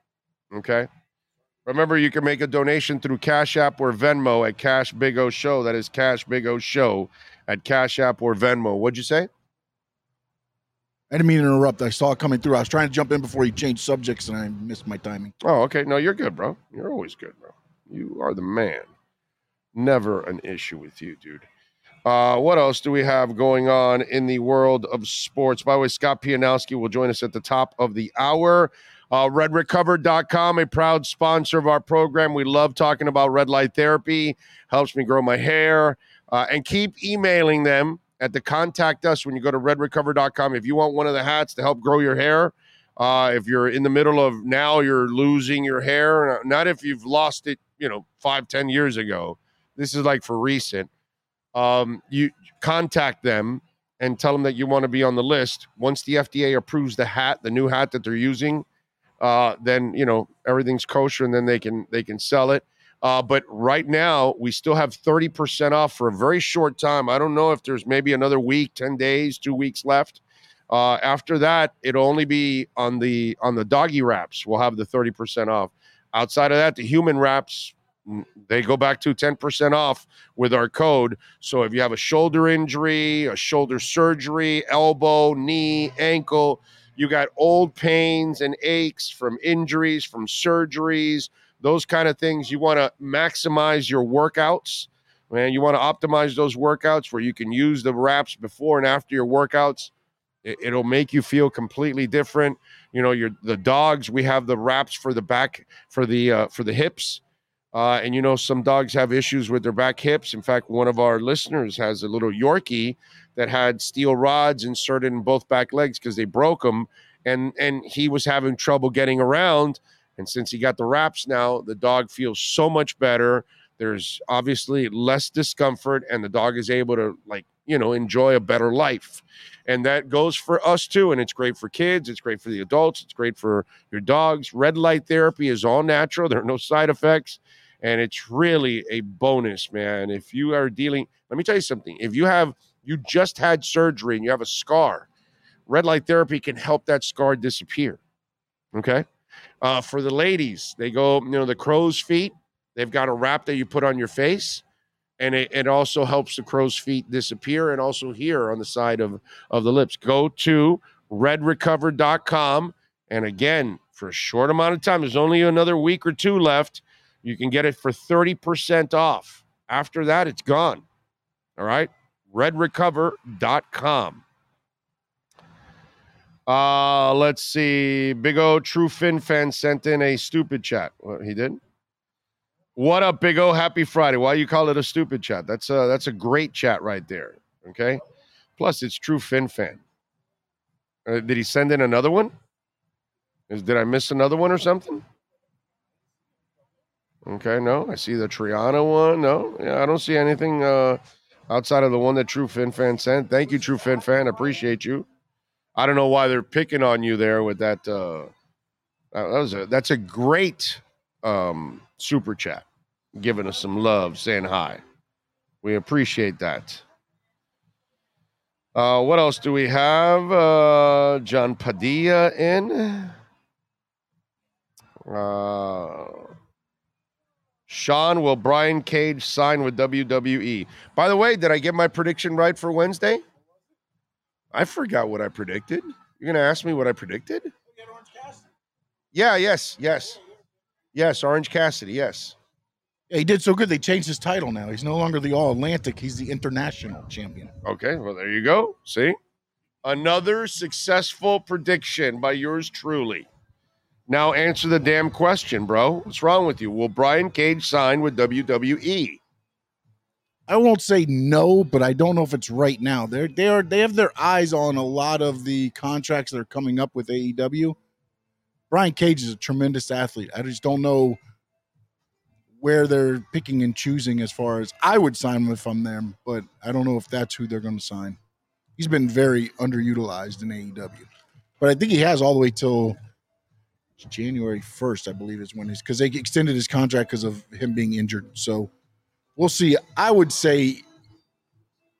Okay. Remember, you can make a donation through Cash App or Venmo at Cash Big O Show. That is Cash Big O Show at Cash App or Venmo. What'd you say? I didn't mean to interrupt. I saw it coming through. I was trying to jump in before he changed subjects and I missed my timing. Oh, okay. No, you're good, bro. You're always good, bro. You are the man. Never an issue with you, dude. Uh, what else do we have going on in the world of sports? By the way, Scott Pianowski will join us at the top of the hour. Uh, RedRecover.com, a proud sponsor of our program. We love talking about red light therapy, helps me grow my hair. Uh, and keep emailing them at the contact us when you go to redrecover.com. If you want one of the hats to help grow your hair, uh, if you're in the middle of now you're losing your hair, not if you've lost it, you know, five, ten years ago. This is like for recent. Um, you contact them and tell them that you want to be on the list. Once the FDA approves the hat, the new hat that they're using, uh, then you know everything's kosher, and then they can they can sell it. Uh, but right now, we still have 30% off for a very short time. I don't know if there's maybe another week, 10 days, two weeks left. Uh, after that, it'll only be on the on the doggy wraps. We'll have the 30% off. Outside of that, the human wraps, they go back to 10% off with our code. So if you have a shoulder injury, a shoulder surgery, elbow, knee, ankle, you got old pains and aches from injuries, from surgeries, those kind of things. You want to maximize your workouts, man. You want to optimize those workouts where you can use the wraps before and after your workouts. It, it'll make you feel completely different. You know, your the dogs. We have the wraps for the back for the uh, for the hips. Uh, and you know, some dogs have issues with their back hips. In fact, one of our listeners has a little Yorkie that had steel rods inserted in both back legs because they broke them, and and he was having trouble getting around. And since he got the wraps now, the dog feels so much better. There's obviously less discomfort, and the dog is able to like you know enjoy a better life. And that goes for us too. And it's great for kids. It's great for the adults. It's great for your dogs. Red light therapy is all natural. There are no side effects and it's really a bonus, man. If you are dealing, let me tell you something. If you have you just had surgery and you have a scar, red light therapy can help that scar disappear. Okay. Uh, for the ladies, they go, you know, the crow's feet. They've got a wrap that you put on your face, and it, it also helps the crow's feet disappear, and also here on the side of of the lips. Go to redrecover.com, and again, for a short amount of time, there's only another week or two left. You can get it for 30% off. After that, it's gone. All right. Redrecover.com. Uh, let's see. Big O True Fin fan sent in a stupid chat. What he did? What up, Big O? Happy Friday. Why you call it a stupid chat? That's a that's a great chat right there. Okay. Plus, it's True Fin fan. Uh, did he send in another one? Is did I miss another one or something? Okay, no, I see the Triana one. No, yeah, I don't see anything uh, outside of the one that True Fin Fan sent. Thank you, True Fin Fan. Appreciate you. I don't know why they're picking on you there with that uh, That was a that's a great um, super chat, giving us some love, saying hi. We appreciate that. Uh, what else do we have? Uh, John Padilla in. Uh, Sean, will Brian Cage sign with WWE? By the way, did I get my prediction right for Wednesday? I forgot what I predicted. You're gonna ask me what I predicted? Yeah, yes, yes. Yes, Orange Cassidy, yes. Yeah, he did so good. They changed his title now. He's no longer the All Atlantic. He's the International Champion. Okay, well, there you go. See? Another successful prediction by yours truly. Now answer the damn question, bro. What's wrong with you? Will Brian Cage sign with? WWE? I won't say no, but I don't know if it's right now. They're they are they have their eyes on a lot of the contracts that are coming up with AEW. Brian Cage is a tremendous athlete. I just don't know where they're picking and choosing as far as I would sign if I'm them, but I don't know if that's who they're going to sign. He's been very underutilized in AEW, but I think he has all the way till January 1st, I believe, is when he's because they extended his contract because of him being injured. So we'll see. I would say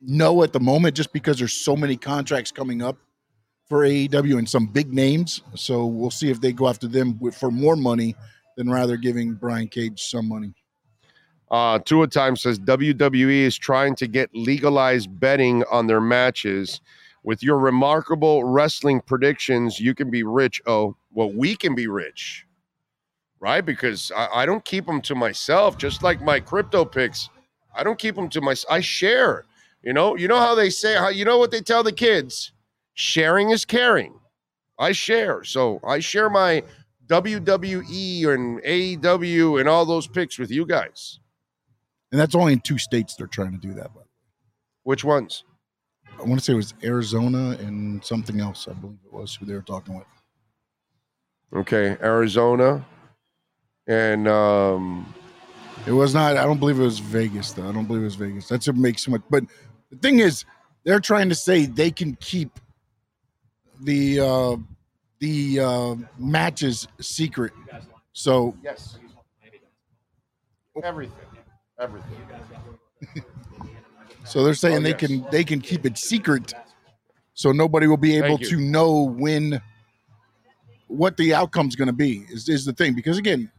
no at the moment, just because there's so many contracts coming up for AEW and some big names. So we'll see if they go after them for more money than rather giving Brian Cage some money. Uh, Tua Time says WWE is trying to get legalized betting on their matches. With your remarkable wrestling predictions, you can be rich. Oh, well, we can be rich, right? Because I, I don't keep them to myself, just like my crypto picks. I don't keep them to myself. I share. You know, you know how they say, how you know what they tell the kids? Sharing is caring. I share. So I share my WWE and AEW and all those picks with you guys. And that's only in two states they're trying to do that. But Which ones? I want to say it was Arizona and something else. I believe it was who they were talking with. Okay, Arizona, and um, It was not. I don't believe it was Vegas though. I don't believe it was Vegas. That's what makes so much. But the thing is, they're trying to say they can keep the uh, the uh, matches secret. So yes, everything, everything. so they're saying Oh, they yes. can they can keep it secret, so nobody will be able to know when what the outcome's going to be. Is is the thing because again,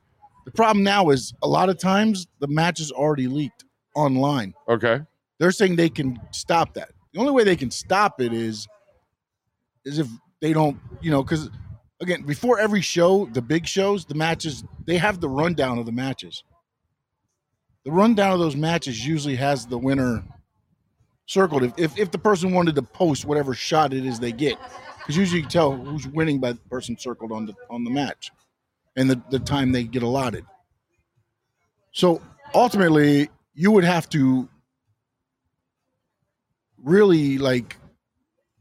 the problem now is a lot of times the match is already leaked online. Okay, they're saying they can stop that. The only way they can stop it is is if they don't, you know, because again, before every show, the big shows, the matches, they have the rundown of the matches. The rundown of those matches usually has the winner circled. If if, if the person wanted to post whatever shot it is they get, because usually you can tell who's winning by the person circled on the on the match, and the, the time they get allotted. So ultimately, you would have to really like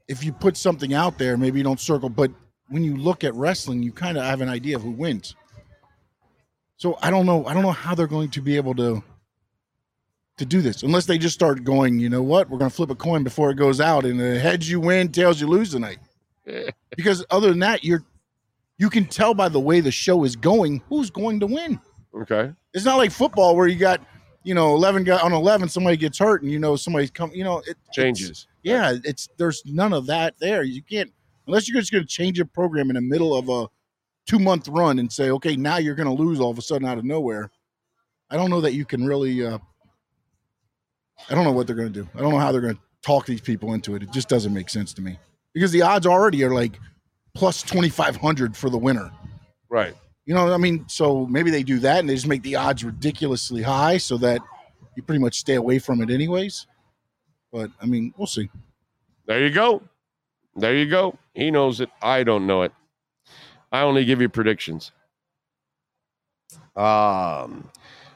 if you put something out there, maybe you don't circle, but when you look at wrestling, you kind of have an idea of who wins. So I don't know. I don't know how they're going to be able to to do this unless they just start going. You know what? We're going to flip a coin before it goes out, and uh, heads you win, tails you lose tonight. because other than that, you're you can tell by the way the show is going who's going to win. okay, It's not like football where you got you know eleven guy on eleven, somebody gets hurt, and you know somebody's come. You know it changes. yeah, it's there's none of that there. You can't unless you're just going to change your program in the middle of a two month run and say, okay, now you're going to lose all of a sudden out of nowhere. I don't know that you can really. Uh, I don't know what they're going to do. I don't know how they're going to talk these people into it. It just doesn't make sense to me because the odds already are like plus twenty five hundred for the winner. Right. You know, what I mean, so maybe they do that and they just make the odds ridiculously high so that you pretty much stay away from it anyways. But I mean, we'll see. There you go. There you go. He knows it. I don't know it. I only give you predictions. Um,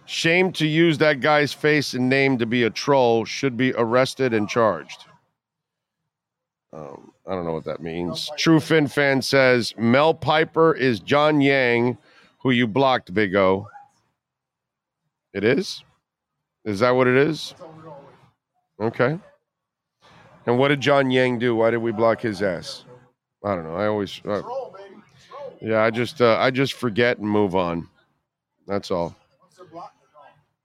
shame to use that guy's face and name to be a troll. Should be arrested and charged. Um, I don't know what that means. True Fin fan says Mel Piper is John Yang, who you blocked, Big O. It is. Is that what it is? Okay. And what did John Yang do? Why did we block his ass? I don't know. I always. Uh, Yeah, I just uh, I just forget and move on. That's all.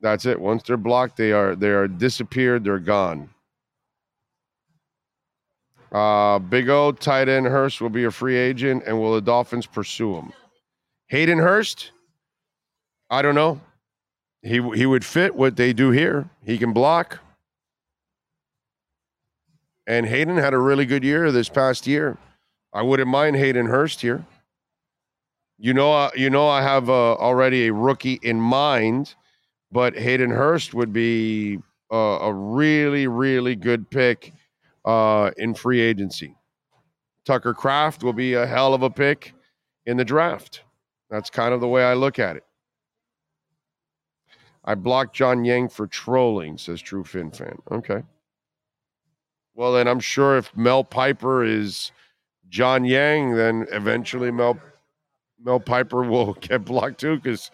That's it. Once they're blocked, they are they are disappeared. They're gone. Uh, Big O tight end Hurst will be a free agent, and will the Dolphins pursue him? Hayden Hurst, I don't know. He he would fit what they do here. He can block. And Hayden had a really good year this past year. I wouldn't mind Hayden Hurst here. You know, uh, you know, I have uh, already a rookie in mind, but Hayden Hurst would be uh, a really, really good pick uh, in free agency. Tucker Kraft will be a hell of a pick in the draft. That's kind of the way I look at it. I blocked John Yang for trolling, says True Fin fan. Okay. Well, then I'm sure if Mel Piper is John Yang, then eventually Mel Mel Piper will get blocked too, because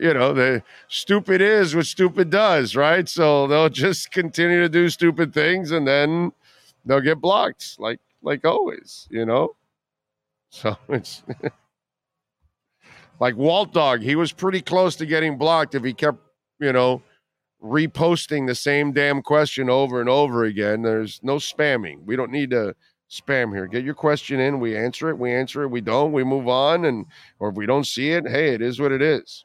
you know the stupid is what stupid does, right? So they'll just continue to do stupid things, and then they'll get blocked, like like always, you know. So it's like Walt Dog. He was pretty close to getting blocked if he kept, you know, reposting the same damn question over and over again. There's no spamming. We don't need to spam here. Get your question in. We answer it. We answer it. We don't. We move on. And or if we don't see it, hey, it is what it is.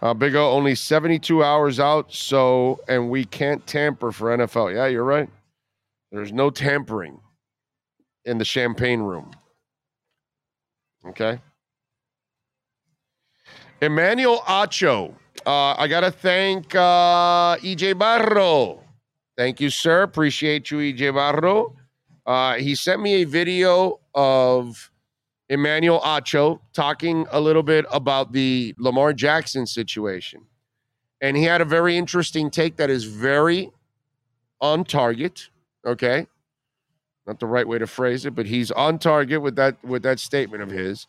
Uh, Big O only 72 hours out, so and we can't tamper for NFL. Yeah, you're right. There's no tampering in the champagne room. Okay. Emmanuel Acho. Uh, I got to thank uh, EJ Barro. Thank you, sir. Appreciate you, EJ Barro. Uh, he sent me a video of Emmanuel Acho talking a little bit about the Lamar Jackson situation. And he had a very interesting take that is very on target. Okay. Not the right way to phrase it, but he's on target with that with that statement of his.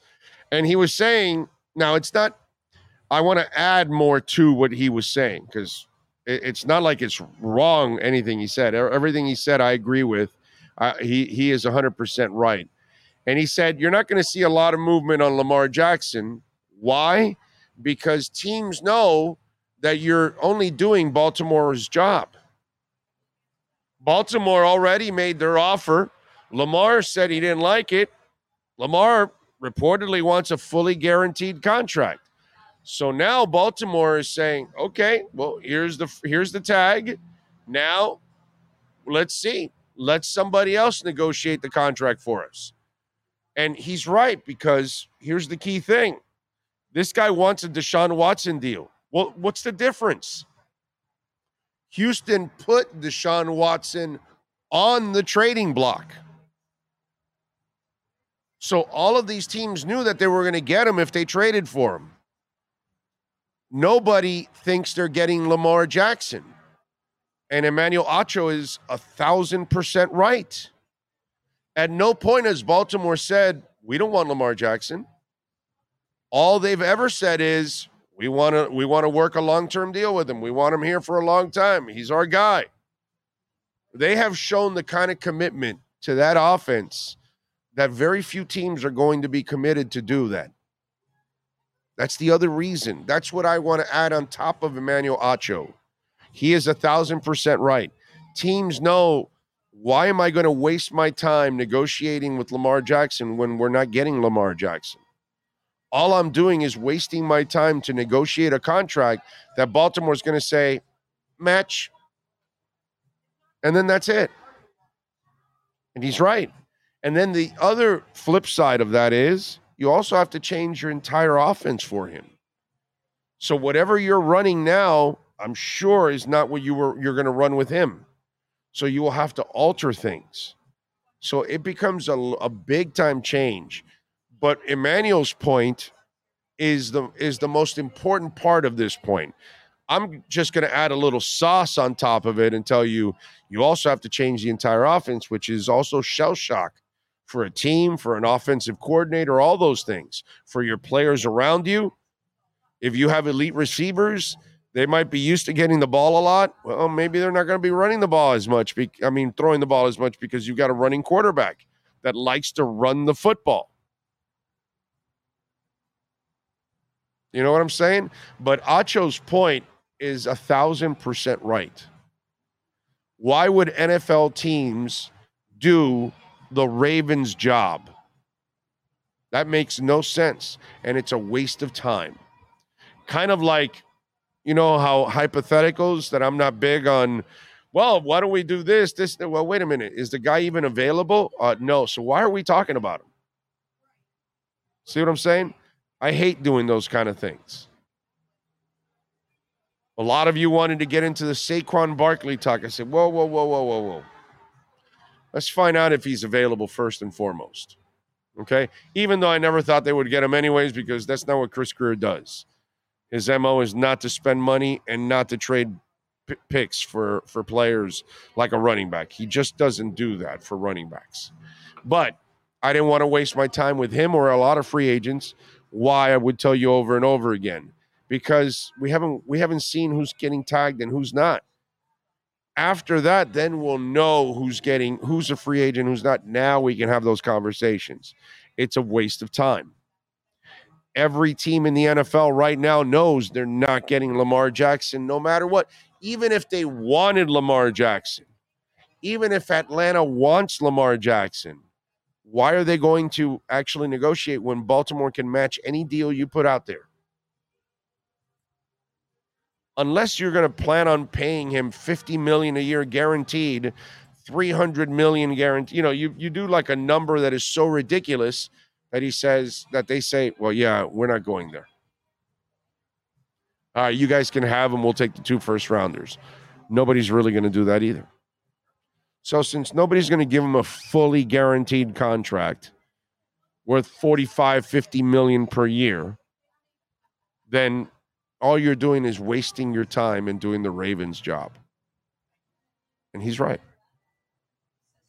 And he was saying, now it's not I want to add more to what he was saying because it, it's not like it's wrong anything he said. Everything he said, I agree with. Uh, he he is 100% right. And he said, You're not going to see a lot of movement on Lamar Jackson. Why? Because teams know that you're only doing Baltimore's job. Baltimore already made their offer. Lamar said he didn't like it. Lamar reportedly wants a fully guaranteed contract. So now Baltimore is saying, "Okay, well, here's the here's the tag. Now, let's see. Let somebody else negotiate the contract for us." And he's right because here's the key thing. This guy wants a Deshaun Watson deal. Well, what's the difference? Houston put Deshaun Watson on the trading block. So all of these teams knew that they were going to get him if they traded for him. Nobody thinks they're getting Lamar Jackson. And Emmanuel Acho is a thousand percent right. At no point has Baltimore said, we don't want Lamar Jackson. All they've ever said is, we want to we want to work a long-term deal with him. We want him here for a long time. He's our guy. They have shown the kind of commitment to that offense that very few teams are going to be committed to do that. That's the other reason. That's what I want to add on top of Emmanuel Acho. He is a thousand percent right. Teams know why am I going to waste my time negotiating with Lamar Jackson when we're not getting Lamar Jackson? All I'm doing is wasting my time to negotiate a contract that Baltimore's going to say, match. And then that's it. And he's right. And then the other flip side of that is you also have to change your entire offense for him. So whatever you're running now, I'm sure is not what you were you're going to run with him. So you will have to alter things. So it becomes a, a big time change. But Emmanuel's point is the is the most important part of this point. I'm just going to add a little sauce on top of it and tell you you also have to change the entire offense, which is also shell shock for a team, for an offensive coordinator, all those things, for your players around you. If you have elite receivers, they might be used to getting the ball a lot. Well, maybe they're not going to be running the ball as much. Be- I mean, throwing the ball as much because you've got a running quarterback that likes to run the football. You know what I'm saying? But Acho's point is a thousand percent right. Why would NFL teams do the Ravens' job? That makes no sense. And it's a waste of time. Kind of like you know, how hypotheticals that I'm not big on. Well, why don't we do this? This, well, wait a minute. Is the guy even available? Uh, no. So why are we talking about him? See what I'm saying? I hate doing those kind of things. A lot of you wanted to get into the Saquon Barkley talk. I said, whoa, whoa, whoa, whoa, whoa, whoa. Let's find out if he's available first and foremost. Okay. Even though I never thought they would get him anyways, because that's not what Chris Grier does. His MO is not to spend money and not to trade p- picks for, for players like a running back. He just doesn't do that for running backs. But I didn't want to waste my time with him or a lot of free agents. Why I would tell you over and over again because we haven't we haven't seen who's getting tagged and who's not. After that, then we'll know who's getting who's a free agent, who's not. Now we can have those conversations. It's a waste of time. Every team in the NFL right now knows they're not getting Lamar Jackson no matter what. Even if they wanted Lamar Jackson, even if Atlanta wants Lamar Jackson, why are they going to actually negotiate when Baltimore can match any deal you put out there? Unless you're going to plan on paying him 50 million a year guaranteed, 300 million guaranteed, you know, you you do like a number that is so ridiculous that he says that they say, "Well, yeah, we're not going there." All right, you guys can have him. We'll take the two first rounders. Nobody's really going to do that either. So since nobody's going to give him a fully guaranteed contract worth 45, 50 million per year, then all you're doing is wasting your time and doing the Ravens job. And he's right.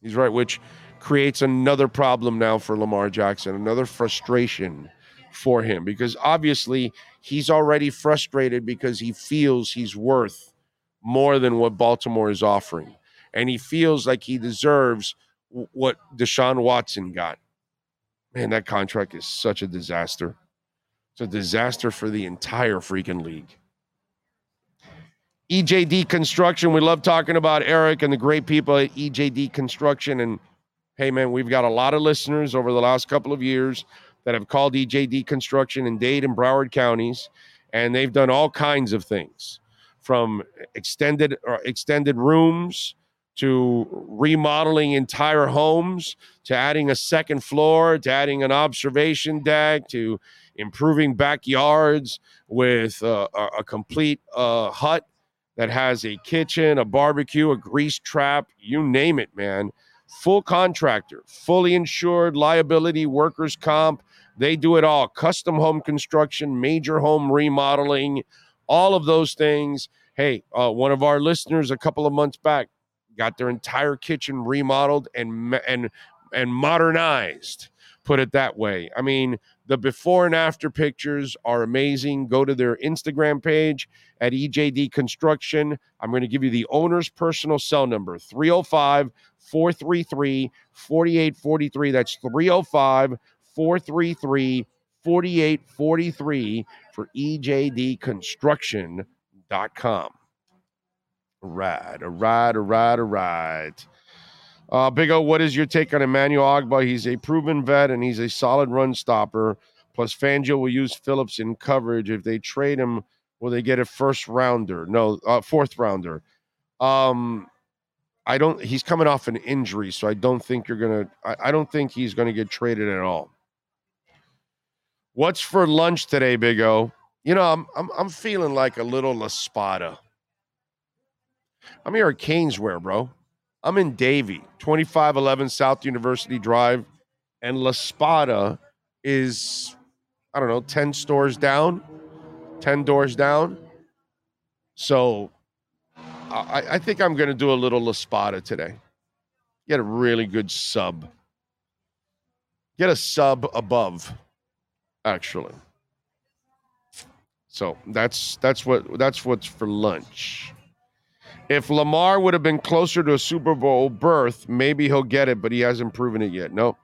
He's right, which creates another problem now for Lamar Jackson, another frustration for him because obviously he's already frustrated because he feels he's worth more than what Baltimore is offering and he feels like he deserves what Deshaun Watson got. Man, that contract is such a disaster. It's a disaster for the entire freaking league. EJD Construction. We love talking about Eric and the great people at EJD Construction. And hey, man, we've got a lot of listeners over the last couple of years that have called EJD Construction in Dade and Broward counties, and they've done all kinds of things from extended or uh, extended rooms to remodeling entire homes, to adding a second floor, to adding an observation deck, to improving backyards with uh, a, a, complete uh, hut that has a kitchen, a barbecue, a grease trap, you name it, man. Full contractor, fully insured, liability, workers' comp. They do it all. Custom home construction, major home remodeling, all of those things. Hey, uh, one of our listeners a couple of months back got their entire kitchen remodeled and and and modernized put it that way i mean the before and after pictures are amazing go to their instagram page at ejd construction i'm going to give you the owner's personal cell number 305 433 4843 that's 305 433 4843 for ejdconstruction.com Right, a ride, a ride, a ride. Uh, Big O, what is your take on Emmanuel Ogbah? He's a proven vet and he's a solid run stopper. Plus, Fangio will use Phillips in coverage. If they trade him, will they get a first rounder? No, uh, fourth rounder. Um, I don't. He's coming off an injury, so I don't think you're gonna. I, I don't think he's gonna get traded at all. What's for lunch today, Big O? You know, I'm I'm, I'm feeling like a little La Spada. I'm here at Caneswear, bro. I'm in Davie, 2511 South University Drive, and La Spada is, I don't know, 10 stores down, 10 doors down. So I, I think I'm going to do a little La Spada today. Get a really good sub. Get a sub above, actually. So that's that's what that's what's for lunch. If Lamar would have been closer to a Super Bowl berth, maybe he'll get it, but he hasn't proven it yet. No,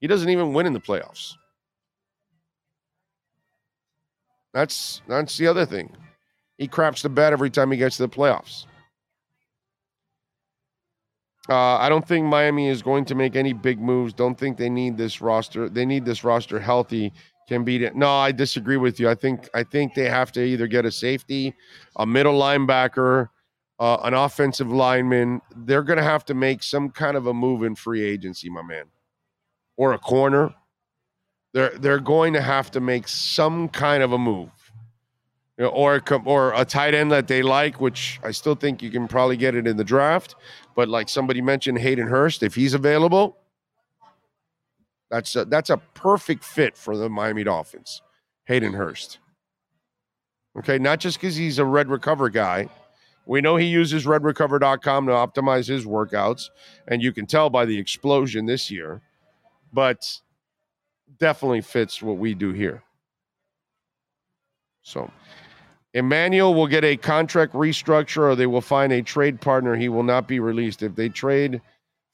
he doesn't even win in the playoffs. That's that's the other thing. He craps the bed every time he gets to the playoffs. Uh, I don't think Miami is going to make any big moves. Don't think they need this roster. They need this roster healthy. Can beat it. No, I disagree with you. I think I think they have to either get a safety, a middle linebacker, uh, an offensive lineman. They're going to have to make some kind of a move in free agency, my man, or a corner. They're they're going to have to make some kind of a move, you know, or or a tight end that they like, which I still think you can probably get it in the draft. But like somebody mentioned, Hayden Hurst, if he's available, that's a, that's a perfect fit for the Miami Dolphins. Hayden Hurst. Okay, not just because he's a Red Recover guy. We know he uses redrecover.com to optimize his workouts, and you can tell by the explosion this year, but definitely fits what we do here. So, Emmanuel will get a contract restructure or they will find a trade partner. He will not be released. If they trade,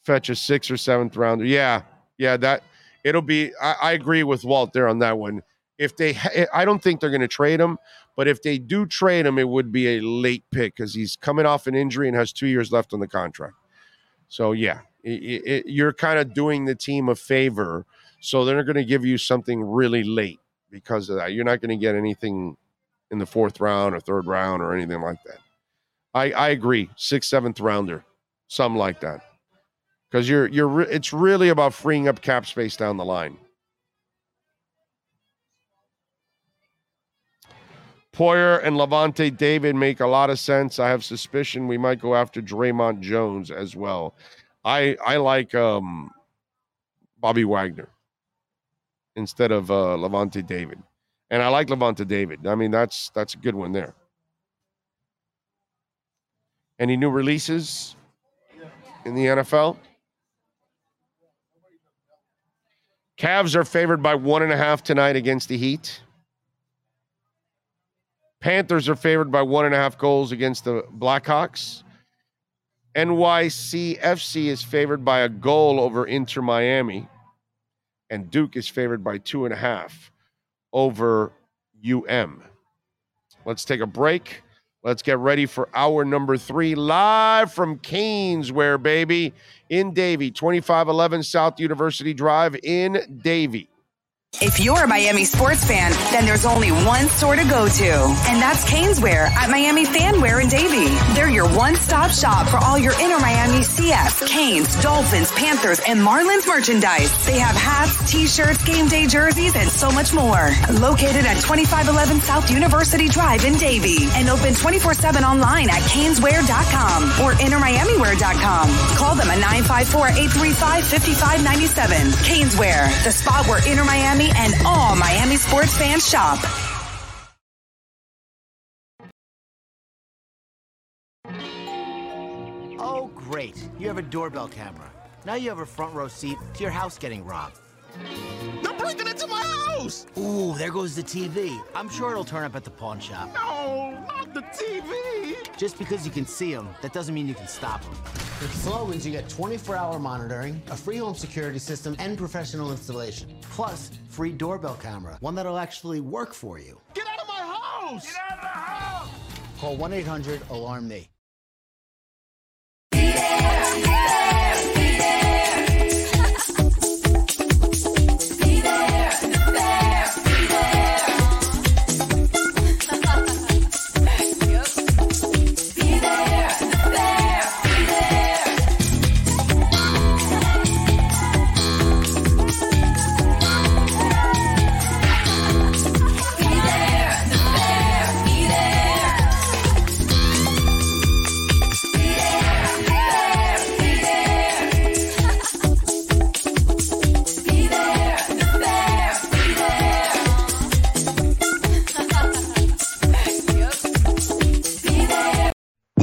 fetch a sixth or seventh rounder. Yeah, yeah, that it'll be. I, I agree with Walt there on that one. If they, eh, I don't think they're going to trade him, but if they do trade him, it would be a late pick because he's coming off an injury and has two years left on the contract. So yeah, it, it, you're kind of doing the team a favor. So they're going to give you something really late because of that. You're not going to get anything in the fourth round or third round or anything like that. I, I agree, sixth, seventh rounder, something like that, because you're you're it's really about freeing up cap space down the line. Poyer and Lavonte David make a lot of sense. I have suspicion we might go after Dre'Mont Jones as well. I I like um, Bobby Wagner instead of uh, Lavonte David. And I like Lavonte David. I mean, that's that's a good one there. Any new releases in the NFL? Cavs are favored by one and a half tonight against the Heat. Panthers are favored by one and a half goals against the Blackhawks. NYCFC is favored by a goal over Inter Miami. And Duke is favored by two and a half over UM. Let's take a break. Let's get ready for hour number three, live from Caneswear, baby, in Davie, 2511 South University Drive in Davie. If you're a Miami sports fan, then there's only one store to go to, and that's Caneswear at Miami Fanwear in Davie. They're your one-stop shop for all your Inter Miami CF, Canes, Dolphins, Panthers, and Marlins merchandise. They have hats, t-shirts, game day jerseys, and so much more. Located at 2511 South University Drive in Davie, and open 24-7 online at caneswear.com or intermiamiwear.com. Call them at 954-835-5597. Caneswear, the spot where inner Miami and all Miami sports fans shop. Oh, great. You have a doorbell camera. Now you have a front row seat to your house getting robbed. They're breaking into my house! Ooh, there goes the TV. I'm sure it'll turn up at the pawn shop. No, not the TV! Just because you can see them, that doesn't mean you can stop them. With Slogans, you get 24-hour monitoring, a free home security system, and professional installation. Plus, free doorbell camera, one that'll actually work for you. Get out of my house! Get out of the house! Call 1-800-ALARM-ME.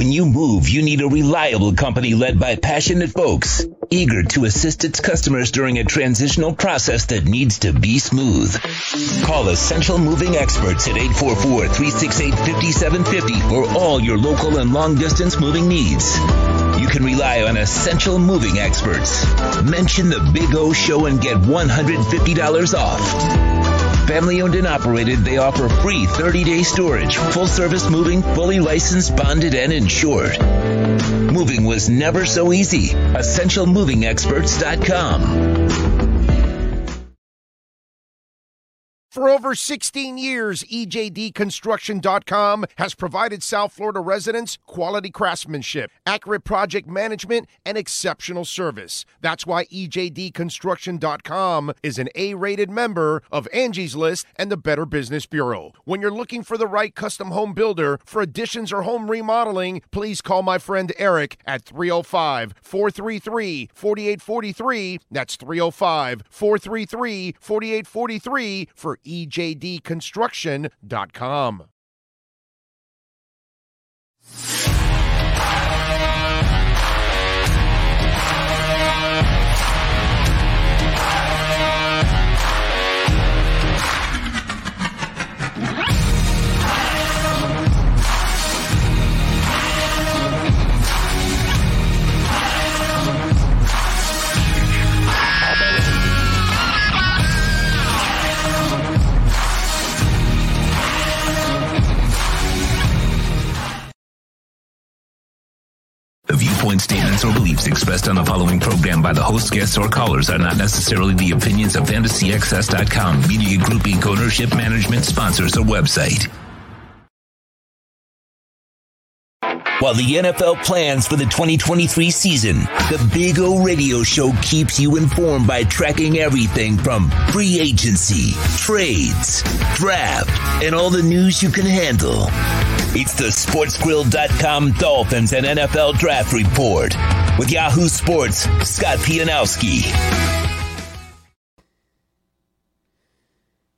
When you move, you need a reliable company led by passionate folks, eager to assist its customers during a transitional process that needs to be smooth. Call Essential Moving Experts at 844-368-5750 for all your local and long distance moving needs. You can rely on Essential Moving Experts. Mention the Big O Show and get $150 off. Family owned and operated, they offer free 30 day storage, full service moving, fully licensed, bonded, and insured. Moving was never so easy. EssentialMovingExperts.com. For over 16 years, EJDConstruction.com has provided South Florida residents quality craftsmanship, accurate project management, and exceptional service. That's why EJDConstruction.com is an A rated member of Angie's List and the Better Business Bureau. When you're looking for the right custom home builder for additions or home remodeling, please call my friend Eric at 305 433 4843. That's 305 433 4843 for EJDConstruction.com. The viewpoint statements or beliefs expressed on the following program by the host, guests, or callers are not necessarily the opinions of FantasyXS.com, Media Group Inc. ownership, management, sponsors, or website. While the NFL plans for the 2023 season, the Big O Radio Show keeps you informed by tracking everything from free agency, trades, draft, and all the news you can handle. It's the SportsGrill.com Dolphins and NFL Draft Report with Yahoo Sports' Scott Pianowski.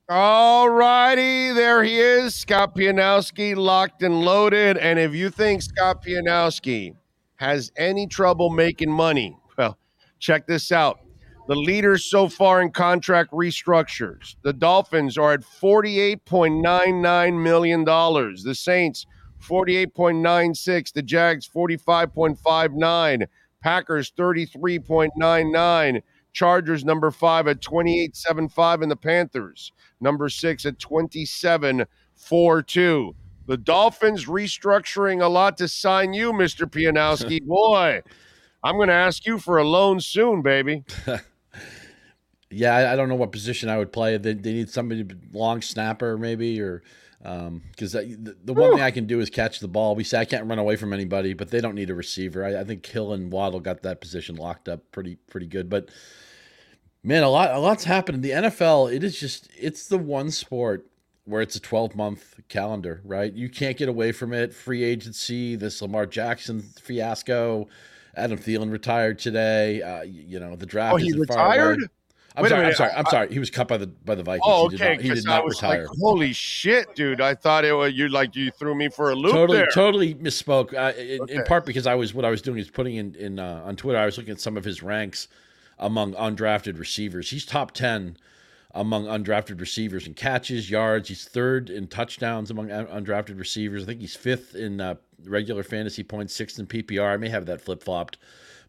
All righty, there he is, Scott Pianowski, locked and loaded. And if you think Scott Pianowski has any trouble making money, well, check this out. The leaders so far in contract restructures. The Dolphins are at $48.99 million. The Saints, 48.96. The Jags, 45.59. Packers, 33.99. Chargers, number five at 28.75. And the Panthers, number six at 27.42. The Dolphins restructuring a lot to sign you, Mr. Pianowski. Boy, I'm going to ask you for a loan soon, baby. Yeah, I, I don't know what position I would play. They, they need somebody long snapper maybe, or because the, the one thing I can do is catch the ball. We say I can't run away from anybody, but they don't need a receiver. I, I think Hill and Waddle got that position locked up pretty pretty good. But man, a lot a lot's happened in the NFL. It is just it's the one sport where it's a 12 month calendar, right? You can't get away from it. Free agency, this Lamar Jackson fiasco. Adam Thielen retired today. Uh, you, know the draft. Oh, he isn't far away. retired? I'm Wait sorry. I'm sorry. I'm sorry. He was cut by the by the Vikings. Oh, he did okay. not, he did I not was retire. like, holy shit, dude! I thought it was you. Like you threw me for a loop totally, there. totally misspoke. Uh, in, in part because I was what I was doing is putting in in uh, on Twitter. I was looking at some of his ranks among undrafted receivers. He's top ten among undrafted receivers in catches, yards. He's third in touchdowns among undrafted receivers. I think he's fifth in uh, regular fantasy points, sixth in PPR. I may have that flip flopped.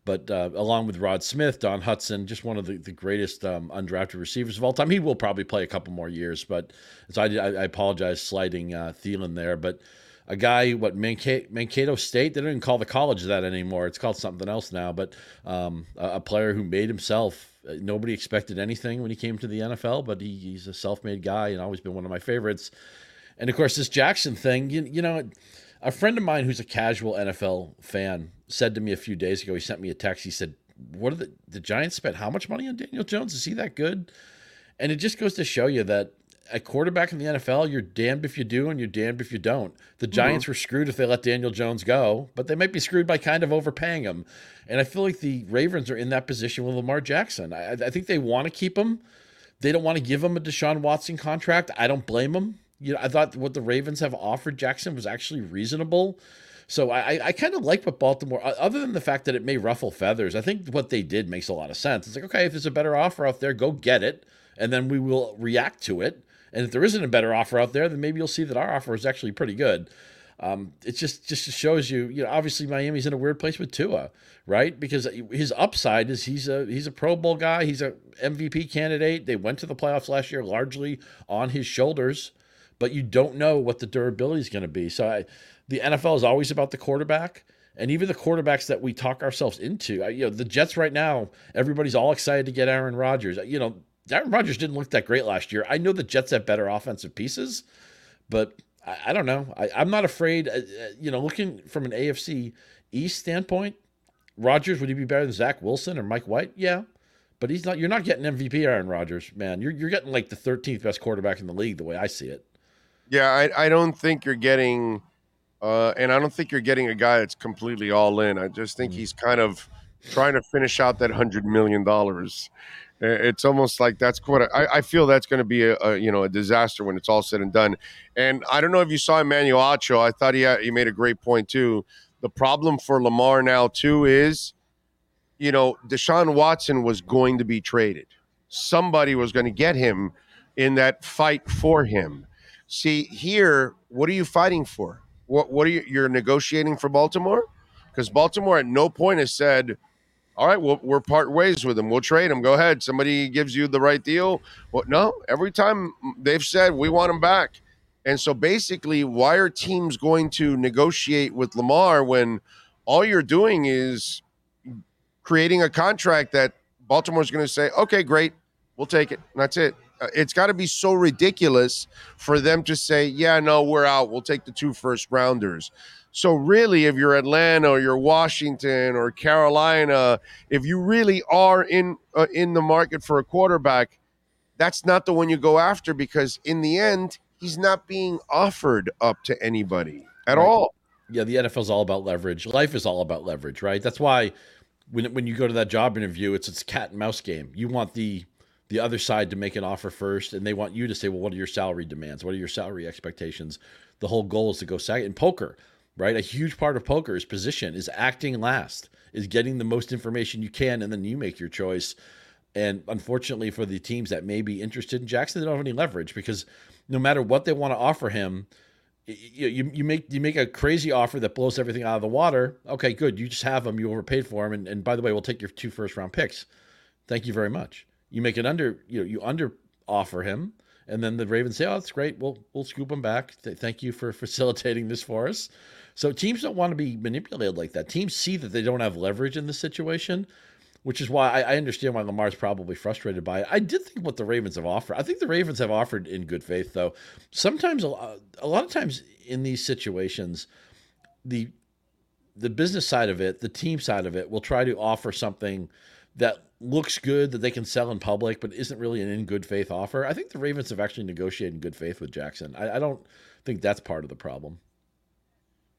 But uh, along with Rod Smith, Don Hutson, just one of the, the greatest um, undrafted receivers of all time. He will probably play a couple more years, but so I, I, apologize slighting uh, Thielen there. But a guy, what Manka- Mankato State, they don't even call the college that anymore. It's called something else now. But um, a, a player who made himself. uh, Nobody expected anything when he came to the NFL, but he, he's a self-made guy and always been one of my favorites. And of course, this Jackson thing, you, you know, a friend of mine who's a casual NFL fan said to me a few days ago, he sent me a text. He said, What are the, the Giants spent how much money on Daniel Jones? Is he that good? And it just goes to show you that at quarterback in the NFL, you're damned if you do and you're damned if you don't. The mm-hmm. Giants were screwed if they let Daniel Jones go, but they might be screwed by kind of overpaying him. And I feel like the Ravens are in that position with Lamar Jackson. I, I think they want to keep him. They don't want to give him a Deshaun Watson contract. I don't blame them. You know, I thought what the Ravens have offered Jackson was actually reasonable. So I, I- kind of like what Baltimore, other than the fact that it may ruffle feathers. I think what they did makes a lot of sense. It's like, okay, if there's a better offer out there, go get it, and then we will react to it. And if there isn't a better offer out there, then maybe you'll see that our offer is actually pretty good. Um, it just just shows you, you know, obviously Miami's in a weird place with Tua, right? Because his upside is he's a he's a Pro Bowl guy, he's a MVP candidate. They went to the playoffs last year largely on his shoulders, but you don't know what the durability is going to be. So I, the NFL is always about the quarterback. And even the quarterbacks that we talk ourselves into, you know, the Jets right now, everybody's all excited to get Aaron Rodgers. You know, Aaron Rodgers didn't look that great last year. I know the Jets have better offensive pieces, but I, I don't know. I, am not afraid. Uh, uh, you know, looking from an AFC East standpoint, Rodgers would he be better than Zach Wilson or Mike White? Yeah, but he's not. You're not getting MVP Aaron Rodgers, man. You're you're getting like the 13th best quarterback in the league, the way I see it. Yeah, I, I don't think you're getting, uh, and I don't think you're getting a guy that's completely all in. I just think mm. he's kind of trying to finish out that hundred million dollars it's almost like that's quite. A, I, I feel that's going to be a, a, you know a disaster when it's all said and done. And I don't know if you saw Emmanuel Acho. I thought he had, he made a great point too. The problem for Lamar now too is, you know, Deshaun Watson was going to be traded. Somebody was going to get him in that fight for him. See here, what are you fighting for? What what are you? You're negotiating for Baltimore because Baltimore at no point has said all right, well, we're part ways with him. We'll trade him. Go ahead. Somebody gives you the right deal. Well, no, every time they've said we want him back. And so basically, why are teams going to negotiate with Lamar when all you're doing is creating a contract that Baltimore's going to say, okay, great, we'll take it. And that's it. Uh, it's got to be so ridiculous for them to say, yeah, no, we're out. We'll take the two first rounders. So really, if you're Atlanta or you're Washington or Carolina, if you really are in uh, in the market for a quarterback, that's not the one you go after because in the end, he's not being offered up to anybody at right. all. Yeah, the NFL is all about leverage. Life is all about leverage, right? That's why when when you go to that job interview, it's it's cat and mouse game. You want the the other side to make an offer first, and they want you to say, well, what are your salary demands? What are your salary expectations? The whole goal is to go second in poker right? A huge part of poker is position, is acting last, is getting the most information you can, and then you make your choice. And unfortunately, for the teams that may be interested in Jackson, they don't have any leverage because no matter what they want to offer him, you, you, you make you make a crazy offer that blows everything out of the water. Okay, good. You just have him. You overpaid for him, and, and by the way, we'll take your two first round picks. Thank you very much. You make it under you know you under offer him, and then the Ravens say, "Oh, that's great. We'll we'll scoop him back. Thank you for facilitating this for us." So teams don't want to be manipulated like that. Teams see that they don't have leverage in this situation, which is why I, I understand why Lamar's probably frustrated by it. I did think what the Ravens have offered. I think the Ravens have offered in good faith, though. Sometimes, a lot of times in these situations, the the business side of it, the team side of it, will try to offer something that looks good that they can sell in public, but isn't really an in good faith offer. I think the Ravens have actually negotiated in good faith with Jackson. I, I don't think that's part of the problem.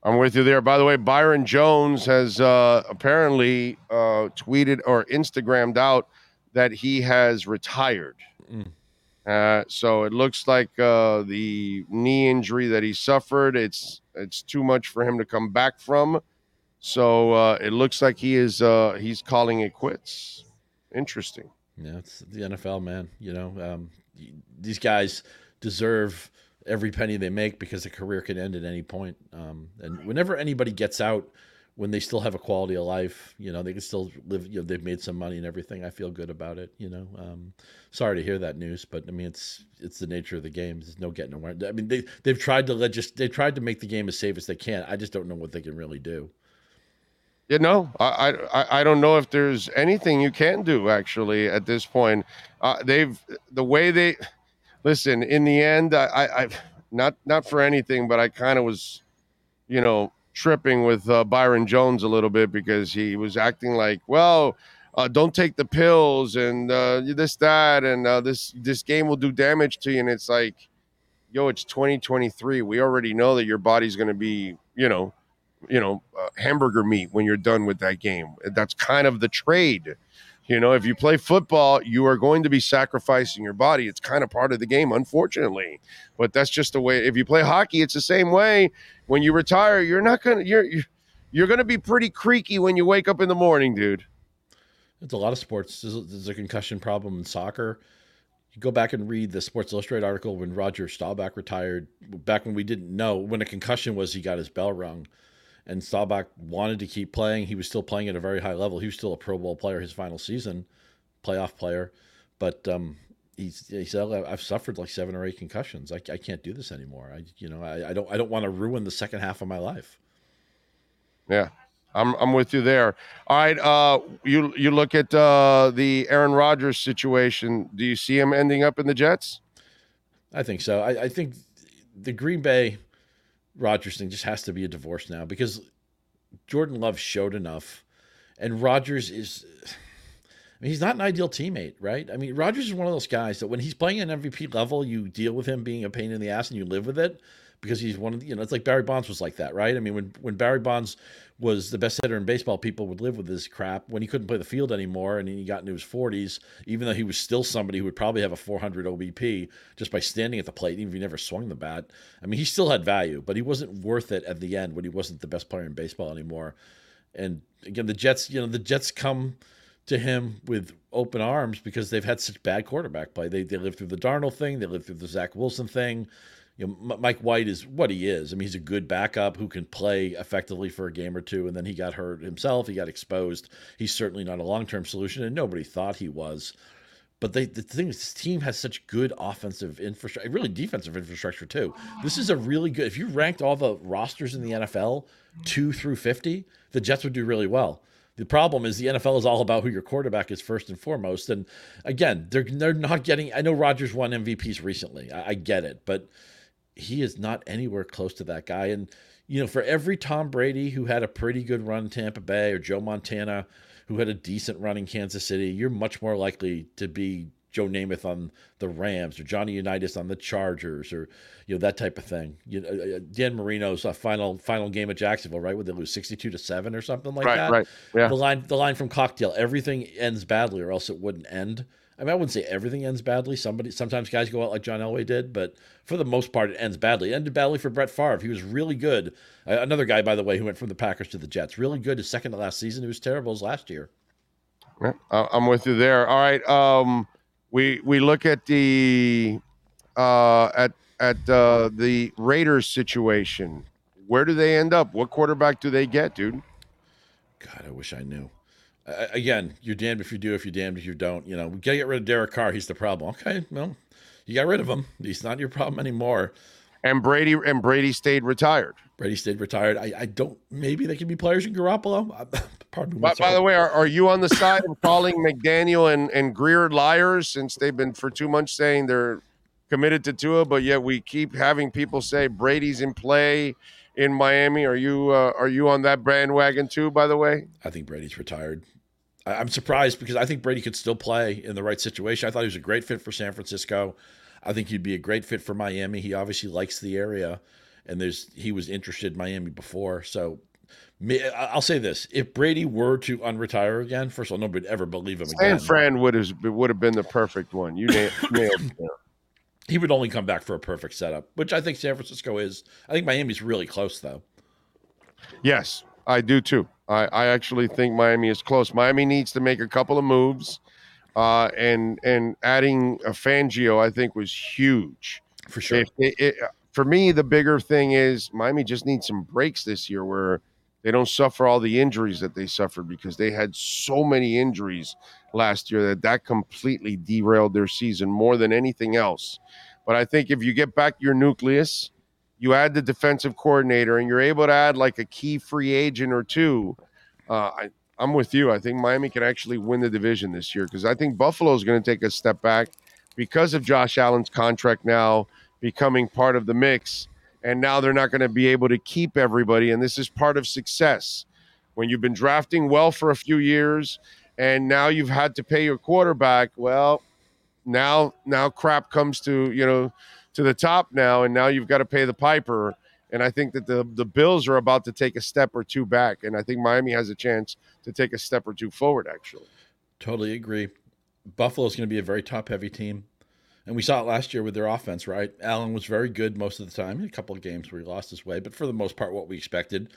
I'm with you there. By the way, Byron Jones has uh, apparently uh, tweeted or Instagrammed out that he has retired. Mm. Uh, so it looks like uh, the knee injury that he suffered it's it's too much for him to come back from. So uh, it looks like he is uh, he's calling it quits. Interesting. Yeah, it's the NFL, man. You know, um, these guys deserve every penny they make because a career can end at any point. Um, and whenever anybody gets out, when they still have a quality of life, you know, they can still live. You know, they've made some money and everything. I feel good about it. You know, um, sorry to hear that news, but I mean, it's it's the nature of the game. There's no getting around. I mean, they they've tried to legis- they tried to make the game as safe as they can. I just don't know what they can really do. You know, I, I I don't know if there's anything you can do actually at this point. Uh, they've the way they listen, in the end, I, I not not for anything, but I kind of was, you know, tripping with uh, Byron Jones a little bit because he was acting like, well, uh, don't take the pills and uh, this that and uh, this this game will do damage to you, and it's like, yo, it's 2023. We already know that your body's going to be, you know, you know, uh, hamburger meat when you're done with that game. That's kind of the trade you know, if you play football, you are going to be sacrificing your body. It's kind of part of the game, unfortunately. But that's just the way. If you play hockey, it's the same way. When you retire, you're not gonna you're you're gonna be pretty creaky when you wake up in the morning, dude. It's a lot of sports. There's there's a concussion problem in soccer. You go back and read the Sports Illustrated article when Roger Staubach retired, back when we didn't know when a concussion was, he got his bell rung. And Staubach wanted to keep playing. He was still playing at a very high level. He was still a Pro Bowl player his final season, playoff player. But um, he's, he said, "I've suffered like seven or eight concussions. I, I can't do this anymore. I, you know, I, I don't, I don't want to ruin the second half of my life." Yeah, I'm I'm with you there. All right, uh, you you look at uh, the Aaron Rodgers situation. Do you see him ending up in the Jets? I think so. I, I think the Green Bay Rodgers thing just has to be a divorce now because Jordan Love showed enough, and Rodgers is. I mean, he's not an ideal teammate, right? I mean, Rodgers is one of those guys that when he's playing an MVP level, you deal with him being a pain in the ass and you live with it because he's one of the, you know, it's like Barry Bonds was like that, right? I mean, when when Barry Bonds was the best hitter in baseball, people would live with this crap. When he couldn't play the field anymore and he got into his 40s, even though he was still somebody who would probably have a 400 OBP just by standing at the plate, even if he never swung the bat. I mean, he still had value, but he wasn't worth it at the end when he wasn't the best player in baseball anymore. And again, the Jets, you know, the Jets come to him with open arms because they've had such bad quarterback play. They they lived through the Darnold thing, they lived through the Zach Wilson thing. You know, Mike White is what he is. I mean, he's a good backup who can play effectively for a game or two, and then he got hurt himself. He got exposed. He's certainly not a long term solution, and nobody thought he was. But they, the thing is, this team has such good offensive infrastructure, really defensive infrastructure too. This is a really good. If you ranked all the rosters in the NFL two through fifty, the Jets would do really well. The problem is the NFL is all about who your quarterback is first and foremost. And again, they're they're not getting. I know Rodgers won MVPs recently. I, I get it, but he is not anywhere close to that guy. And you know, for every Tom Brady who had a pretty good run in Tampa Bay or Joe Montana who had a decent run in Kansas City, you're much more likely to be Joe Namath on the Rams or Johnny Unitas on the Chargers or you know that type of thing. You know, uh, uh, Dan Marino's final final game at Jacksonville, right? Would they lose sixty two to seven or something like right, that? Right, Yeah. The line the line from Cocktail, everything ends badly, or else it wouldn't end. I mean, I wouldn't say everything ends badly. Somebody sometimes guys go out like John Elway did, but for the most part, it ends badly. It ended badly for Brett Favre. He was really good. Uh, another guy, by the way, who went from the Packers to the Jets, really good. His second to last season, he was terrible as last year. Yeah, I'm with you there. All right. Um, we we look at the uh, at at uh, the Raiders situation. Where do they end up? What quarterback do they get, dude? God, I wish I knew. Uh, again, you're damned if you do, if you're damned if you don't. You know, we gotta get rid of Derek Carr. He's the problem. Okay, well, you got rid of him. He's not your problem anymore. And Brady and Brady stayed retired. Brady stayed retired. I, I don't. Maybe they can be players in Garoppolo. Pardon me. By, by the way, are, are you on the side of calling McDaniel and, and Grier liars since they've been for two months saying they're committed to Tua, but yet we keep having people say Brady's in play in Miami? Are you uh, are you on that bandwagon too? By the way, I think Brady's retired. I, I'm surprised because I think Brady could still play in the right situation. I thought he was a great fit for San Francisco. I think he'd be a great fit for Miami. He obviously likes the area, and there's he was interested in Miami before. So I'll say this: if Brady were to unretire again, first of all, nobody would ever believe him San again. Fran would have would have been the perfect one. You nailed, nailed it. He would only come back for a perfect setup, which I think San Francisco is. I think Miami's really close, though. Yes, I do too. I, I actually think Miami is close. Miami needs to make a couple of moves, uh, and and adding a Fangio, I think, was huge for sure. If they, it, for me, the bigger thing is Miami just needs some breaks this year where they don't suffer all the injuries that they suffered because they had so many injuries last year that that completely derailed their season more than anything else. But I think if you get back your nucleus, you add the defensive coordinator, and you're able to add like a key free agent or two. Uh, I, I'm with you. I think Miami can actually win the division this year because I think Buffalo is going to take a step back because of Josh Allen's contract now becoming part of the mix. And now they're not going to be able to keep everybody. And this is part of success. When you've been drafting well for a few years and now you've had to pay your quarterback, well, now now crap comes to, you know, to the top now and now you've got to pay the piper. And I think that the the Bills are about to take a step or two back. And I think Miami has a chance to take a step or two forward, actually. Totally agree. Buffalo's going to be a very top heavy team. And we saw it last year with their offense, right? Allen was very good most of the time. A couple of games where he lost his way, but for the most part, what we expected.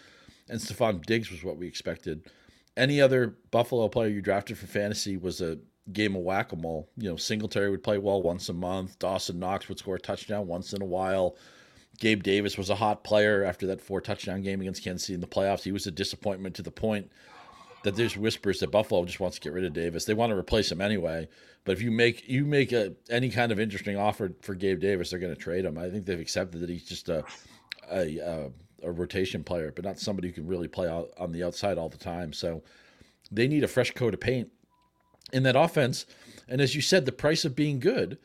And Stefon Diggs was what we expected. Any other Buffalo player you drafted for fantasy was a game of whack a mole. You know, Singletary would play well once a month. Dawson Knox would score a touchdown once in a while. Gabe Davis was a hot player after that four touchdown game against Kansas City in the playoffs. He was a disappointment to the point that there's whispers that Buffalo just wants to get rid of Davis. They want to replace him anyway. But if you make you make a, any kind of interesting offer for Gabe Davis, they're going to trade him. I think they've accepted that he's just a a, a, a rotation player, but not somebody who can really play out on the outside all the time. So they need a fresh coat of paint in that offense. And as you said, the price of being good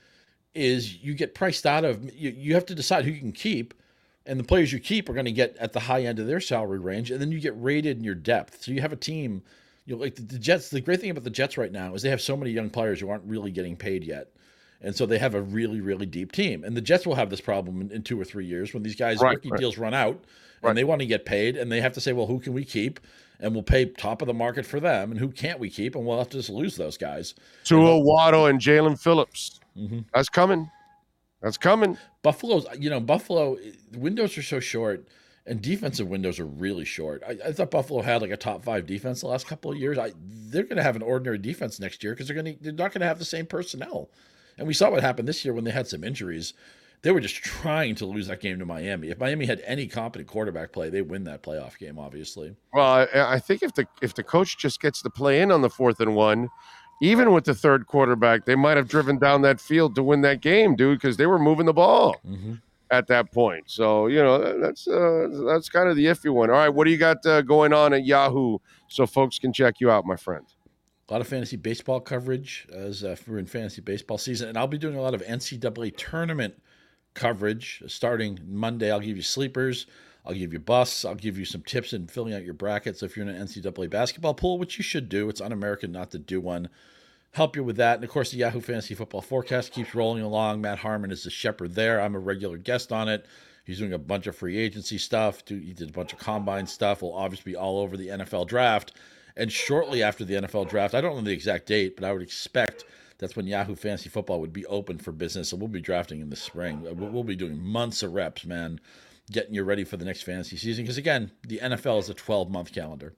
is you get priced out of you, you have to decide who you can keep and the players you keep are going to get at the high end of their salary range and then you get rated in your depth so you have a team you know like the, the jets the great thing about the jets right now is they have so many young players who aren't really getting paid yet and so they have a really really deep team and the jets will have this problem in, in two or three years when these guys Right, rookie right. deals run out and they want to get paid and they have to say well who can we keep and we'll pay top of the market for them and who can't we keep and we'll have to just lose those guys Tua Waddle and Jaelan Phillips. Mm-hmm. That's coming. That's coming. Buffalo's, you know, Buffalo windows are so short, and defensive windows are really short. I, I thought Buffalo had like a top five defense the last couple of years. I they're going to have an ordinary defense next year because they're going to they're not going to have the same personnel. And we saw what happened this year when they had some injuries. They were just trying to lose that game to Miami. If Miami had any competent quarterback play, they win that playoff game. Obviously, Well, I, I think if the if the coach just gets to play in on the fourth and one, even with the third quarterback, they might have driven down that field to win that game, dude, because they were moving the ball at that point. So you know that's uh, that's kind of the iffy one. All right, what do you got uh, going on at Yahoo so folks can check you out, my friend? a lot of fantasy baseball coverage as uh, we're in fantasy baseball season, and I'll be doing a lot of NCAA tournament coverage starting Monday. I'll give you sleepers, I'll give you busts, I'll give you some tips in filling out your brackets if you're in an NCAA basketball pool, which you should do. It's un-American not to do one. Help you with that, and of course, the Yahoo Fantasy Football Forecast keeps rolling along. Matt Harmon is the shepherd there. I'm a regular guest on it. He's doing a bunch of free agency stuff. He did a bunch of combine stuff. Will obviously be all over the NFL draft. And shortly after the NFL draft, I don't know the exact date, but I would expect that's when Yahoo Fantasy Football would be open for business. And we'll be drafting in the spring. We'll be doing months of reps, man, getting you ready for the next fantasy season. Because again, the NFL is a 12 month calendar.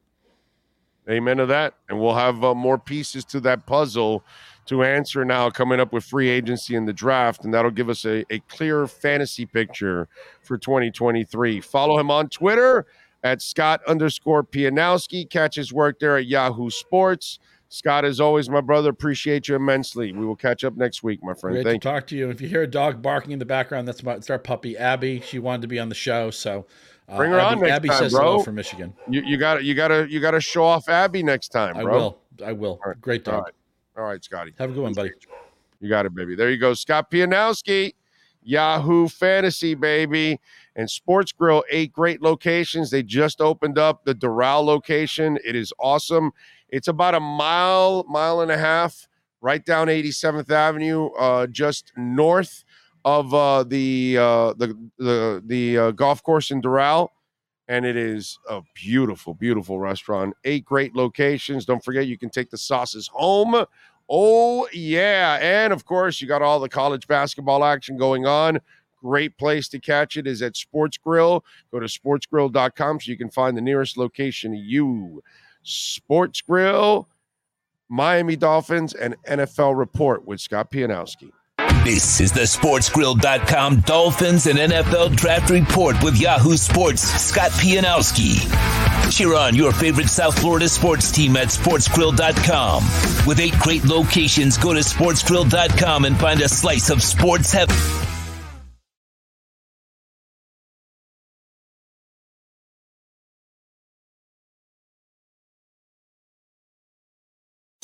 Amen to that. And we'll have uh, more pieces to that puzzle to answer now coming up with free agency in the draft. And that'll give us a, a clear fantasy picture for 2023. Follow him on Twitter at Scott underscore Pianowski. Catch his work there at Yahoo Sports. Scott, as always, my brother, appreciate you immensely. We will catch up next week, my friend. Great Thank to talk to you. If you hear a dog barking in the background, that's my, it's our puppy Abby. She wanted to be on the show, so uh. Bring her Abby, on next Abby time, says bro. hello from Michigan. You, you got to you got to you got to show off Abby next time, bro. I will. I will. Great dog. right. All right, Scotty. Have a good one, buddy. You got it, baby. There you go. Scott Pianowski, Yahoo Fantasy, baby. And Sports Grill, eight great locations. They just opened up the Doral location. It is awesome. It's about a mile, mile and a half, right down 87th Avenue, uh, just north of uh, the uh, the the the uh, golf course in Doral. And it is a beautiful, beautiful restaurant. Eight great locations. Don't forget, you can take the sauces home. Oh, yeah. And of course, you got all the college basketball action going on. Great place to catch it is at Sports Grill. Go to sportsgrill.com so you can find the nearest location to you. Sports Grill, Miami Dolphins, and NFL Report with Scott Pianowski. This is the SportsGrill.com Dolphins and NFL Draft Report with Yahoo Sports' Scott Pianowski. Cheer on your favorite South Florida sports team at SportsGrill.com. With eight great locations, go to SportsGrill.com and find a slice of sports heaven.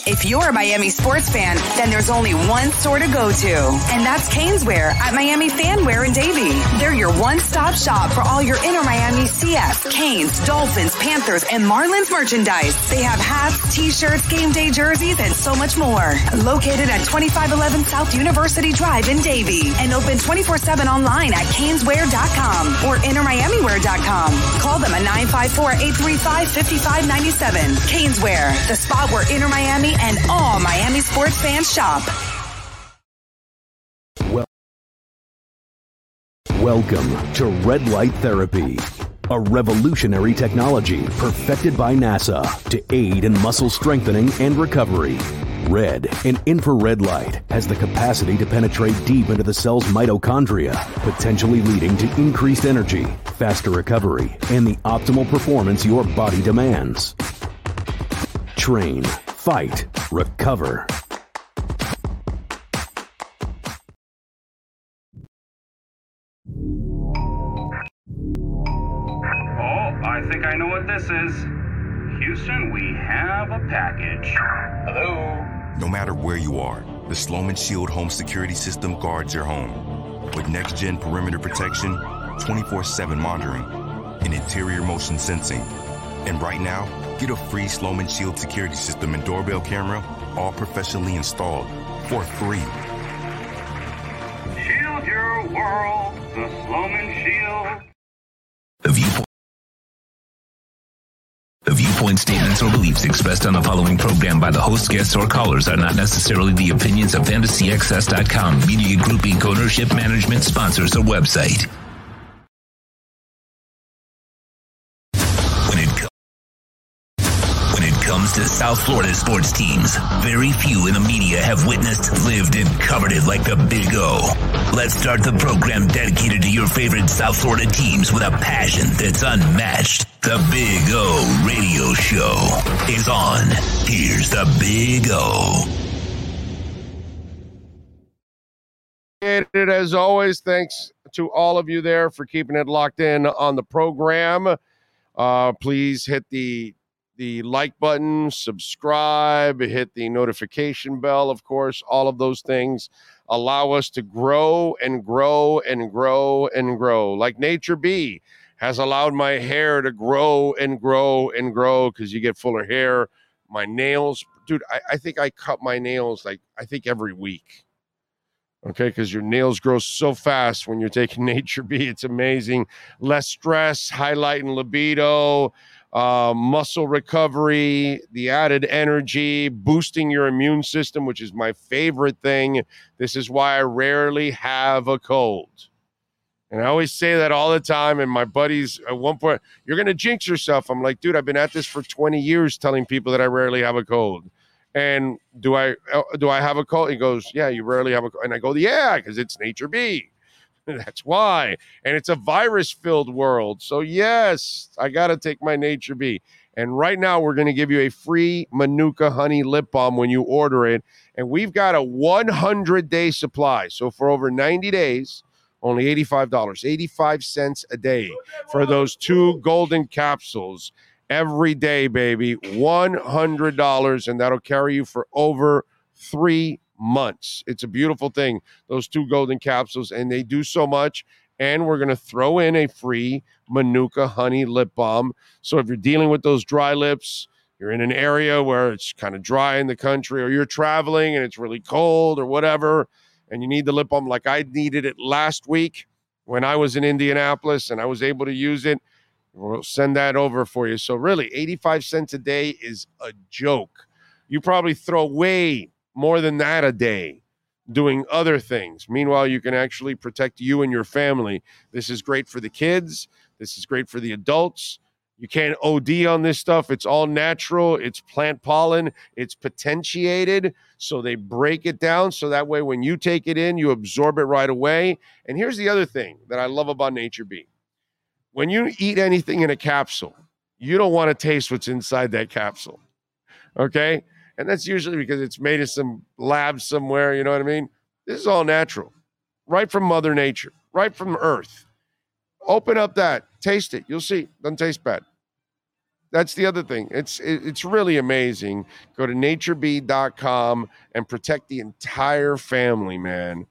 If you're a Miami sports fan, then there's only one store to go to, and that's Caneswear at Miami Fanwear in Davie. They're your one-stop shop for all your Inter Miami CF, Canes, Dolphins, Panthers, and Marlins merchandise. They have hats, t-shirts, game day jerseys, and so much more. Located at 2511 South University Drive in Davie, and open 24-7 online at caneswear.com or intermiamiwear.com. Call them at 954-835-5597. Caneswear, the spot where Inter Miami and all Miami sports fans shop. Welcome to Red Light Therapy, a revolutionary technology perfected by NASA to aid in muscle strengthening and recovery. Red, an infrared light, has the capacity to penetrate deep into the cell's mitochondria, potentially leading to increased energy, faster recovery, and the optimal performance your body demands. Train, fight, recover. Oh, I think I know what this is. Houston, we have a package. Hello? No matter where you are, the Sloman Shield home security system guards your home. With next gen perimeter protection, 24 7 monitoring, and interior motion sensing. And right now, get a free Sloman Shield security system and doorbell camera, all professionally installed, for free. Shield your world, the Sloman Shield. The viewpoint. The viewpoint statements or beliefs expressed on the following program by the host, guests, or callers are not necessarily the opinions of FantasyXS.com, Media Group Inc. ownership, management, sponsors, or website. To South Florida sports teams, very few in the media have witnessed, lived, and covered it like the Big O. Let's start the program dedicated to your favorite South Florida teams with a passion that's unmatched. The Big O Radio Show is on. Here's the Big O. It as always. Thanks to all of you there for keeping it locked in on the program. Uh, please hit the the like button, subscribe, hit the notification bell. Of course, all of those things allow us to grow and grow and grow and grow. Like Nature Bee has allowed my hair to grow and grow and grow because you get fuller hair. My nails, dude, I, I think I cut my nails like I think every week okay because your nails grow so fast when you're taking Nature Bee it's amazing less stress highlighting libido uh, muscle recovery the added energy boosting your immune system which is my favorite thing this is why i rarely have a cold and i always say that all the time and my buddies at one point you're going to jinx yourself i'm like dude i've been at this for 20 years telling people that i rarely have a cold and do I uh, do I have a cold? He goes, yeah, you rarely have a cold. And I go, yeah, because it's Nature Bee. That's why. And it's a virus filled world. So yes, I got to take my Nature Bee. And right now we're going to give you a free Manuka honey lip balm when you order it. And we've got a 100 day supply. So for over 90 days, only $85, 85 cents a day for those two golden capsules every day, baby. $100, and that'll carry you for over three months. It's a beautiful thing, those two golden capsules, and they do so much. And we're going to throw in a free Manuka honey lip balm. So if you're dealing with those dry lips, you're in an area where it's kind of dry in the country, or you're traveling and it's really cold or whatever, and you need the lip balm like I needed it last week when I was in Indianapolis and I was able to use it. We'll send that over for you. So, really, 85 cents a day is a joke. You probably throw way more than that a day doing other things. Meanwhile, you can actually protect you and your family. This is great for the kids. This is great for the adults. You can't OD on this stuff. It's all natural. It's plant pollen. It's potentiated. So they break it down. So that way, when you take it in, you absorb it right away. And here's the other thing that I love about Nature Bee when you eat anything in a capsule, you don't want to taste what's inside that capsule. Okay. And that's usually because it's made in some lab somewhere. You know what I mean? This is all natural, right from Mother Nature, right from Earth. Open up that, taste it. You'll see. Doesn't taste bad. That's the other thing. It's it's really amazing. Go to naturebee.com and protect the entire family, man.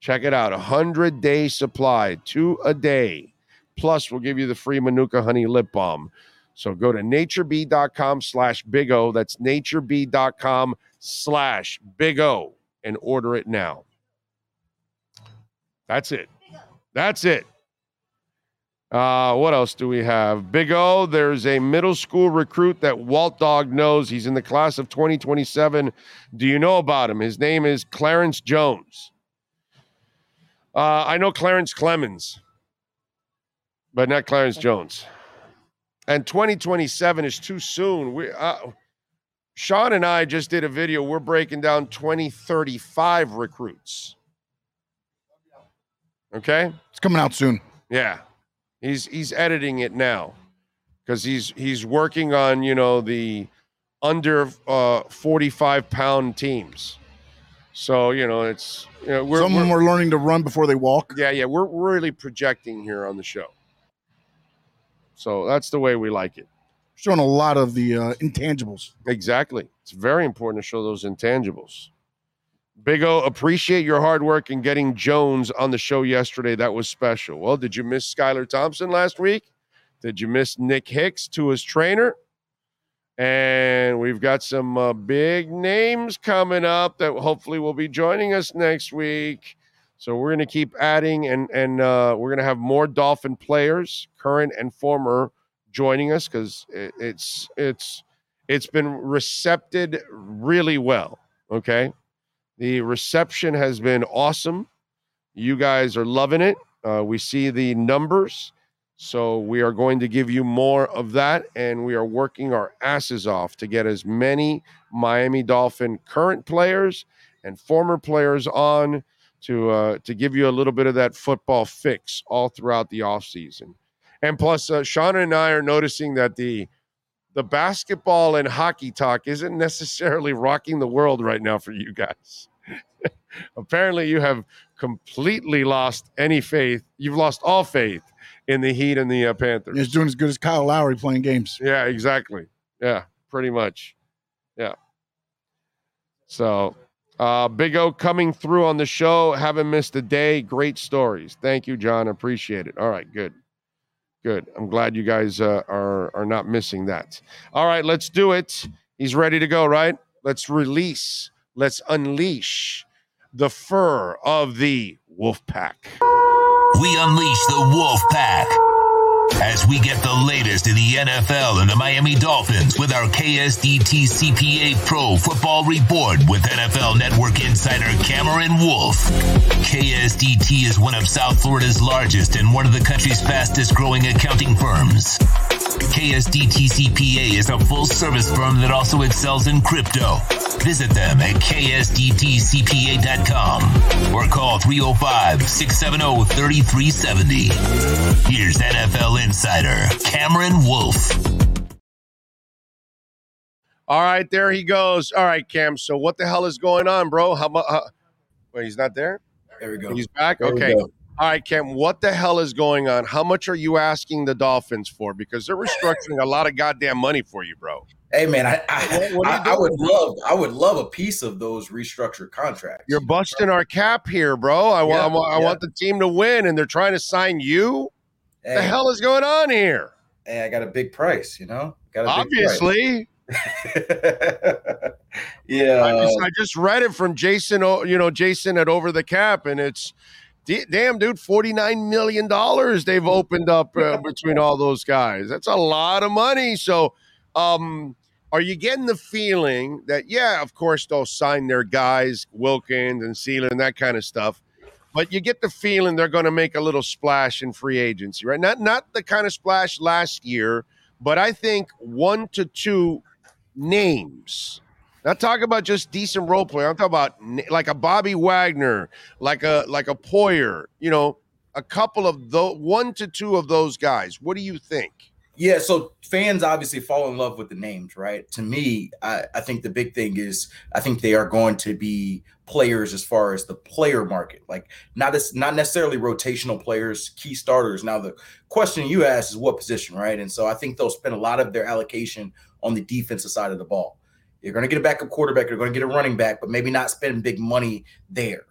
Check it out. A hundred day supply, two a day. Plus, we'll give you the free Manuka honey lip balm. So go to naturebee.com slash big O. That's naturebee.com slash big O and order it now. That's it. That's it. Uh, what else do we have? Big O, there's a middle school recruit that Walt Dog knows. He's in the class of 2027. Do you know about him? His name is Clarence Jones. Uh, I know Clarence Clemens, but not Clarence Jones. And 2027 is too soon. We uh, Sean and I just did a video. We're breaking down 2035 recruits. Okay? It's coming out soon. Yeah. He's he's editing it now because he's he's working on, you know, the under uh 45 pound teams. So, you know, it's you know, we're, Some of them we're- learning to run before they walk. yeah, yeah, we're really projecting here on the show. So that's the way we like it. Showing a lot of the uh, intangibles. Exactly. It's very important to show those intangibles. Big O, appreciate your hard work in getting Jones on the show yesterday. That was special. Well, did you miss Skylar Thompson last week? Did you miss Nick Hicks to his trainer? And we've got some uh, big names coming up that hopefully will be joining us next week. So we're going to keep adding, and and uh, we're going to have more Dolphin players, current and former, joining us because it, it's it's it's been recepted really well. Okay, the reception has been awesome. You guys are loving it. Uh, we see the numbers. So we are going to give you more of that, and we are working our asses off to get as many Miami Dolphin current players and former players on to uh, to give you a little bit of that football fix all throughout the offseason. And plus, uh, Sean and I are noticing that the the basketball and hockey talk isn't necessarily rocking the world right now for you guys. Apparently, you have completely lost any faith. You've lost all faith in the Heat and the uh, Panthers. He's doing as good as Kyle Lowry playing games. Yeah, exactly. Yeah, pretty much. Yeah. So, uh, Big O coming through on the show. Haven't missed a day. Great stories. Thank you, John. Appreciate it. All right, good. Good. I'm glad you guys uh, are are not missing that. All right, let's do it. He's ready to go, right? Let's release. Let's unleash the fur of the wolf pack. We unleash the Wolf Pack as we get the latest in the NFL and the Miami Dolphins with our KSDT CPA Pro Football Report with NFL Network insider Cameron Wolfe. KSDT is one of South Florida's largest and one of the country's fastest growing accounting firms. KSDT CPA is a full service firm that also excels in crypto. Visit them at ksdtcpa.com or call 305 670 3370. Here's NFL insider Cameron Wolfe. All right, there he goes. All right, Cam. So what the hell is going on, bro? How much? Uh, wait, he's not there. There we go. He's back. There we okay. Go. All right, Cam. What the hell is going on? How much are you asking the Dolphins for? Because they're restructuring a lot of goddamn money for you, bro. Hey man, I I, What- what I, I would love I would love a piece of those restructured contracts. You're busting our cap here, bro. I want, I, Yeah, want, I yeah. want the team to win, and they're trying to sign you. Hey, The hell is going on here? Hey, I got a big price, you know. Got a big price. Obviously, yeah. I just, I just read it from Jason. You know, Jason at Over the Cap, and it's d- damn, dude, forty nine million dollars they've opened up uh, between all those guys. That's a lot of money. So, um, are you getting the feeling that yeah, of course they'll sign their guys, Wilkins and Sieler and that kind of stuff. But you get the feeling they're going to make a little splash in free agency, right? Not not the kind of splash last year, but I think one to two names. Not talking about just decent role player. I'm talking about like a Bobby Wagner, like a like a Poyer. You know, a couple of the one to two of those guys. What do you think? Yeah, so fans obviously fall in love with the names, right? To me, I, I think the big thing is I think they are going to be players as far as the player market, like not as not necessarily rotational players, key starters. Now the question you asked is what position, right? And so I think they'll spend a lot of their allocation on the defensive side of the ball. You're going to get a backup quarterback, you're going to get a running back, but maybe not spend big money there.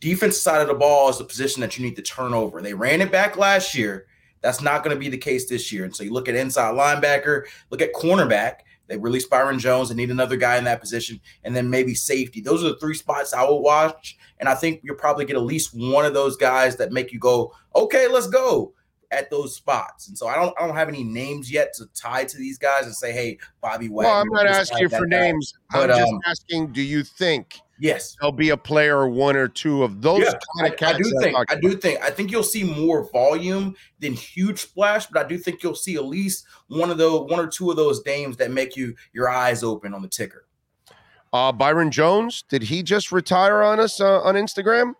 Defense side of the ball is the position that you need to turn over. They ran it back last year. That's not going to be the case this year. And so you look at inside linebacker, look at cornerback. They released Byron Jones and need another guy in that position, and then maybe safety. Those are the three spots I would watch. And I think you'll probably get at least one of those guys that make you go, okay, let's go at those spots. And so I don't I don't have any names yet to tie to these guys and say, hey, Bobby Wagner. well, I'm not asking you for names. But, I'm just um, asking, do you think Yes. there'll be a player or one or two of those Yeah, kind I, of I cats. do think I do think I think you'll see more volume than huge splash, but I do think you'll see at least one of those one or two of those names that make you your eyes open on the ticker. Uh, Byron Jones, did he just retire on us uh, on Instagram?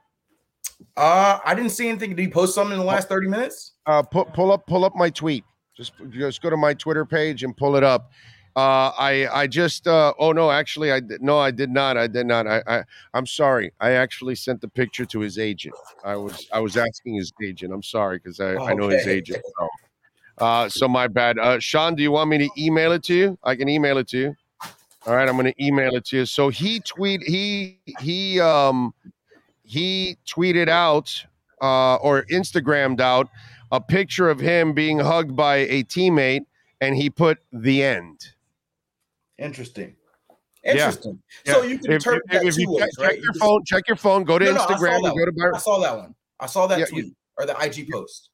Uh, I didn't see anything. Did he post something in the last 30 minutes? Uh, pu- pull up, pull up my tweet. Just, just go to my Twitter page and pull it up. Uh, I, I just, uh, oh no, actually, I did, no, I did not. I did not. I, I, I'm sorry. I actually sent the picture to his agent. I was, I was asking his agent. I'm sorry because I, I know his agent. So, uh, so my bad. Uh, Sean, do you want me to email it to you? I can email it to you. All right, I'm going to email it to you. So he tweet he he um he tweeted out uh, or Instagrammed out a picture of him being hugged by a teammate, and he put the end. Interesting. Yeah. Interesting. So you can If- interpret if- that if two check, ways, check right? your phone, check your phone, go to No, Instagram, go to. I saw that one. I saw that Yeah, tweet or the IG post.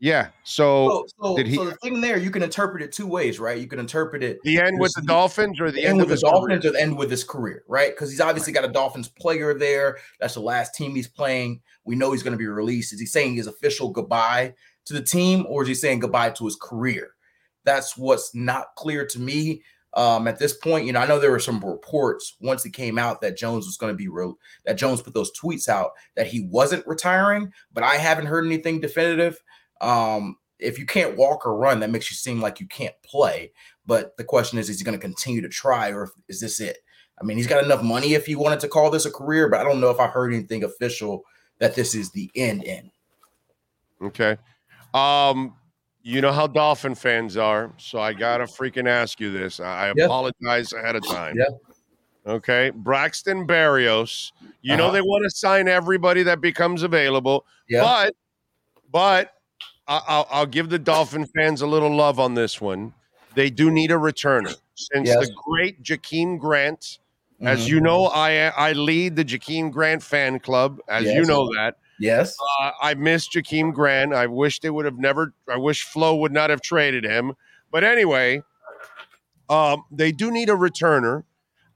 Yeah. So, So, so, did he so the thing there, you can interpret it two ways, right? You can interpret it the end with the Dolphins or the, end end with of the Dolphins career? or the end with his career, right? Because he's obviously got a Dolphins player there. That's the last team he's playing. We know he's going to be released. Is he saying his official goodbye to the team, or is he saying goodbye to his career? That's what's not clear to me. Um, at this point, you know, I know there were some reports once it came out that Jones was going to be real, that Jones put those tweets out that he wasn't retiring, but I haven't heard anything definitive. Um, if you can't walk or run, that makes you seem like you can't play. But the question is, is he going to continue to try, or is this it? I mean, he's got enough money if he wanted to call this a career, but I don't know if I heard anything official that this is the end. End. Okay. Um, you know how Dolphin fans are, so I gotta freaking ask you this. I Yeah. apologize ahead of time. Yeah. Okay. Braxton Berrios. You know Uh-huh. they want to sign everybody that becomes available. Yeah. But but I'll, I'll give the Dolphin fans a little love on this one. They do need a returner. Since Yes. the great Jakeem Grant, as Mhm. you know, I I lead the Jakeem Grant fan club, as you know that. Yes. Uh, I miss Jakeem Grant. I wish they would have never. I wish Flo would not have traded him. But anyway, um, they do need a returner.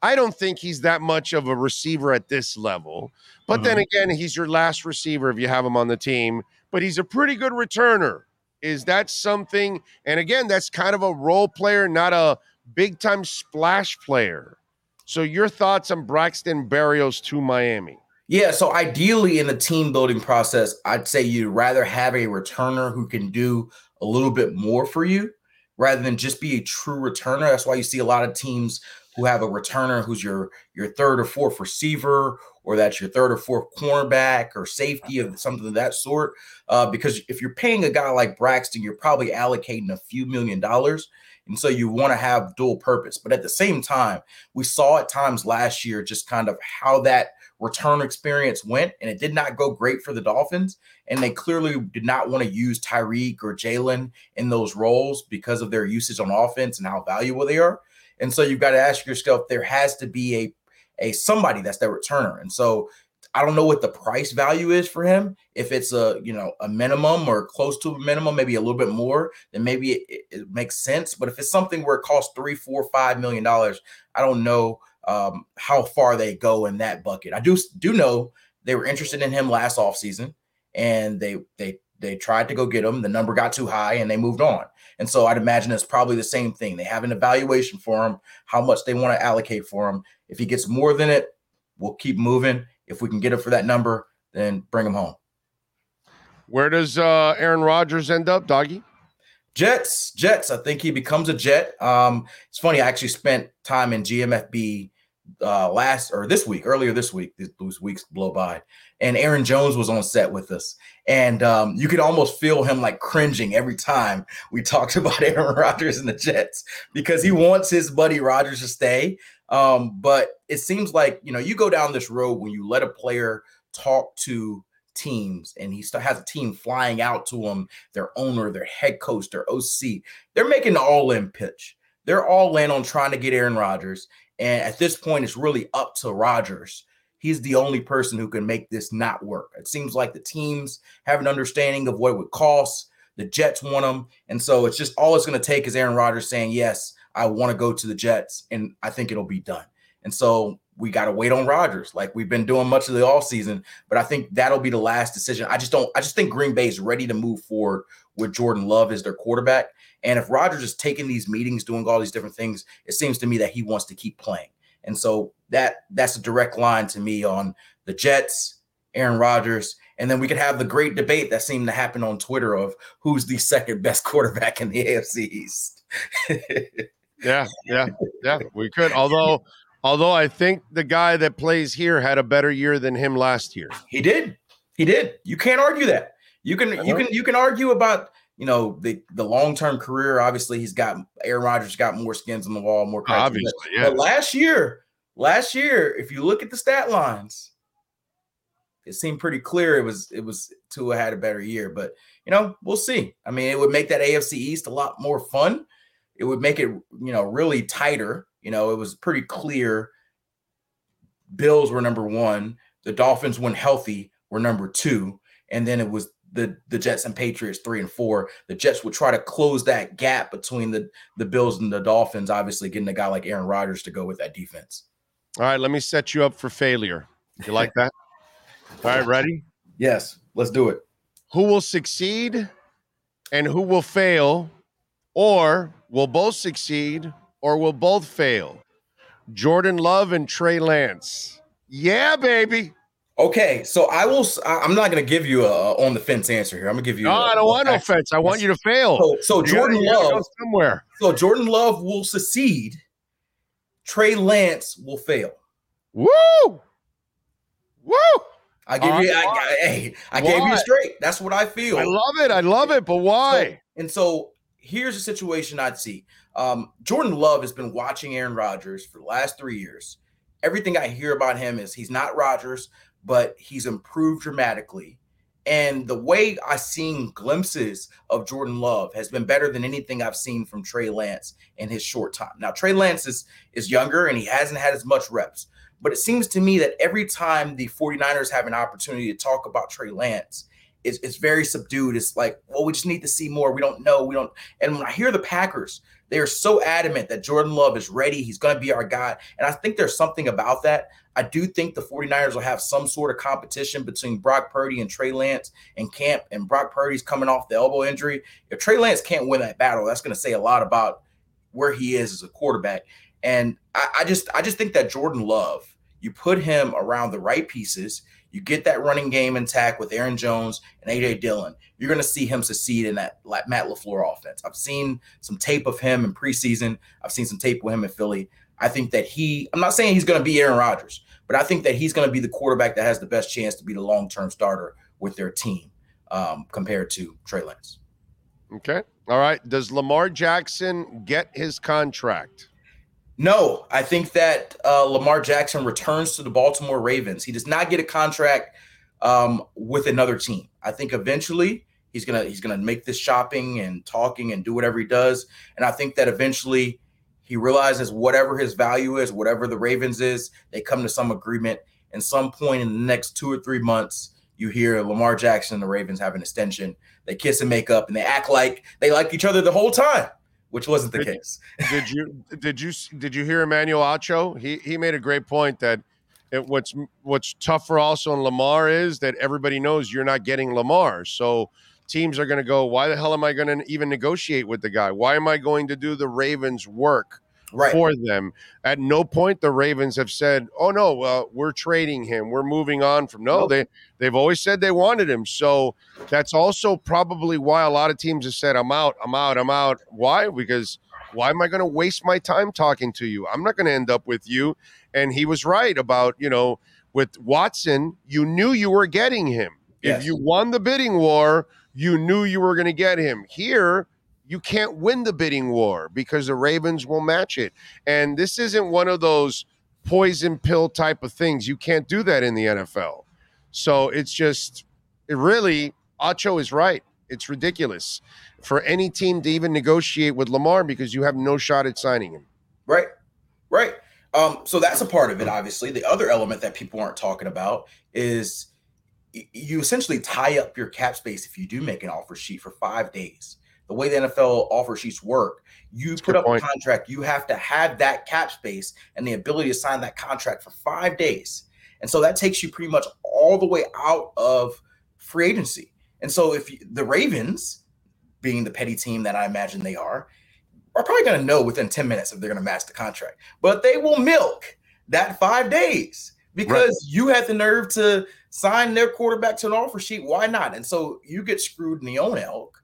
I don't think he's that much of a receiver at this level. But then again, he's your last receiver if you have him on the team. But he's a pretty good returner. Is that something? And again, that's kind of a role player, not a big time splash player. So your thoughts on Braxton Berrios to Miami? Yeah, so ideally in the team building process, I'd say you'd rather have a returner who can do a little bit more for you rather than just be a true returner. That's why you see a lot of teams who have a returner who's your your third or fourth receiver or that's your third or fourth cornerback or safety of something of that sort. Uh, because if you're paying a guy like Braxton, you're probably allocating a few million dollars. And so you want to have dual purpose. But at the same time, we saw at times last year just kind of how that return experience went, and it did not go great for the Dolphins. And they clearly did not want to use Tyreek or Jalen in those roles because of their usage on offense and how valuable they are. And so you've got to ask yourself, there has to be a a somebody that's their returner. And so I don't know what the price value is for him. If it's a you know a minimum or close to a minimum, maybe a little bit more, then maybe it, it- makes sense. But if it's something where it costs three, four, five million dollars, I don't know um, how far they go in that bucket. I do do know they were interested in him last offseason and they they they tried to go get him. The number got too high and they moved on. And so I'd imagine it's probably the same thing. They have an evaluation for him, how much they want to allocate for him. If he gets more than it, we'll keep moving. If we can get him for that number, then bring him home. Where does uh, Aaron Rodgers end up, doggy? Jets, Jets. I think he becomes a Jet. Um, it's funny. I actually spent time in GMFB uh, last or this week, earlier this week. These, these weeks blow by, and Aaron Jones was on set with us, and um, you could almost feel him like cringing every time we talked about Aaron Rodgers and the Jets because he wants his buddy Rodgers to stay. Um, but it seems like you know you go down this road when you let a player talk to teams and he still has a team flying out to him, their owner, their head coach, their OC. They're making an all-in pitch. They're all in on trying to get Aaron Rodgers. And at this point, it's really up to Rodgers. He's the only person who can make this not work. It seems like the teams have an understanding of what it would cost. The Jets want him. And so it's just all it's going to take is Aaron Rodgers saying, Yes, I want to go to the Jets. And I think it'll be done. And so we got to wait on Rodgers, like we've been doing much of the offseason. But I think that'll be the last decision. I just don't. I just think Green Bay is ready to move forward with Jordan Love as their quarterback. And if Rodgers is taking these meetings, doing all these different things, it seems to me that he wants to keep playing. And so that that's a direct line to me on the Jets, Aaron Rodgers, and then we could have the great debate that seemed to happen on Twitter of who's the second best quarterback in the AFC East. yeah, yeah, yeah. We could. Although, although I think the guy that plays here had a better year than him last year. He did. He did. You can't argue that. You can. You can. You can argue about you know the the long term career. Obviously, he's got Aaron Rodgers got more skins on the wall, more. cracks. Obviously, yeah. But last year, last year, if you look at the stat lines, it seemed pretty clear it was it was Tua had a better year. But you know, we'll see. I mean, it would make that AFC East a lot more fun. It would make it you know really tighter. You know, it was pretty clear. Bills were number one. The Dolphins, when healthy, were number two, and then it was the the Jets and Patriots three and four. The Jets would try to close that gap between the the Bills and the Dolphins. Obviously, getting a guy like Aaron Rodgers to go with that defense. All right, let me set you up for failure. You like that? All right, ready? Yes, let's do it. Who will succeed and who will fail, or will both succeed or will both fail? Jordan Love and Trey Lance. Yeah, baby. Okay, so I will. I'm not going to give you a on the fence answer here. I'm going to give you. No, I I don't want no fence. I want you to fail. So, so Jordan gotta Love somewhere. So Jordan Love will succeed. Trey Lance will fail. Woo! Woo! I give you. I, I- hey, I gave you Why? straight. That's what I feel. I love it. I love it. But why? So- and so here's a situation I'd see. Um, Jordan Love has been watching Aaron Rodgers for the last three years. Everything I hear about him is he's not Rodgers, but he's improved dramatically. And the way I've seen glimpses of Jordan Love has been better than anything I've seen from Trey Lance in his short time. Now, Trey Lance is, is younger and he hasn't had as much reps. But it seems to me that every time the 49ers have an opportunity to talk about Trey Lance, it's, it's very subdued. It's like, well, we just need to see more. We don't know. We don't. And when I hear the Packers, they are so adamant that Jordan Love is ready. He's going to be our guy. And I think there's something about that. I do think the 49ers will have some sort of competition between Brock Purdy and Trey Lance and Camp. And Brock Purdy's coming off the elbow injury. If Trey Lance can't win that battle, that's going to say a lot about where he is as a quarterback. And I, I just I just think that Jordan Love, you put him around the right pieces, you get that running game intact with Aaron Jones and AJ Dillon, you're going to see him succeed in that Matt LaFleur offense. I've seen some tape of him in preseason. I've seen some tape with him in Philly. I think that he, I'm not saying he's going to be Aaron Rodgers, but I think that he's going to be the quarterback that has the best chance to be the long term starter with their team um, compared to Trey Lance. Okay. All right. Does Lamar Jackson get his contract? No, I think that uh, Lamar Jackson returns to the Baltimore Ravens. He does not get a contract um, with another team. I think eventually he's gonna he's gonna make this shopping and talking and do whatever he does. And I think that eventually he realizes whatever his value is, whatever the Ravens is, they come to some agreement. And some point in the next two or three months, you hear Lamar Jackson and the Ravens have an extension. They kiss and make up, and they act like they like each other the whole time, which wasn't the case. did you did you did you hear Emmanuel Acho? He he made a great point that it, what's what's tougher also in Lamar is that everybody knows you're not getting Lamar. So teams are going to go, why the hell am I going to even negotiate with the guy? Why am I going to do the Ravens work Right. for them? At no point the Ravens have said, "Oh no, uh, we're trading him. We're moving on from." No, Nope. they they've always said they wanted him. So that's also probably why a lot of teams have said, "I'm out. I'm out. I'm out." Why? Because why am I going to waste my time talking to you? I'm not going to end up with you. And he was right about, you know, with Watson, you knew you were getting him. Yes. If you won the bidding war, you knew you were going to get him. Here, you can't win the bidding war because the Ravens will match it. And this isn't one of those poison pill type of things. You can't do that in the NFL. So it's just, it really, Acho is right. It's ridiculous for any team to even negotiate with Lamar because you have no shot at signing him. Right. Right. Um, so that's a part of it, obviously. The other element that people aren't talking about is you essentially tie up your cap space if you do make an offer sheet for five days. the way the NFL offer sheets work, you put up a contract, you have to have that cap space and the ability to sign that contract for five days. And so that takes you pretty much all the way out of free agency. And so if you, the Ravens, being the petty team that I imagine they are, are probably going to know within 10 minutes if they're going to match the contract. But they will milk that five days because right. you had the nerve to sign their quarterback to an offer sheet. Why not? And so you get screwed in the own elk,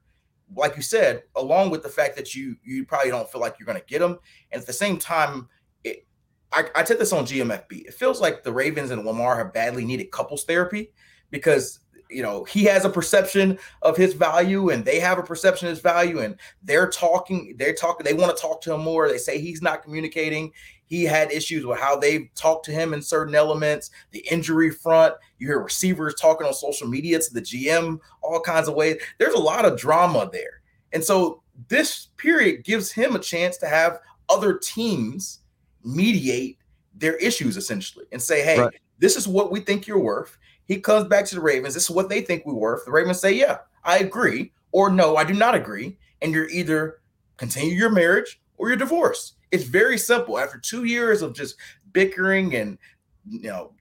like you said, along with the fact that you you probably don't feel like you're going to get them, and at the same time, it, I, I took this on GMFB. It feels like the Ravens and Lamar have badly needed couples therapy because you know he has a perception of his value and they have a perception of his value and they're talking they're talking they want to talk to him more they say he's not communicating he had issues with how they talked to him in certain elements the injury front you hear receivers talking on social media to the gm all kinds of ways there's a lot of drama there and so this period gives him a chance to have other teams mediate their issues essentially and say hey right. this is what we think you're worth he comes back to the Ravens. This is what they think we're worth. The Ravens say, Yeah, I agree, or no, I do not agree. And you're either continue your marriage or you're divorced. It's very simple. After two years of just bickering and you know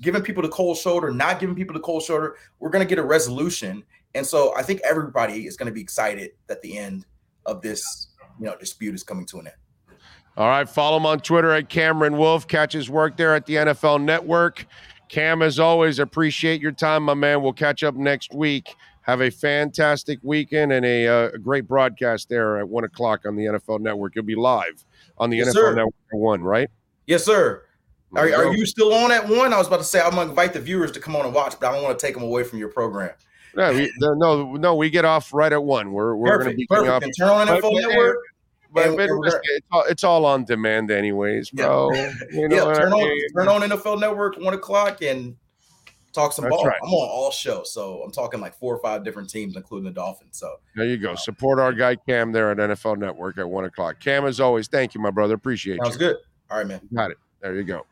giving people the cold shoulder, not giving people the cold shoulder, we're gonna get a resolution. And so I think everybody is gonna be excited that the end of this you know dispute is coming to an end. All right, follow him on Twitter at Cameron Wolfe. Catch his work there at the NFL Network. Cam, as always, appreciate your time, my man. We'll catch up next week. Have a fantastic weekend and a, uh, a great broadcast there at one o'clock on the NFL Network. You'll be live on the yes, NFL sir. Network one, right? Yes, sir. Are, are, you still on at one? I was about to say I'm gonna invite the viewers to come on and watch, but I don't want to take them away from your program. No, we, no, no, we get off right at one. We're we're going to be perfect. Up. And turn on NFL Network. But, and, and it's, all, it's all on demand, anyways, bro. Yeah, you know yeah turn I mean? on turn on NFL Network one o'clock and talk some That's ball. Right. I'm on all shows, so I'm talking like four or five different teams, including the Dolphins. So there you go. Support our guy Cam there at NFL Network at one o'clock. Cam, as always, thank you, my brother. Appreciate you. Sounds you. good. All right, man. Got it. There you go.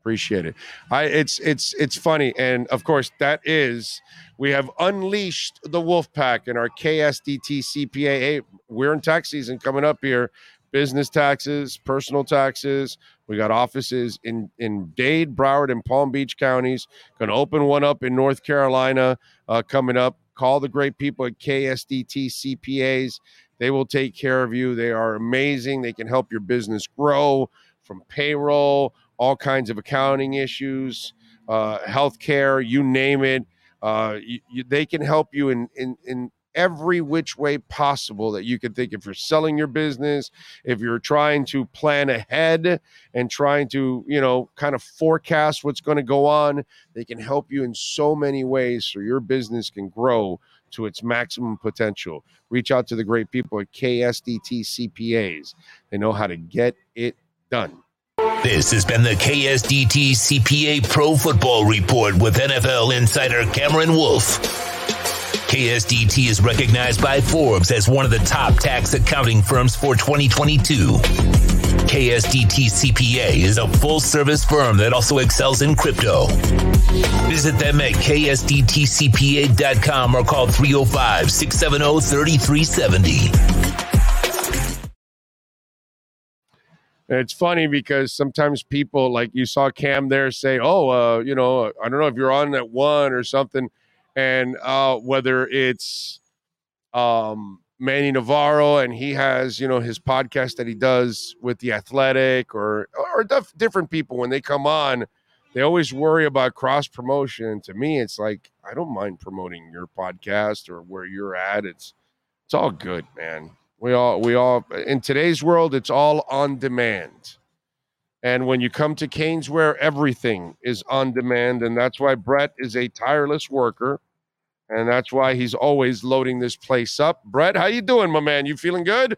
Appreciate it. I it's it's it's funny, and of course that is we have unleashed the wolf pack in our KSDT CPA. Hey, we're in tax season coming up here. Business taxes, personal taxes. We got offices in in Dade, Broward, and Palm Beach counties. Going to open one up in North Carolina uh, coming up. Call the great people at KSDT CPAs. They will take care of you. They are amazing. They can help your business grow from payroll, all kinds of accounting issues, uh, healthcare, you name it. Uh, you, you, they can help you in, in, in every which way possible that you can think. If you're selling your business, if you're trying to plan ahead and trying to, you know, kind of forecast what's going to go on, they can help you in so many ways so your business can grow to its maximum potential. Reach out to the great people at KSDT CPAs. They know how to get it done. This has been the KSDT CPA Pro Football Report with NFL insider Cameron Wolfe. KSDT is recognized by Forbes as one of the top tax accounting firms for 2022. KSDT CPA is a full service firm that also excels in crypto. Visit them at ksdtcpa.com or call 305 670 3370. It's funny because sometimes people, like you saw Cam there, say, Oh, uh, you know, I don't know if you're on that one or something and uh, whether it's um, Manny Navarro and he has you know his podcast that he does with the Athletic or or def- different people when they come on, they always worry about cross promotion. To me, it's like I don't mind promoting your podcast or where you're at. It's it's all good, man. We all we all in today's world, it's all on demand. And when you come to Caneswear, everything is on demand. And that's why Brett is a tireless worker and that's why he's always loading this place up. Brett, how you doing, my man? You feeling good?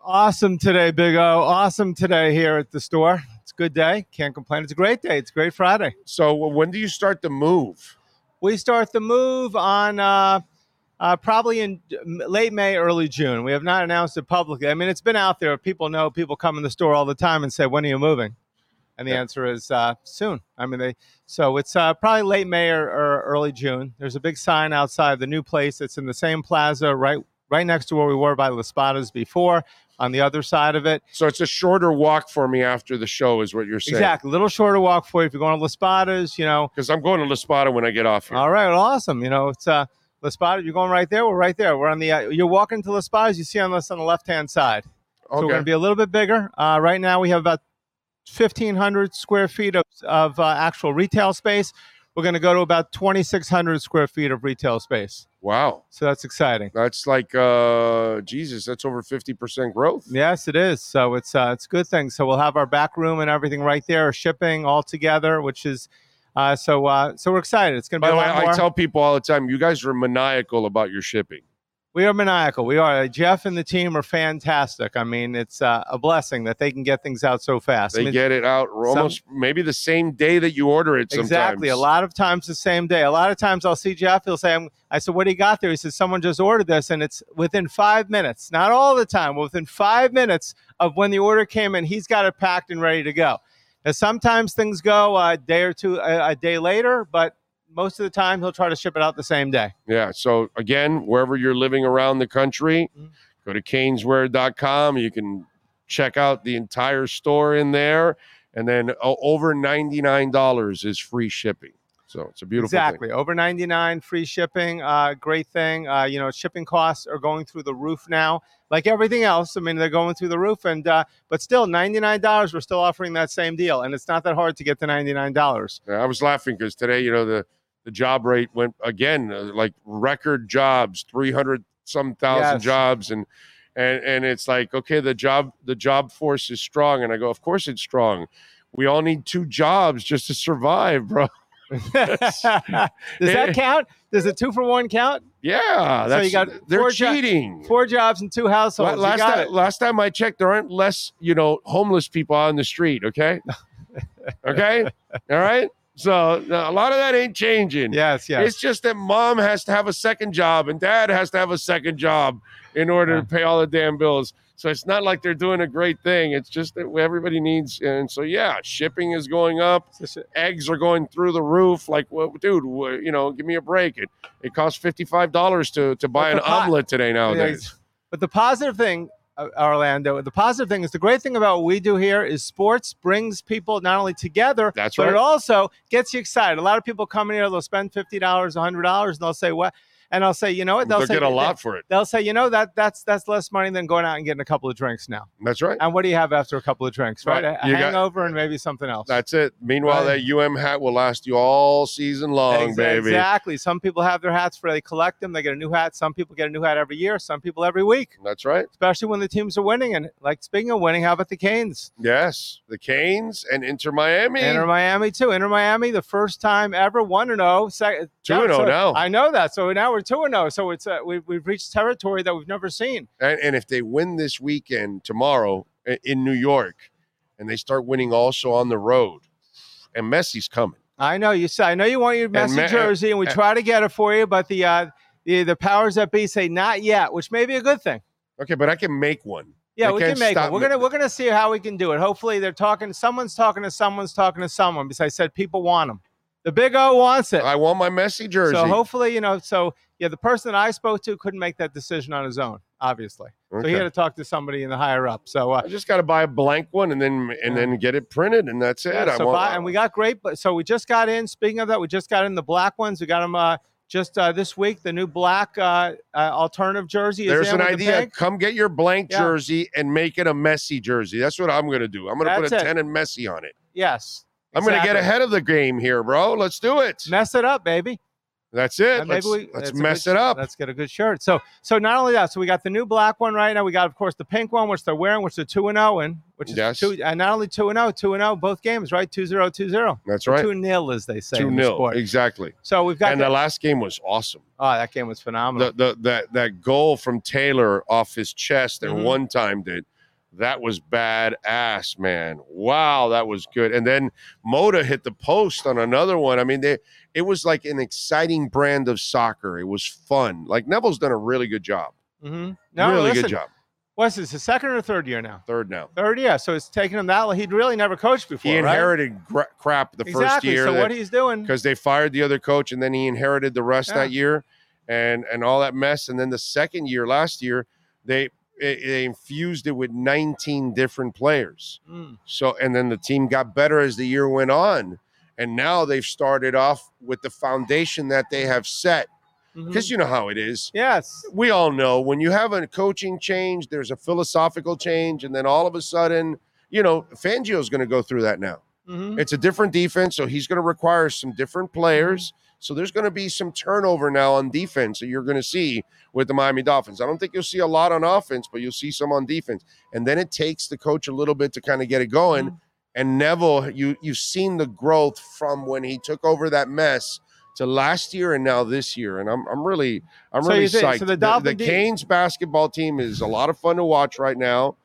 Awesome today, Big O. Awesome today here at the store. It's a good day. Can't complain. It's a great day. It's a great Friday. So, when do you start the move? We start the move on uh, uh, probably in late May, early June. We have not announced it publicly. I mean, it's been out there. People know. People come in the store all the time and say, "When are you moving?" And the yeah. answer is uh, soon. I mean, they so it's uh, probably late May or, or, early June. There's a big sign outside the new place. It's in the same plaza, right right next to where we were by LaSpada's before. On the other side of it, So it's a shorter walk for me after the show, is what you're saying. exactly, a little shorter walk for you if you're going to LaSpada's. You know, Because I'm going to La Spada when I get off here. all right, well, awesome. You know, it's uh, LaSpada's. You're going right there. We're right there. We're on the. Uh, you're walking to LaSpada's. You see on us on the left hand side. Okay. So we're going to be a little bit bigger. Uh, right now, we have about 1,500 square feet of, of uh, actual retail space. We're going to go to about 2,600 square feet of retail space. Wow. So that's exciting. That's like uh Jesus, that's over 50% growth. Yes, it is. So it's uh, it's a good thing. So we'll have our back room and everything right there, shipping all together, which is uh, so uh, so we're excited. It's going to By be the a way, more. I tell people all the time, you guys are maniacal about your shipping. We are maniacal. We are. Jeff and the team are fantastic. I mean, it's uh, a blessing that they can get things out so fast. I They mean, get it out almost maybe the same day that you order it sometimes. Exactly. A lot of times the same day. A lot of times I'll see Jeff. He'll say, I'm, I said, what do you got there? He says, someone just ordered this. And it's within five minutes. Not all the time, but within five minutes of when the order came in, he's got it packed and ready to go. Now, sometimes things go a day or two, a, a day later, but most of the time he'll try to ship it out the same day. Yeah. So again, wherever you're living around the country, Mm-hmm. go to caneswear.com. You can check out the entire store in there. And then over $99 is free shipping. So it's a beautiful exactly. thing. Over 99, free shipping. Uh, great thing. Uh, you know, shipping costs are going through the roof now, like everything else. I mean, they're going through the roof, and uh, but still, $99. We're still offering that same deal, and it's not that hard to get to $99. Yeah, I was laughing because today, you know, the, the job rate went again, uh, like record jobs, 300 some thousand Yes. jobs. And, and, and it's like, okay, the job, the job force is strong. And I go, of course it's strong. We all need two jobs just to survive, bro. Does that count? Does a two for one count? Yeah, so you got they're four jo- cheating. four jobs and two households. Last time, last time I checked, there aren't less, you know, homeless people on the street. Okay, okay, all right. So a lot of that ain't changing. Yes, yes. It's just that mom has to have a second job and dad has to have a second job in order to pay all the damn bills. So it's not like they're doing a great thing. It's just that everybody needs. And so yeah, shipping is going up. Eggs are going through the roof. Like, well, dude, you know, give me a break. It it costs fifty five dollars to to buy an po- omelet today nowadays. But the positive thing, uh, Orlando, the positive thing is the great thing about what we do here is sports brings people not only together, That's but right. it also gets you excited. A lot of people come in here, they'll spend fifty dollars, hundred dollars, and they'll say, "What?" And I'll say, "You know what?" They'll, They'll say, get a lot for it. They'll say, "You know that that's that's less money than going out and getting a couple of drinks now." That's right. And what do you have after a couple of drinks? Right, Right. a, You got- hangover and maybe something else. That's it. Meanwhile, Right. that UM hat will last you all season long, Ex- baby. Exactly. Some people have their hats for they collect them. They get a new hat. Some people get a new hat every year. Some people every week. That's right. Especially when the teams are winning. And like speaking of winning, how about the Canes? Yes, the Canes and Inter Miami. Inter Miami too. Inter Miami, the first time ever, one and zero. Second, 2-0 now. I know that. So now we're two and zero. So it's uh, we've we've reached territory that we've never seen. And, and if they win this weekend tomorrow in New York, and they start winning also on the road, and Messi's coming. I know you say. I know you want your Messi Ma- jersey, and we uh, try to get it for you, but the uh, the the powers that be say not yet, which may be a good thing. Okay, but I can make one. Yeah, They we can't make it. We're gonna we're gonna see how we can do it. Hopefully, they're talking. Someone's talking to someone's talking to someone. Because I said people want them. The Big O wants it. I want my Messi jersey. So hopefully, you know. So yeah, the person that I spoke to couldn't make that decision on his own. Obviously, so he had to talk to somebody in the higher up. So uh, I just got to buy a blank one and then and then get it printed, and that's it. Yeah, so buy- and we got great. but- So we just got in. Speaking of that, we just got in the black ones. We got them uh, just uh, this week. The new black uh, uh, alternative jersey. There's an with the idea. Come get your blank Yeah. jersey and make it a messy jersey. That's what I'm going to do. I'm going to put a it. 10 and messy on it. Yes, I'm going to get ahead of the game here, bro. Let's do it. Mess it up, baby. That's it. Let's we let's mess good- it up. Let's get a good shirt. So so not only that, so we got the new black one right now. We got of course the pink one, which they're wearing, which they're two and zero in, which is Yes. two, and not only two and zero, two and zero both games, right? Two zero, two zero. That's Or right. Two nil, as they say. Two in the nil. sport. Exactly. So we've got and the, the last game was awesome. oh, that game was phenomenal. The, the that that goal from Taylor off his chest and Mhm. one timed it. That was badass, man. Wow, that was good. And then Moda hit the post on another one. I mean, they it was like an exciting brand of soccer. It was fun. Like Neville's done a really good job. Mm-hmm. No, really listen, good job. What's this? His second or third year now? Third now. Third year. So it's taken him that. long. He'd really never coached before. He right? inherited gra- crap the first Exactly. year. So what he's doing? because they fired the other coach and then he inherited the rest Yeah. that year. and and all that mess. And then the second year, last year, they they they infused it with 19 different players. Mm. So and then the team got better as the year went on, and now they've started off with the foundation that they have set. Mm-hmm. Because you know how it is. Yes. We all know when you have a coaching change, there's a philosophical change, and then all of a sudden, you know, Fangio's going to go through that now. Mhm. It's a different defense, so he's going to require some different players. Mm-hmm. So there's going to be some turnover now on defense that you're going to see with the Miami Dolphins. I don't think you'll see a lot on offense, but you'll see some on defense. And then it takes the coach a little bit to kind of get it going. Mm-hmm. And Neville, you you've seen the growth from when he took over that mess to last year and now this year. And I'm I'm really I'm So really psyched. so the the, de- Canes basketball team is a lot of fun to watch right now.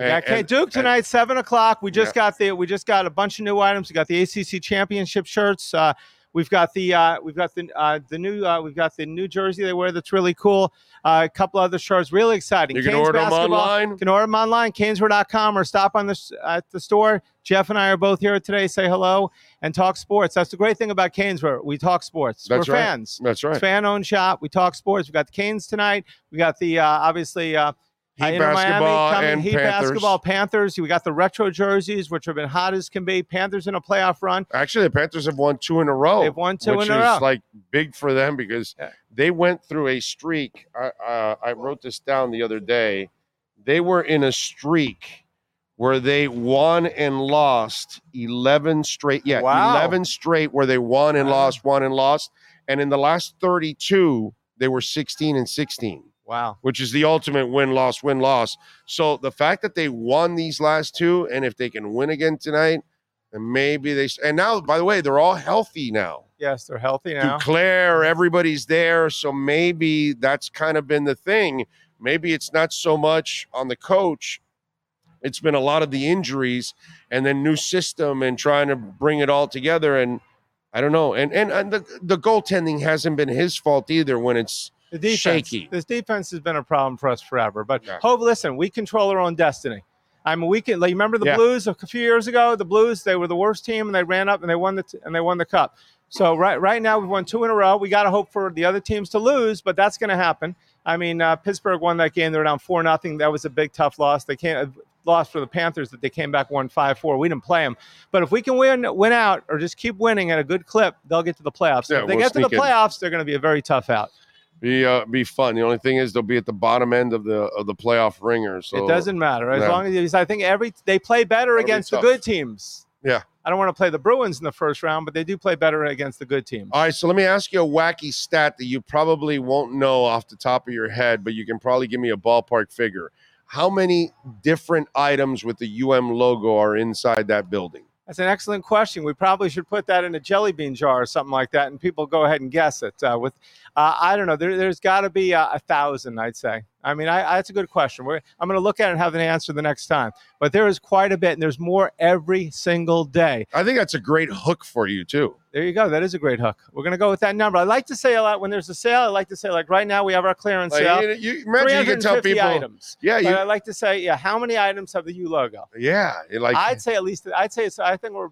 Yeah, okay, Duke tonight, seven o'clock. We just Yeah. got the we just got a bunch of new items. We got the ACC championship shirts. Uh, we've got the uh, we've got the uh, the new uh, we've got the new jersey they wear that's really cool. Uh, a couple other shirts, really exciting. You can order 'em basketball, online? Can order them online, Caneswear.com, or stop on the at the store. Jeff and I are both here today. Say hello and talk sports. That's the great thing about Caneswear. We talk sports. That's We're right. fans. That's right. Fan-owned shop. We talk sports. We got the Canes tonight. We got the uh, obviously. Heat uh, basketball coming, and Heat Panthers. basketball, Panthers. We got the retro jerseys, which have been hot as can be. Panthers in a playoff run. Actually, the Panthers have won two in a row. They've won two which in a row, which is like big for them because they went through a streak. I, uh, I wrote this down the other day. They were in a streak where they won and lost 11 straight. Yeah, Wow. 11 straight where they won and lost, won and lost. And in the last 32, they were 16 and 16 Wow. which is the ultimate win loss win loss. So the fact that they won these last two, and if they can win again tonight, and maybe they and now by the way they're all healthy now. Yes, they're healthy now. Duclair, everybody's there, so maybe that's kind of been the thing. Maybe it's not so much on the coach. It's been a lot of the injuries and then new system and trying to bring it all together. And I don't know. And and, and the, the goaltending hasn't been his fault either when it's The defense, shaky. This defense has been a problem for us forever. But hope, listen, we control our own destiny. I mean, we can. Like, remember the Yeah. Blues a few years ago? The Blues, they were the worst team, and they ran up and they won the t- and they won the cup. So right right now we've won two in a row. We got to hope for the other teams to lose, but that's going to happen. I mean, uh, Pittsburgh won that game. They were down four nothing. That was a big tough loss. They can't lost for the Panthers that they came back won five four. We didn't play them, but if we can win win out or just keep winning at a good clip, they'll get to the playoffs. Yeah, if they we'll get to the sneak in. playoffs, they're going to be a very tough out. Be uh, be fun. The only thing is they'll be at the bottom end of the of the playoff ringer. So it doesn't matter as yeah. long as I think every they play better That'll be against the good teams. Yeah. I don't want to play the Bruins in the first round, but they do play better against the good teams. All right, so let me ask you a wacky stat that you probably won't know off the top of your head, but you can probably give me a ballpark figure. How many different items with the UM logo are inside that building? That's an excellent question. We probably should put that in a jelly bean jar or something like that, and people go ahead and guess it. Uh, with, uh, I don't know, there, there's got to be uh, a thousand, I'd say. I mean, I, I, that's a good question. We're, I'm going to look at it and have an answer the next time. But there is quite a bit, and there's more every single day. I think that's a great hook for you too. There you go. That is a great hook. We're going to go with that number. I like to say a lot when there's a sale. I like to say like right now we have our clearance Like, sale. you- you- imagine you can tell people- items. Yeah, But you- I like to say yeah. How many items have the U logo? Yeah, like I'd say at least. I'd say it's. I think we're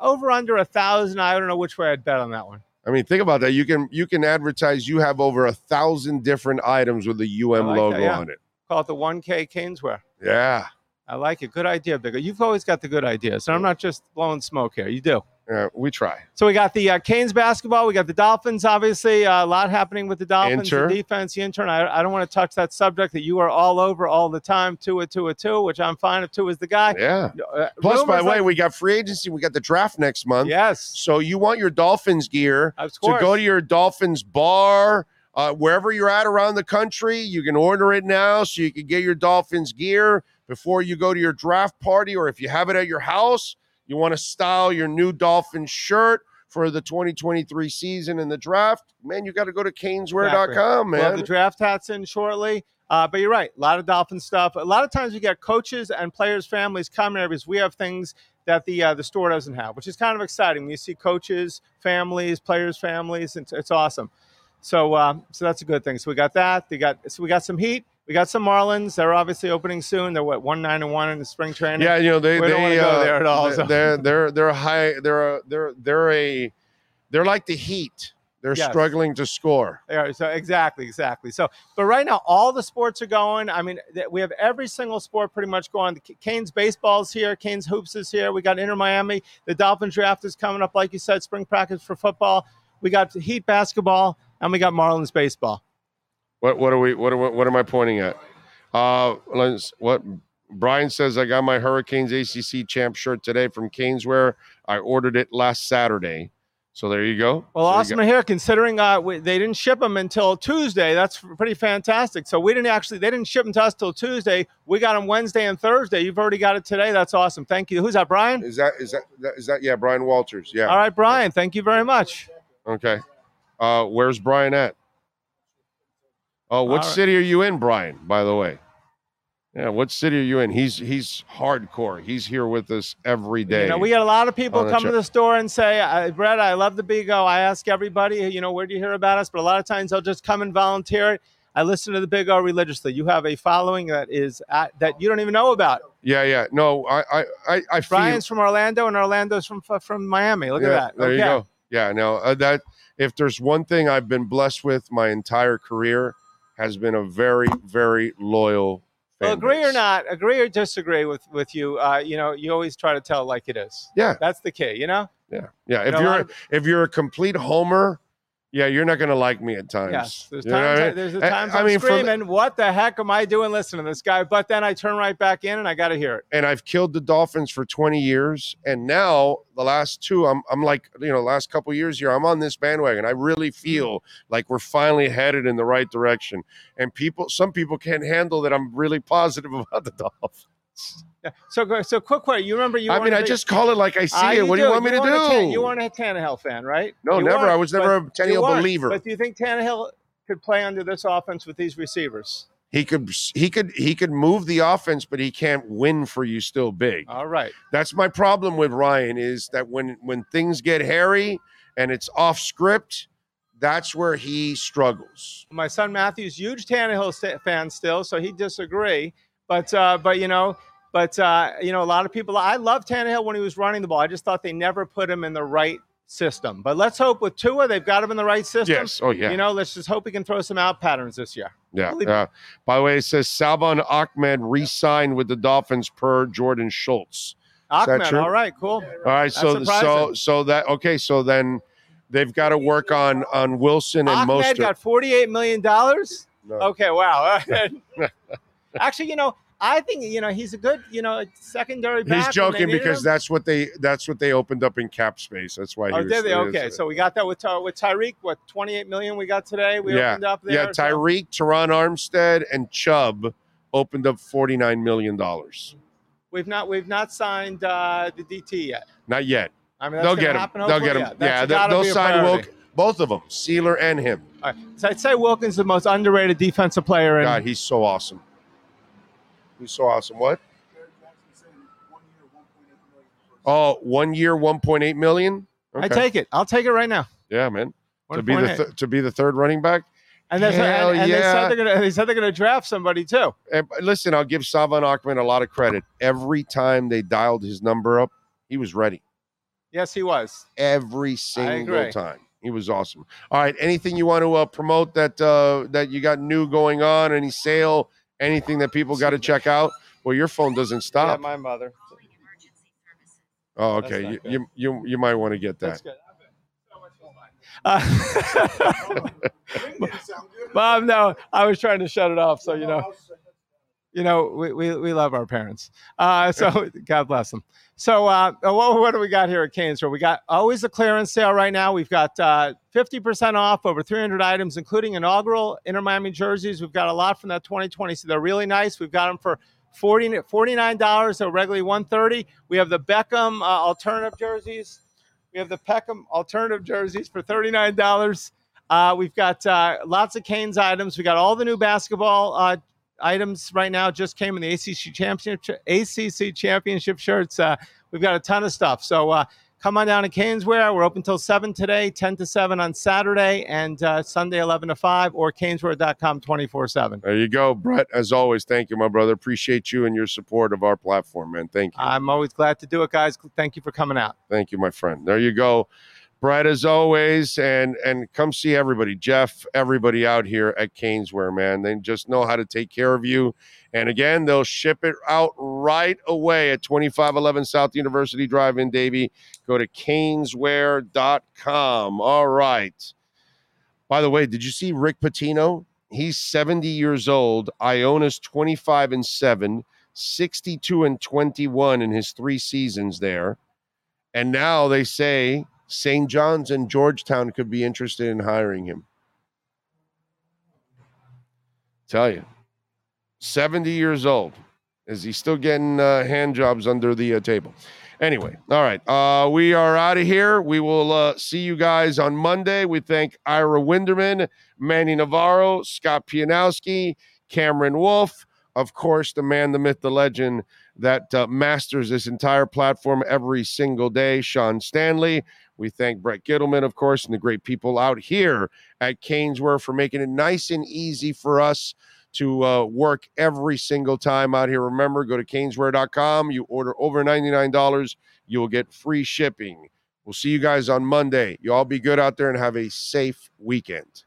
over under a thousand. I don't know which way I'd bet on that one. I mean, think about that. You can you can advertise. You have over a thousand different items with the UM like logo that, yeah. on it. Call it the 1K Caneswear. Yeah, I like it. Good idea, Bigger. You've always got the good ideas. And I'm not just blowing smoke here. You do. Yeah, we try. So we got the uh, Canes basketball. We got the Dolphins. Obviously, uh, a lot happening with the Dolphins. Inter. The defense, the intern. I, I don't want to touch that subject that you are all over all the time. Two a two a two, which I'm fine if two is the guy. Yeah. Uh, Plus, by the way, like- we got free agency. We got the draft next month. Yes. So you want your Dolphins gear Of to course. go to your Dolphins bar, uh, wherever you're at around the country. You can order it now, so you can get your Dolphins gear before you go to your draft party, or if you have it at your house, you want to style your new Dolphins shirt for the 2023 season and the draft. Man, you got to go to caneswear.com, We'll have man. the draft hats in shortly. Uh, but you're right. A lot of Dolphin stuff. A lot of times we get coaches and players' families coming here because we have things that the uh, the store doesn't have, which is kind of exciting. You see coaches, families, players' families. It's, it's awesome. So uh, so that's a good thing. So we got that. They got so we got some heat. We got some Marlins. They're obviously opening soon. They're what one nine and one in the spring training. Yeah, you know they we they don't want to go uh, there at all. so- They're they're they're high. They're they're they're a they're like the Heat. They're Yes. struggling to score. Yeah, so exactly, exactly. So, but right now, all the sports are going. I mean, we have every single sport pretty much going. The Canes baseball's here, Canes hoops is here. We got Inter Miami. The Dolphins draft is coming up, like you said, spring practice for football. We got Heat basketball, and we got Marlins baseball. What what are we what are, what am I pointing at? Uh let's what Brian says I got my Hurricanes ACC champ shirt today from Caneswear. I ordered it last Saturday. So there you go. Well, So awesome to hear. Considering uh, we, they didn't ship them until Tuesday, that's pretty fantastic. So we didn't actually they didn't ship them to us till Tuesday. We got them Wednesday and Thursday. You've already got it today. That's awesome. Thank you. Who's that, Brian? Is that is that that- is that yeah, Brian Walters. Yeah. All right, Brian. Thank you very much. Okay. Uh where's Brian at? Oh, what right. city are you in, Brian, by the way? Yeah, what city are you in? He's he's hardcore. He's here with us every day. You know, we got a lot of people come to the store and say, I- "Brett, I love the Bigo." I ask everybody, you know, where do you hear about us? But a lot of times they'll just come and volunteer. I listen to the Big O religiously. You have a following that is at, that you don't even know about. Yeah, yeah. No, I I I, I feel Brian's from Orlando, and Orlando's from from Miami. Look yeah, at that. There you go. Yeah, no, uh, that if there's one thing I've been blessed with my entire career has been a very, very loyal. Well, fan agree or not, agree or disagree with with you. Uh, you know, you always try to tell like it is. Yeah. that's the key. You know. Yeah, yeah. You If know, you're a, if you're a complete homer, yeah, you're not gonna like me at times. Yes, there's times. I mean? there's the times I I'm mean, for the- screaming, "What the heck am I doing listening to this guy?" But then I turn right back in, and I got to hear it. and I've killed the Dolphins for 20 years. And now the last two, I'm I'm like, you know, last couple years here, I'm on this bandwagon. I really mm-hmm. feel like we're finally headed in the right direction. And people, some people can't handle that I'm really positive about the Dolphins. So, go- so quick question. You remember you? I mean, I just call it like I see Ah, it. What do you want me to Tan- do? you weren't a Tannehill fan, right? No, You never. I was never a Tannehill believer. But do you think Tannehill could play under this offense with these receivers? He could he could he could move the offense, but he can't win for you still big. All right. That's my problem with Ryan is that when when things get hairy and it's off script, that's where he struggles. My son Matthew's huge Tannehill fan still, so he disagree. But uh, but you know, but uh, you know, a lot of people. I love Tannehill when he was running the ball. I just thought they never put him in the right system. But let's hope with Tua, they've got him in the right system. Yes. Oh, yeah. You know, let's just hope he can throw some out patterns this year. Yeah. Uh, by the way, it says Salvon Ahmed re-signed with the Dolphins per Jordan Schultz. Ahmed, all right, cool. All right, so That's so surprising. so that okay, so then they've got to work on on Wilson and Ahmed Mostert. got forty-eight million dollars. No. Okay, wow. Actually, you know, I think you know he's a good, you know, secondary. Back He's joking because him. that's what they that's what they opened up in cap space. That's why he Oh, was, did they? Okay, so we got that with Ty- with Tyreek. What twenty-eight million we got today? We yeah, opened up there. yeah. so- Tyreek, Terron Armstead, and Chubb opened up forty nine million dollars. We've not we've not signed uh, the DT yet. Not yet. I mean, they'll get him. They'll get him. Yeah, Yeah, they'll, they'll sign. Wilk, both of them, Sieler and him. All right. So I'd say Wilkins is the most underrated defensive player in. God, he's so awesome. He's so awesome. What? Oh, one year, one point eight million. I take it. I'll take it right now. Yeah, man. To be the th- to be the third running back. And, they said, Hell and, and they yeah. said they're gonna they said they're gonna draft somebody too. And listen, I'll give Salvon Ahmed a lot of credit. Every time they dialed his number up, he was ready. Yes, he was. Every single time. He was awesome. All right. Anything you want to uh, promote that uh, that you got new going on? Any sale? Anything that people got to check out? Well, your phone doesn't Yeah, stop. my mother. oh, okay. You, you you you might want to get that. That's good. Uh, Mom, no, I was trying to shut it off. So you know, you know, we, we, we love our parents. Uh, so God bless them. So uh, what, what do we got here at Canes? We got always a clearance sale right now. We've got uh, 50% off over 300 items, including inaugural Inter Miami jerseys. We've got a lot from that 2020. So they're really nice. We've got them for 40, $49, so regularly 130 We have the Beckham uh, alternative jerseys. We have the Beckham alternative jerseys for $39. Uh, we've got uh, lots of Canes items. We got all the new basketball uh, items right now. Just came in the ACC championship ACC championship shirts. Uh, we've got a ton of stuff. So uh, come on down to Caneswear. We're open till seven today, ten to seven on Saturday, and uh, Sunday eleven to five, or Caneswear.com twenty four seven. There you go, Brett. As always, thank you, my brother. Appreciate you and your support of our platform, man. Thank you. I'm always glad to do it, guys. Thank you for coming out. Thank you, my friend. There you go. Brett, as always, and and come see everybody, Jeff, everybody out here at Caneswear, man. They just know how to take care of you. And again, they'll ship it out right away at 2511 South University Drive in Davie. Go to caneswear.com. All right. By the way, did you see Rick Pitino? He's 70 years old. Iona's 25 and 7, 62 and 21 in his three seasons there. And now they say St. John's and Georgetown could be interested in hiring him. Tell you, 70 years old. Is he still getting uh, hand jobs under the uh, table? Anyway, all right. Uh, we are out of here. We will uh, see you guys on Monday. We thank Ira Winderman, Manny Navarro, Scott Pianowski, Cameron Wolfe, of course, the man, the myth, the legend that uh, masters this entire platform every single day, Sean Stanley. We thank Brett Gittleman, of course, and the great people out here at Caneswear for making it nice and easy for us to uh, work every single time out here. Remember, go to caneswear.com. You order over $99, you will get free shipping. We'll see you guys on Monday. You all be good out there and have a safe weekend.